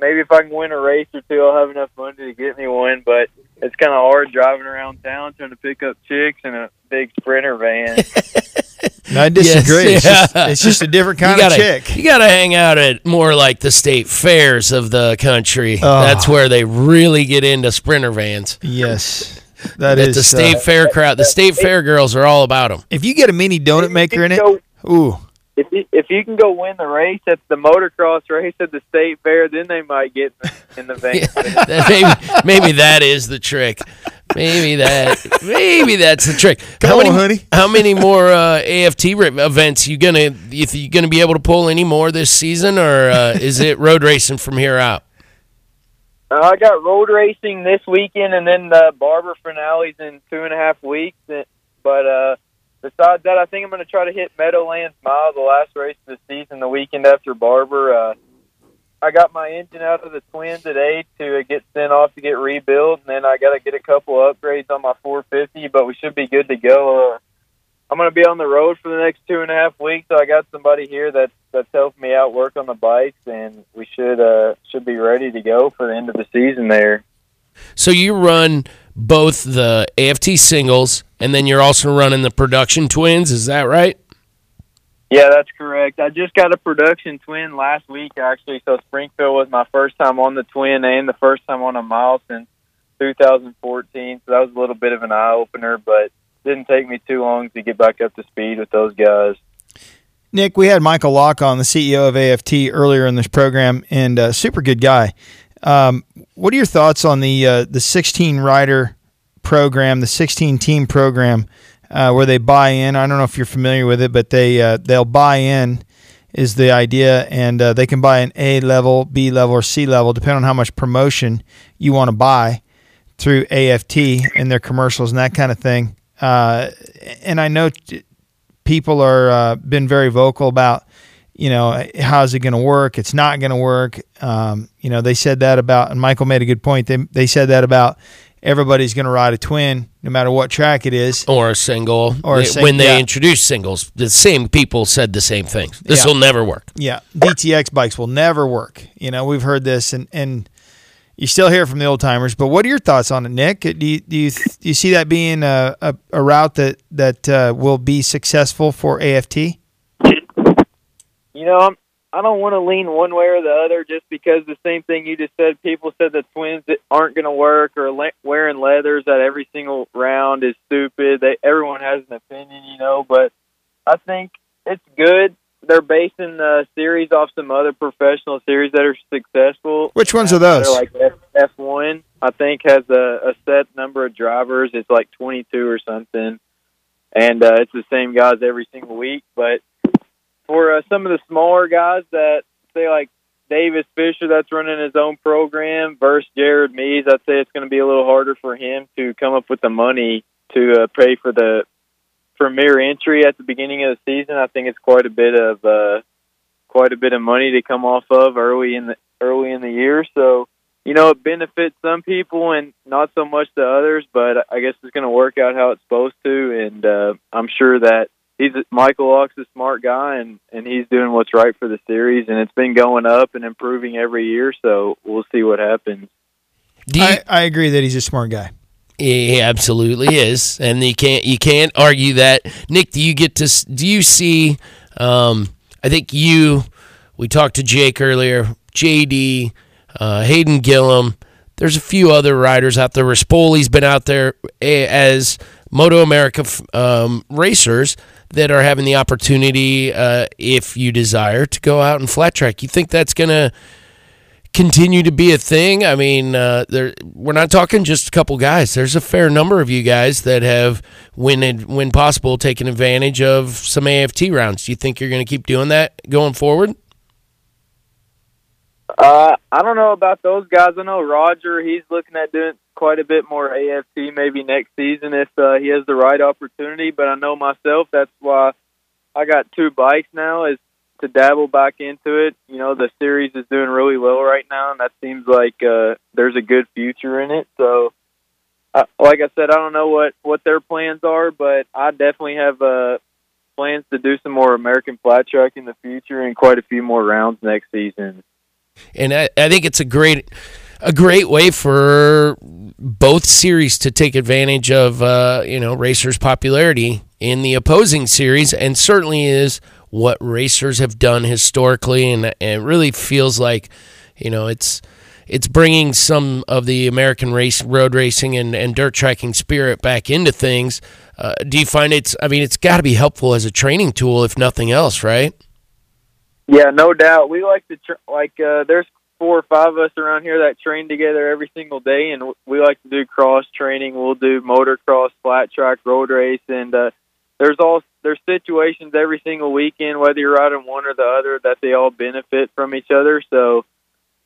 Speaker 22: maybe if I can win a race or two, I'll have enough money to get me one. But it's kind of hard driving around town trying to pick up chicks in a big sprinter van.
Speaker 7: No, I disagree.
Speaker 3: Yes,
Speaker 7: it's, just, it's just a different kind
Speaker 3: gotta,
Speaker 7: of chick.
Speaker 3: You got to hang out at more like the state fairs of the country.
Speaker 7: Oh.
Speaker 3: That's where they really get into sprinter vans.
Speaker 7: Yes, that
Speaker 3: At
Speaker 7: is
Speaker 3: the state
Speaker 7: uh,
Speaker 3: fair crowd. The state fair girls are all about them.
Speaker 7: If you get a mini donut maker in it, ooh,
Speaker 22: if you, if you can go win the race at the motocross race at the state fair, then they might get in the, in the van.
Speaker 3: maybe, maybe that is the trick. Maybe that. Maybe that's the trick.
Speaker 7: Come
Speaker 3: how
Speaker 7: on,
Speaker 3: many,
Speaker 7: honey.
Speaker 3: How many more uh, AFT events you gonna? If you gonna be able to pull any more this season, or uh, is it road racing from here out?
Speaker 22: Uh, I got road racing this weekend, and then the Barber finales in two and a half weeks. But uh, besides that, I think I'm going to try to hit Meadowlands Mile, the last race of the season, the weekend after Barber. Uh, I got my engine out of the twin today to get sent off to get rebuilt, and then I got to get a couple upgrades on my 450. But we should be good to go. Uh, I'm going to be on the road for the next two and a half weeks, so I got somebody here that's that's helping me out work on the bikes, and we should uh, should be ready to go for the end of the season there.
Speaker 3: So you run both the AFT singles, and then you're also running the production twins. Is that right?
Speaker 22: Yeah, that's correct. I just got a production twin last week, actually. So Springfield was my first time on the twin and the first time on a mile since 2014. So that was a little bit of an eye opener, but didn't take me too long to get back up to speed with those guys.
Speaker 7: Nick, we had Michael Lock on, the CEO of AFT, earlier in this program, and uh, super good guy. Um, what are your thoughts on the uh, the 16 rider program, the 16 team program, uh, where they buy in? I don't know if you're familiar with it, but they uh, they'll buy in is the idea, and uh, they can buy an A level, B level, or C level, depending on how much promotion you want to buy through AFT and their commercials and that kind of thing. Uh, and I know t- people are uh, been very vocal about you know how's it going to work it's not going to work um, you know they said that about and michael made a good point they, they said that about everybody's going to ride a twin no matter what track it is.
Speaker 3: Or a single.
Speaker 7: Or a sing-
Speaker 3: when they
Speaker 7: yeah.
Speaker 3: introduced singles the same people said the same thing this
Speaker 7: Yeah.
Speaker 3: will never work.
Speaker 7: Yeah. Dtx bikes will never work. You know we've heard this and and you still hear it from the old timers but what are your thoughts on it nick? Do you do you, do you see that being a, a, a route that that uh, will be successful for aft
Speaker 22: You know, I'm, I don't want to lean one way or the other just because the same thing you just said. People said the twins aren't going to work or le- wearing leathers at every single round is stupid. They everyone has an opinion, you know, but I think it's good. They're basing the series off some other professional series that are successful.
Speaker 7: Which ones are
Speaker 22: They're
Speaker 7: those?
Speaker 22: like F one, I think has a, a set number of drivers. It's like twenty two or something, and uh, it's the same guys every single week. But for uh, some of the smaller guys that say like Davis Fisher, that's running his own program, versus Jared Mees, I'd say it's going to be a little harder for him to come up with the money to uh, pay for the premier entry at the beginning of the season. I think it's quite a bit of uh, quite a bit of money to come off of early in the early in the year. So you know it benefits some people and not so much the others. But I guess it's going to work out how it's supposed to, and uh, I'm sure that he's Michael Lock's a smart guy, and and he's doing what's right for the series, and it's been going up and improving every year. So we'll see what happens.
Speaker 7: I, I agree that he's a smart guy
Speaker 3: He absolutely is, and you can't you can't argue that. Nick, do you get to do you see? Um, I think you. We talked to Jake earlier. JD, uh, Hayden Gillim. There's a few other riders out there. Rispoli's been out there eh, as Moto America um, racers that are having the opportunity, uh, if you desire, to go out and flat track. You think that's gonna continue to be a thing? I mean, uh, there we're not talking just a couple guys. There's a fair number of you guys that have, when when possible, taken advantage of some AFT rounds. Do you think you're going to keep doing that going forward?
Speaker 22: Uh, I don't know about those guys. I know Roger. He's looking at doing quite a bit more AFT maybe next season if uh, he has the right opportunity. But I know myself. That's why I got two bikes now is to dabble back into it. You know, the series is doing really well right now, and that seems like uh, there's a good future in it. So, uh, like I said, I don't know what what their plans are, but I definitely have uh, plans to do some more American flat track in the future and quite a few more rounds next season.
Speaker 3: And I, I think it's a great a great way for both series to take advantage of uh, you know racers' popularity in the opposing series, and certainly is what racers have done historically, and, and it really feels like you know it's it's bringing some of the American race road racing and, and dirt tracking spirit back into things. Uh, do you find it's? I mean, it's got to be helpful as a training tool, if nothing else, right?
Speaker 22: Yeah, no doubt. We like to tr- like. Uh, there's four or five of us around here that train together every single day, and we like to do cross training. We'll do motocross, flat track, road race, and uh, there's all there's situations every single weekend, whether you're riding one or the other, that they all benefit from each other. So,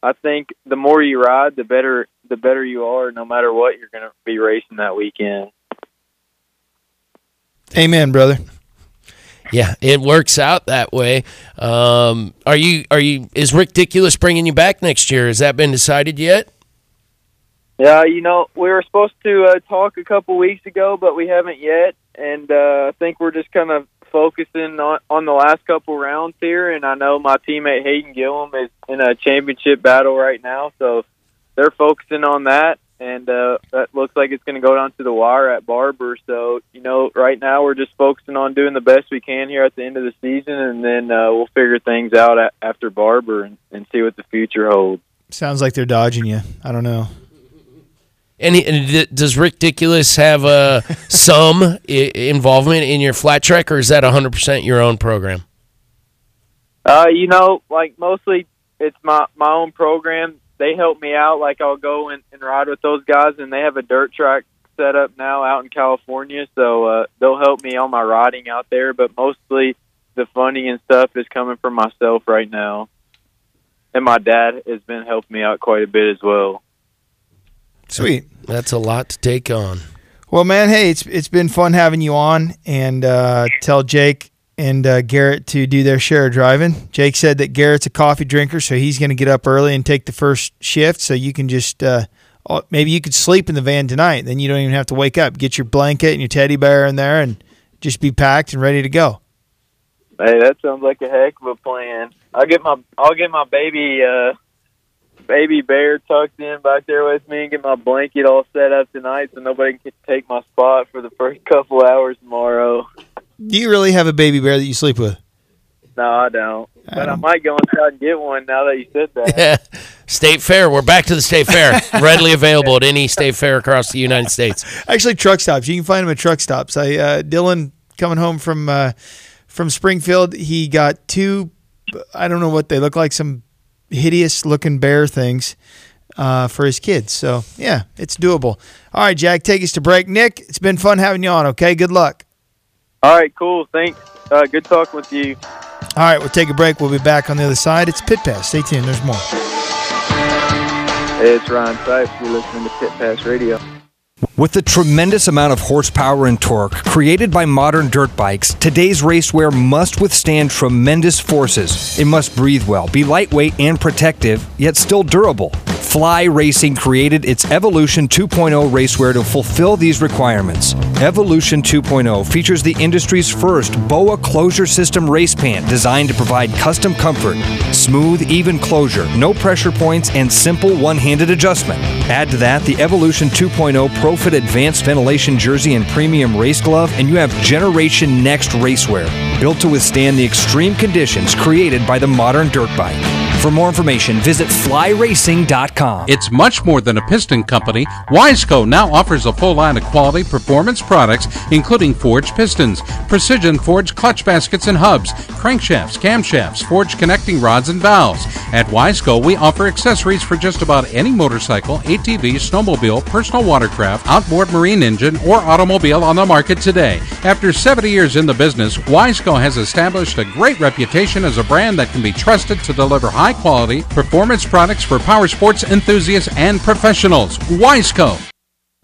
Speaker 22: I think the more you ride, the better the better you are, no matter what you're going to be racing that weekend.
Speaker 7: Amen, brother.
Speaker 3: Yeah, it works out that way. Um, are you? Are you? Is Ridiculous bringing you back next year? Has that been decided yet?
Speaker 22: Yeah, you know, we were supposed to uh, talk a couple weeks ago, but we haven't yet. And uh, I think we're just kind of focusing on, on the last couple rounds here. And I know my teammate Hayden Gillim is in a championship battle right now, so they're focusing on that. And uh, that looks like it's going to go down to the wire at Barber. So, you know, right now we're just focusing on doing the best we can here at the end of the season, and then uh, we'll figure things out a- after Barber and, and see what the future holds.
Speaker 7: Sounds like they're dodging you. I don't know.
Speaker 3: And, he, and d- does Ridiculous have uh, some I- involvement in your flat track, or is that 100% your own program?
Speaker 22: Uh, you know, like mostly it's my my own program. They help me out. Like I'll go and, and ride with those guys, and they have a dirt track set up now out in California, so uh, they'll help me on my riding out there. But mostly the funding and stuff is coming from myself right now, and my dad has been helping me out quite a bit as well.
Speaker 7: Sweet.
Speaker 3: That's a lot to take on.
Speaker 7: Well, man, hey, it's it's been fun having you on, and uh, tell Jake and uh, Garrett to do their share of driving. Jake said that Garrett's a coffee drinker, so he's going to get up early and take the first shift. So you can just uh, maybe you could sleep in the van tonight. Then you don't even have to wake up. Get your blanket and your teddy bear in there, and just be packed and ready to go.
Speaker 22: Hey, that sounds like a heck of a plan. I'll get my I'll get my baby uh baby bear tucked in back there with me and get my blanket all set up tonight so nobody can take my spot for the first couple hours tomorrow.
Speaker 7: Do you really have a baby bear that you sleep with?
Speaker 22: No, I don't. But I might go inside and get one now that you said that. Yeah.
Speaker 3: State Fair. We're back to the State Fair. Readily available at any state fair across the United States.
Speaker 7: Actually, truck stops. You can find them at truck stops. I uh, Dylan coming home from uh, from Springfield. He got two. I don't know what they look like. Some hideous looking bear things uh, for his kids. So yeah, it's doable. All right, Jack, take us to break. Nick, it's been fun having you on. Okay, good luck.
Speaker 22: All right, cool. Thanks. Uh, good talking with you.
Speaker 7: All right, we'll take a break. We'll be back on the other side. It's Pit Pass. Stay tuned. There's more.
Speaker 22: Hey, it's Ryan Sipes. You're listening to Pit Pass Radio.
Speaker 21: With the tremendous amount of horsepower and torque created by modern dirt bikes, today's racewear must withstand tremendous forces. It must breathe well, be lightweight and protective, yet still durable. Fly Racing created its Evolution 2.0 racewear to fulfill these requirements. Evolution 2.0 features the industry's first BOA closure system race pant designed to provide custom comfort, smooth, even closure, no pressure points, and simple one handed adjustment. Add to that the Evolution 2.0 ProFit Advanced Ventilation Jersey and Premium Race Glove, and you have Generation Next racewear, built to withstand the extreme conditions created by the modern dirt bike. For more information, visit flyracing.com.
Speaker 6: It's much more than a piston company. Wiseco now offers a full line of quality performance products, including forged pistons, precision forged clutch baskets and hubs, crankshafts, camshafts, forged connecting rods and valves. At Wiseco, we offer accessories for just about any motorcycle, ATV, snowmobile, personal watercraft, outboard marine engine, or automobile on the market today. After 70 years in the business, Wiseco has established a great reputation as a brand that can be trusted to deliver high quality performance products for power sports enthusiasts and professionals. Wiseco.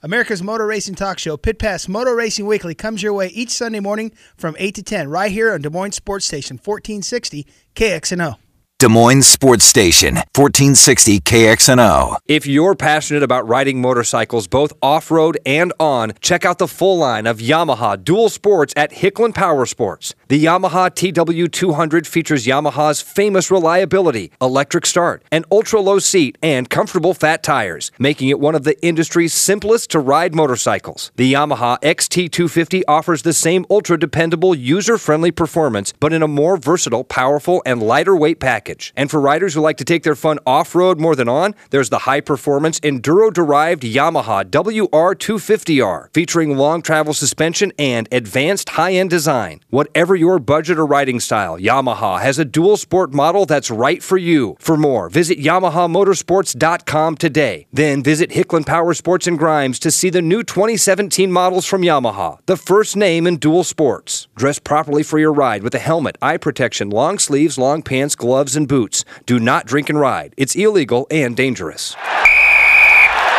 Speaker 13: America's Motor Racing Talk Show, Pit Pass Motor Racing Weekly, comes your way each Sunday morning from 8 to 10, right here on Des Moines Sports Station, 1460 KXNO.
Speaker 8: Des Moines Sports Station, 1460 KXNO.
Speaker 9: If you're passionate about riding motorcycles both off road and on, check out the full line of Yamaha dual sports at Hicklin Power Sports. The Yamaha TW200 features Yamaha's famous reliability, electric start, an ultra low seat, and comfortable fat tires, making it one of the industry's simplest to ride motorcycles. The Yamaha XT250 offers the same ultra dependable, user friendly performance, but in a more versatile, powerful, and lighter weight package. And for riders who like to take their fun off road more than on, there's the high performance enduro derived Yamaha WR250R, featuring long travel suspension and advanced high end design. Whatever your budget or riding style, Yamaha has a dual sport model that's right for you. For more, visit YamahaMotorsports.com today. Then visit Hicklin Power Sports and Grimes to see the new 2017 models from Yamaha, the first name in dual sports. Dress properly for your ride with a helmet, eye protection, long sleeves, long pants, gloves, and boots. Do not drink and ride. It's illegal and dangerous.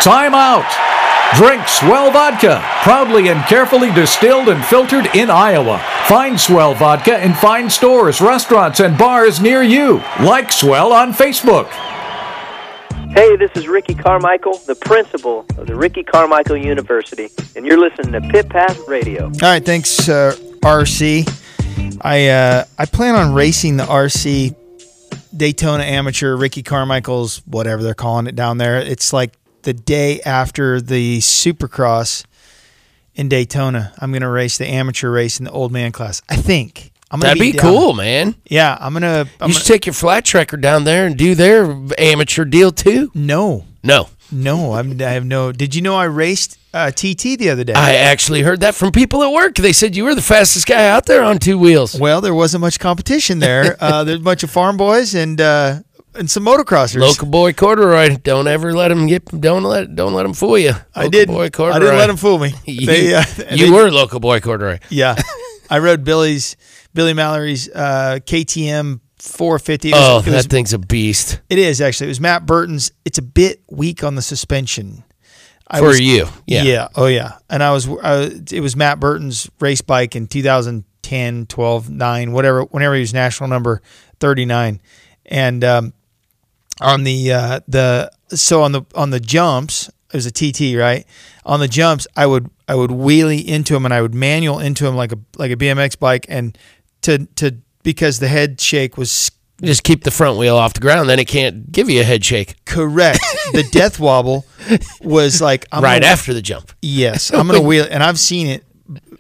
Speaker 14: Time out. Drink Swell Vodka, proudly and carefully distilled and filtered in Iowa. Find Swell Vodka in fine stores, restaurants, and bars near you. Like Swell on Facebook.
Speaker 18: Hey, this is Ricky Carmichael, the principal of the Ricky Carmichael University, and you're listening to Pit Pass Radio.
Speaker 7: All right, thanks, uh, RC. I uh, I plan on racing the RC Daytona Amateur, Ricky Carmichael's whatever they're calling it down there. It's like the day after the Supercross in Daytona. I'm going to race the amateur race in the old man class. I think. I'm gonna
Speaker 3: That'd be,
Speaker 7: down-
Speaker 3: cool, man.
Speaker 7: Yeah, I'm gonna. I'm
Speaker 3: you should take your flat tracker down there and do their amateur deal too.
Speaker 7: No,
Speaker 3: no,
Speaker 7: no. I'm, I have no. Did you know I raced uh, TT the other day?
Speaker 3: I actually heard that from people at work. They said you were the fastest guy out there on two wheels.
Speaker 7: Well, there wasn't much competition there. uh, there's a bunch of farm boys and uh, and some motocrossers.
Speaker 3: Local boy corduroy. Don't ever let him get. Don't let. Don't let him fool you.
Speaker 7: I didn't.
Speaker 3: Boy
Speaker 7: I didn't let him fool me.
Speaker 3: you
Speaker 7: They, uh,
Speaker 3: you
Speaker 7: they-
Speaker 3: were local boy corduroy.
Speaker 7: Yeah, I rode Billy's Billy Mallory's uh, KTM 450. Was-
Speaker 3: Oh,
Speaker 7: was-
Speaker 3: that thing's a beast.
Speaker 7: It is actually. It was Matt Burton's. It's a bit weak on the suspension.
Speaker 3: For you, yeah.
Speaker 7: yeah, oh yeah. And I was, uh, it was Matt Burton's race bike in 2010, 12, 9, whatever. Whenever he was national number 39, and um, on the uh, the so on the on the jumps, it was a TT, right? On the jumps, I would I would wheelie into him and I would manual into him like a like a BMX bike, and to to because the head shake was
Speaker 3: Just keep the front wheel off the ground, then it can't give you a head shake.
Speaker 7: correct. the death wobble was like I'm
Speaker 3: right
Speaker 7: gonna-
Speaker 3: after the jump.
Speaker 7: Yes, I'm gonna wheel, and I've seen it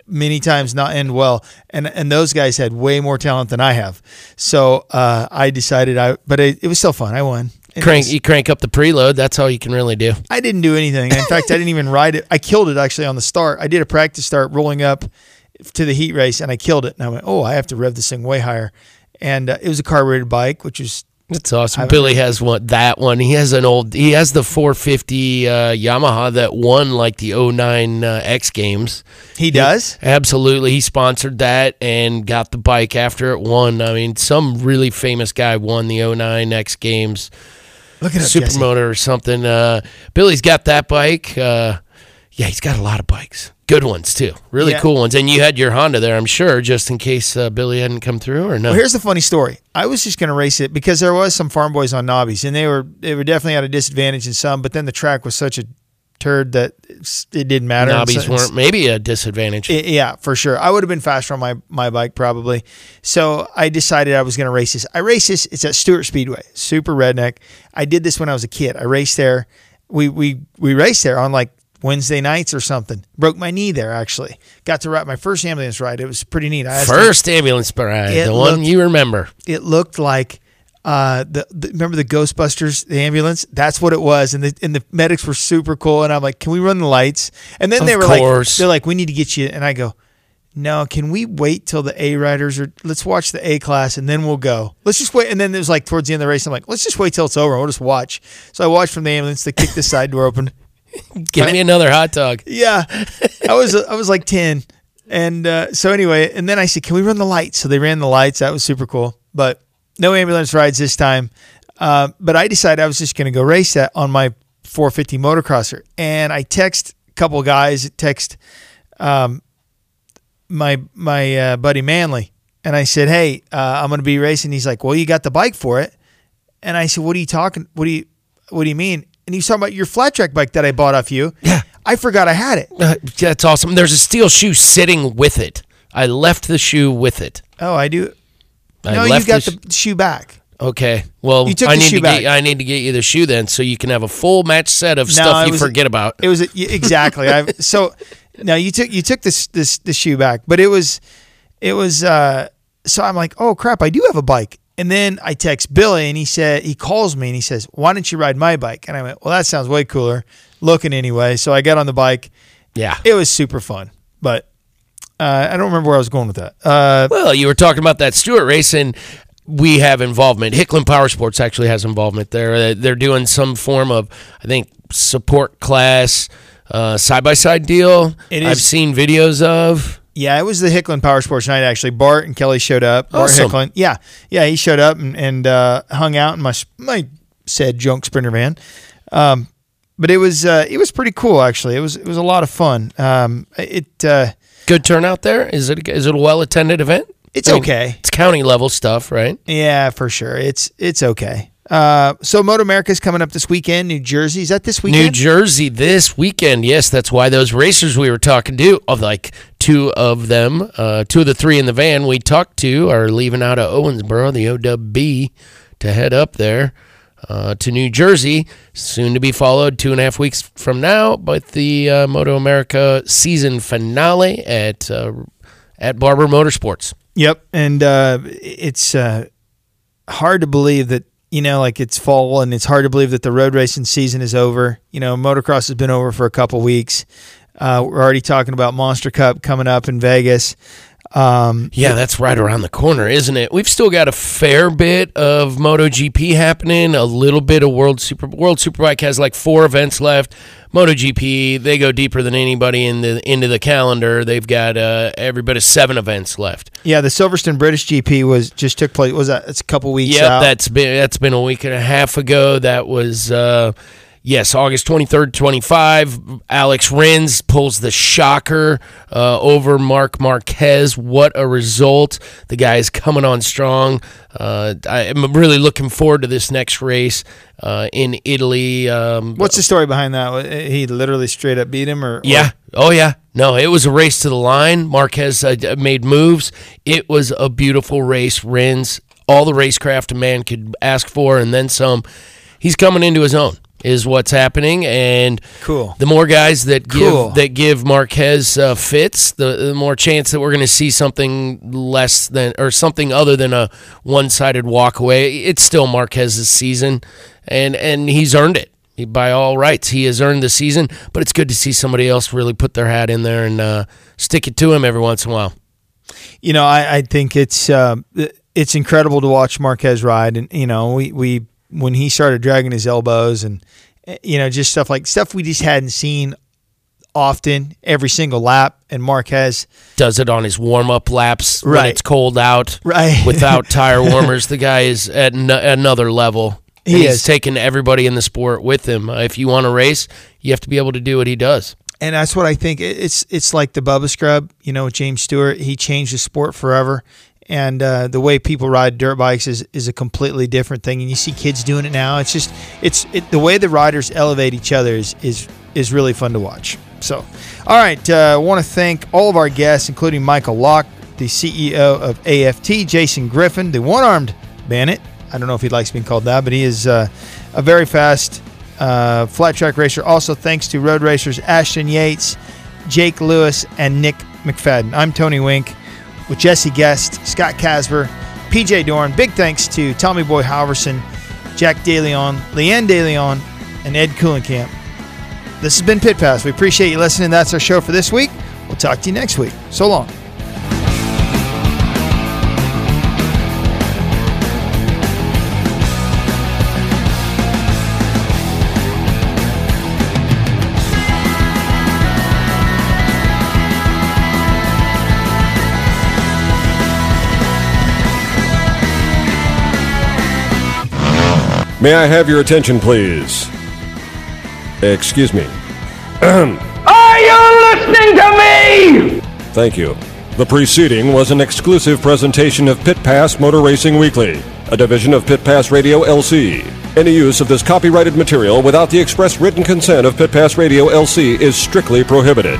Speaker 7: many times not end well. And and those guys had way more talent than I have. So uh, I decided I, but it, it was still fun. I won. And
Speaker 3: Crank
Speaker 7: was-
Speaker 3: you crank up the preload. That's all you can really do.
Speaker 7: I didn't do anything. In fact, I didn't even ride it. I killed it actually on the start. I did a practice start rolling up to the heat race, and I killed it. And I went, oh, I have to rev this thing way higher. And uh, it was a carbureted bike, which was
Speaker 3: That's awesome.
Speaker 7: haven't
Speaker 3: Billy has one that one. He has an old he has the 450 uh, Yamaha that won like the 09 uh, X Games.
Speaker 7: He does?
Speaker 3: Absolutely. He sponsored that and got the bike after it won. I mean, some really famous guy won the 09 X Games.
Speaker 7: Look at Jesse.
Speaker 3: Supermoto or something. Uh, Billy's got that bike. Uh, yeah, he's got a lot of bikes. Good ones too. Really
Speaker 7: Yeah.
Speaker 3: cool ones. And you had your Honda there, I'm sure, just in case uh, Billy hadn't come through or no.
Speaker 7: Well, here's the funny story. I was just going to race it because there was some farm boys on knobbies, and they were they were definitely at a disadvantage in some. But then the track was such a turd that it didn't matter.
Speaker 3: Knobbies
Speaker 7: So-
Speaker 3: weren't maybe a disadvantage.
Speaker 7: I- yeah, for sure. I would have been faster on my, my bike probably. So I decided I was going to race this. I race this. It's at Stewart Speedway, super redneck. I did this when I was a kid. I raced there. We we we raced there on like Wednesday nights or something. Broke my knee there actually. Got to ride my first ambulance ride. It was pretty neat. I him-
Speaker 3: First ambulance ride, the one you remember.
Speaker 7: it looked like uh the, the remember the Ghostbusters the ambulance that's what it was and the and the medics were super cool and I'm like can we run the lights and then
Speaker 3: Of
Speaker 7: they were
Speaker 3: course.
Speaker 7: like they're like we need to get you and I go no can we wait till the A riders or let's watch the A class and then we'll go let's just wait and then it was like towards the end of the race I'm like let's just wait till it's over we'll just watch so I watched from the ambulance they kicked the side door open
Speaker 3: Give me another hot dog.
Speaker 7: yeah, I was I was like ten, and uh, so anyway, and then I said, "Can we run the lights?" So they ran the lights. That was super cool. But no ambulance rides this time. Uh, but I decided I was just going to go race that on my 450 motocrosser, and I text a couple guys. Text um, my my uh, buddy Manley, and I said, "Hey, uh, I'm going to be racing." He's like, "Well, you got the bike for it." And I said, "What are you talking? What do you What do you mean?" And he's talking about your flat track bike that I bought off you.
Speaker 3: Yeah,
Speaker 7: I forgot I had it.
Speaker 3: Uh, that's awesome. There's a steel shoe sitting with it. I left the shoe with it.
Speaker 7: Oh, I do.
Speaker 3: I
Speaker 7: no, you got
Speaker 3: the
Speaker 7: the, shoe back.
Speaker 3: Okay. Well,
Speaker 7: You took
Speaker 3: I
Speaker 7: the
Speaker 3: need
Speaker 7: shoe
Speaker 3: to
Speaker 7: back.
Speaker 3: get I need to get you the shoe then, so you can have a full match set of
Speaker 7: No,
Speaker 3: stuff you
Speaker 7: was-
Speaker 3: forget about.
Speaker 7: It was exactly. I so now you took you took this this the shoe back, but it was it was uh so I'm like, "Oh crap, I do have a bike." And then I text Billy and he said he calls me and he says, "Why don't you ride my bike?" And I went, "Well, that sounds way cooler looking anyway." So I got on the bike.
Speaker 3: Yeah.
Speaker 7: It was super fun. But uh, I don't remember where I was going with that. Uh,
Speaker 3: Well, you were talking about that Stewart race, and we have involvement. Hicklin Power Sports actually has involvement there. Uh, They're doing some form of, I think, support class, side by side deal.
Speaker 7: It
Speaker 3: I've seen videos of.
Speaker 7: Yeah, it was the Hicklin Power Sports night actually. Bart and Kelly showed up. Bart
Speaker 3: Awesome.
Speaker 7: Hicklin. Yeah, yeah, he showed up and, and uh, hung out in my my said junk sprinter van. Um, but it was uh, it was pretty cool actually. It was it was a lot of fun. Um, it uh,
Speaker 3: Good turnout there. Is it is it a well attended event?
Speaker 7: It's
Speaker 3: I mean,
Speaker 7: okay.
Speaker 3: It's county level stuff, right?
Speaker 7: yeah, for sure. It's it's okay. Uh, so Moto America is coming up this weekend. New Jersey is that this weekend?
Speaker 3: New Jersey this weekend. Yes, that's why those racers we were talking to, of like two of them, uh, two of the three in the van we talked to are leaving out of Owensboro, the OWB, to head up there uh, to New Jersey, soon to be followed two and a half weeks from now by the uh, Moto America season finale at uh, at Barber Motorsports.
Speaker 7: Yep, and uh, it's uh, hard to believe that you know, like it's fall, and it's hard to believe that the road racing season is over. You know, motocross has been over for a couple weeks. Uh, we're already talking about Monster Cup coming up in Vegas. Um,
Speaker 3: Yeah, that's right around the corner, isn't it? We've still got a fair bit of MotoGP happening, a little bit of World Super World Superbike has like four events left. MotoGP, they go deeper than anybody in the into the calendar. They've got uh, every bit of seven events left.
Speaker 7: yeah, the Silverstone British GP was just took place. Was that? It's a couple weeks Yeah,
Speaker 3: that's been that's been a week and a half ago. That was uh, yes, August twenty third, twenty five. Alex Rins pulls the shocker uh, over Marc Marquez. What a result! The guy is coming on strong. Uh, I am really looking forward to this next race uh, in Italy. Um,
Speaker 7: What's the story behind that? He literally straight up beat him, or
Speaker 3: yeah. Oh, yeah. No, it was a race to the line. Marquez uh, made moves. It was a beautiful race. Rins, all the racecraft a man could ask for, and then some. He's coming into his own. Is what's happening, and
Speaker 7: Cool.
Speaker 3: The more guys that give
Speaker 7: Cool.
Speaker 3: that give Marquez uh, fits, the, the more chance that we're going to see something less than or something other than a one-sided walkaway. It's still Marquez's season, and and he's earned it He- by all rights. He has earned the season, but it's good to see somebody else really put their hat in there and uh, stick it to him every once in a while.
Speaker 7: you know, I, I think it's um, it's incredible to watch Marquez ride, and you know, we we when he started dragging his elbows and eh, you know just stuff like stuff we just hadn't seen often every single lap, and Marquez
Speaker 3: Does it on his warm-up laps when it's cold out,
Speaker 7: Right.
Speaker 3: Without tire warmers, the guy is at n- another level.
Speaker 7: He
Speaker 3: he's taking everybody in the sport with him. Uh, if you want to race, you have to be able to do what he does.
Speaker 7: and that's what I think. It's it's like the Bubba Scrub, you know, James Stewart. He changed the sport forever, and uh, the way people ride dirt bikes is is a completely different thing. And you see kids doing it now. It's just it's it, the way the riders elevate each other is is is really fun to watch. So, all right, uh, I want to thank all of our guests, including Michael Lock, the CEO of AFT, Jason Griffin, the one-armed bandit. I don't know if he likes being called that, but he is uh, a very fast uh, flat track racer. Also, thanks to road racers Ashton Yates, Jake Lewis, and Nick McFadden. I'm Tony Wink with Jesse Guest, Scott Casber, PJ Dorn. Big thanks to Tommy Boy Halverson, Jack De Leon, Leanne De Leon, and Ed Kuhlenkamp. This has been Pit Pass. We appreciate you listening. That's our show for this week. We'll talk to you next week. So long.
Speaker 23: May I have your attention, please? Excuse me.
Speaker 24: Are you listening to me?
Speaker 23: Thank you. The preceding was an exclusive presentation of Pit Pass Motor Racing Weekly. a division of Pit Pass Radio LC. Any use of this copyrighted material without the express written consent of Pit Pass Radio LC is strictly prohibited.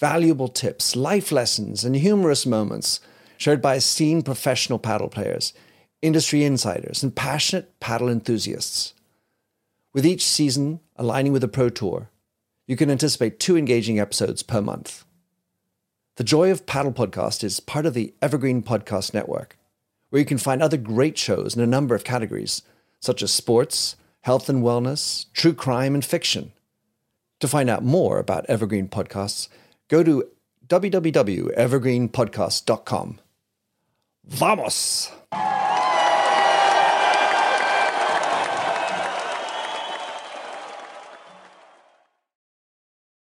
Speaker 25: valuable tips, life lessons, and humorous moments shared by esteemed professional paddle players, industry insiders, and passionate paddle enthusiasts. With each season aligning with the Pro Tour, you can anticipate two engaging episodes per month. The Joy of Paddle podcast is part of the Evergreen Podcast Network, where you can find other great shows in a number of categories, such as sports, health and wellness, true crime, and fiction. To find out more about Evergreen Podcasts, go to www.evergreenpodcast.com. Vamos!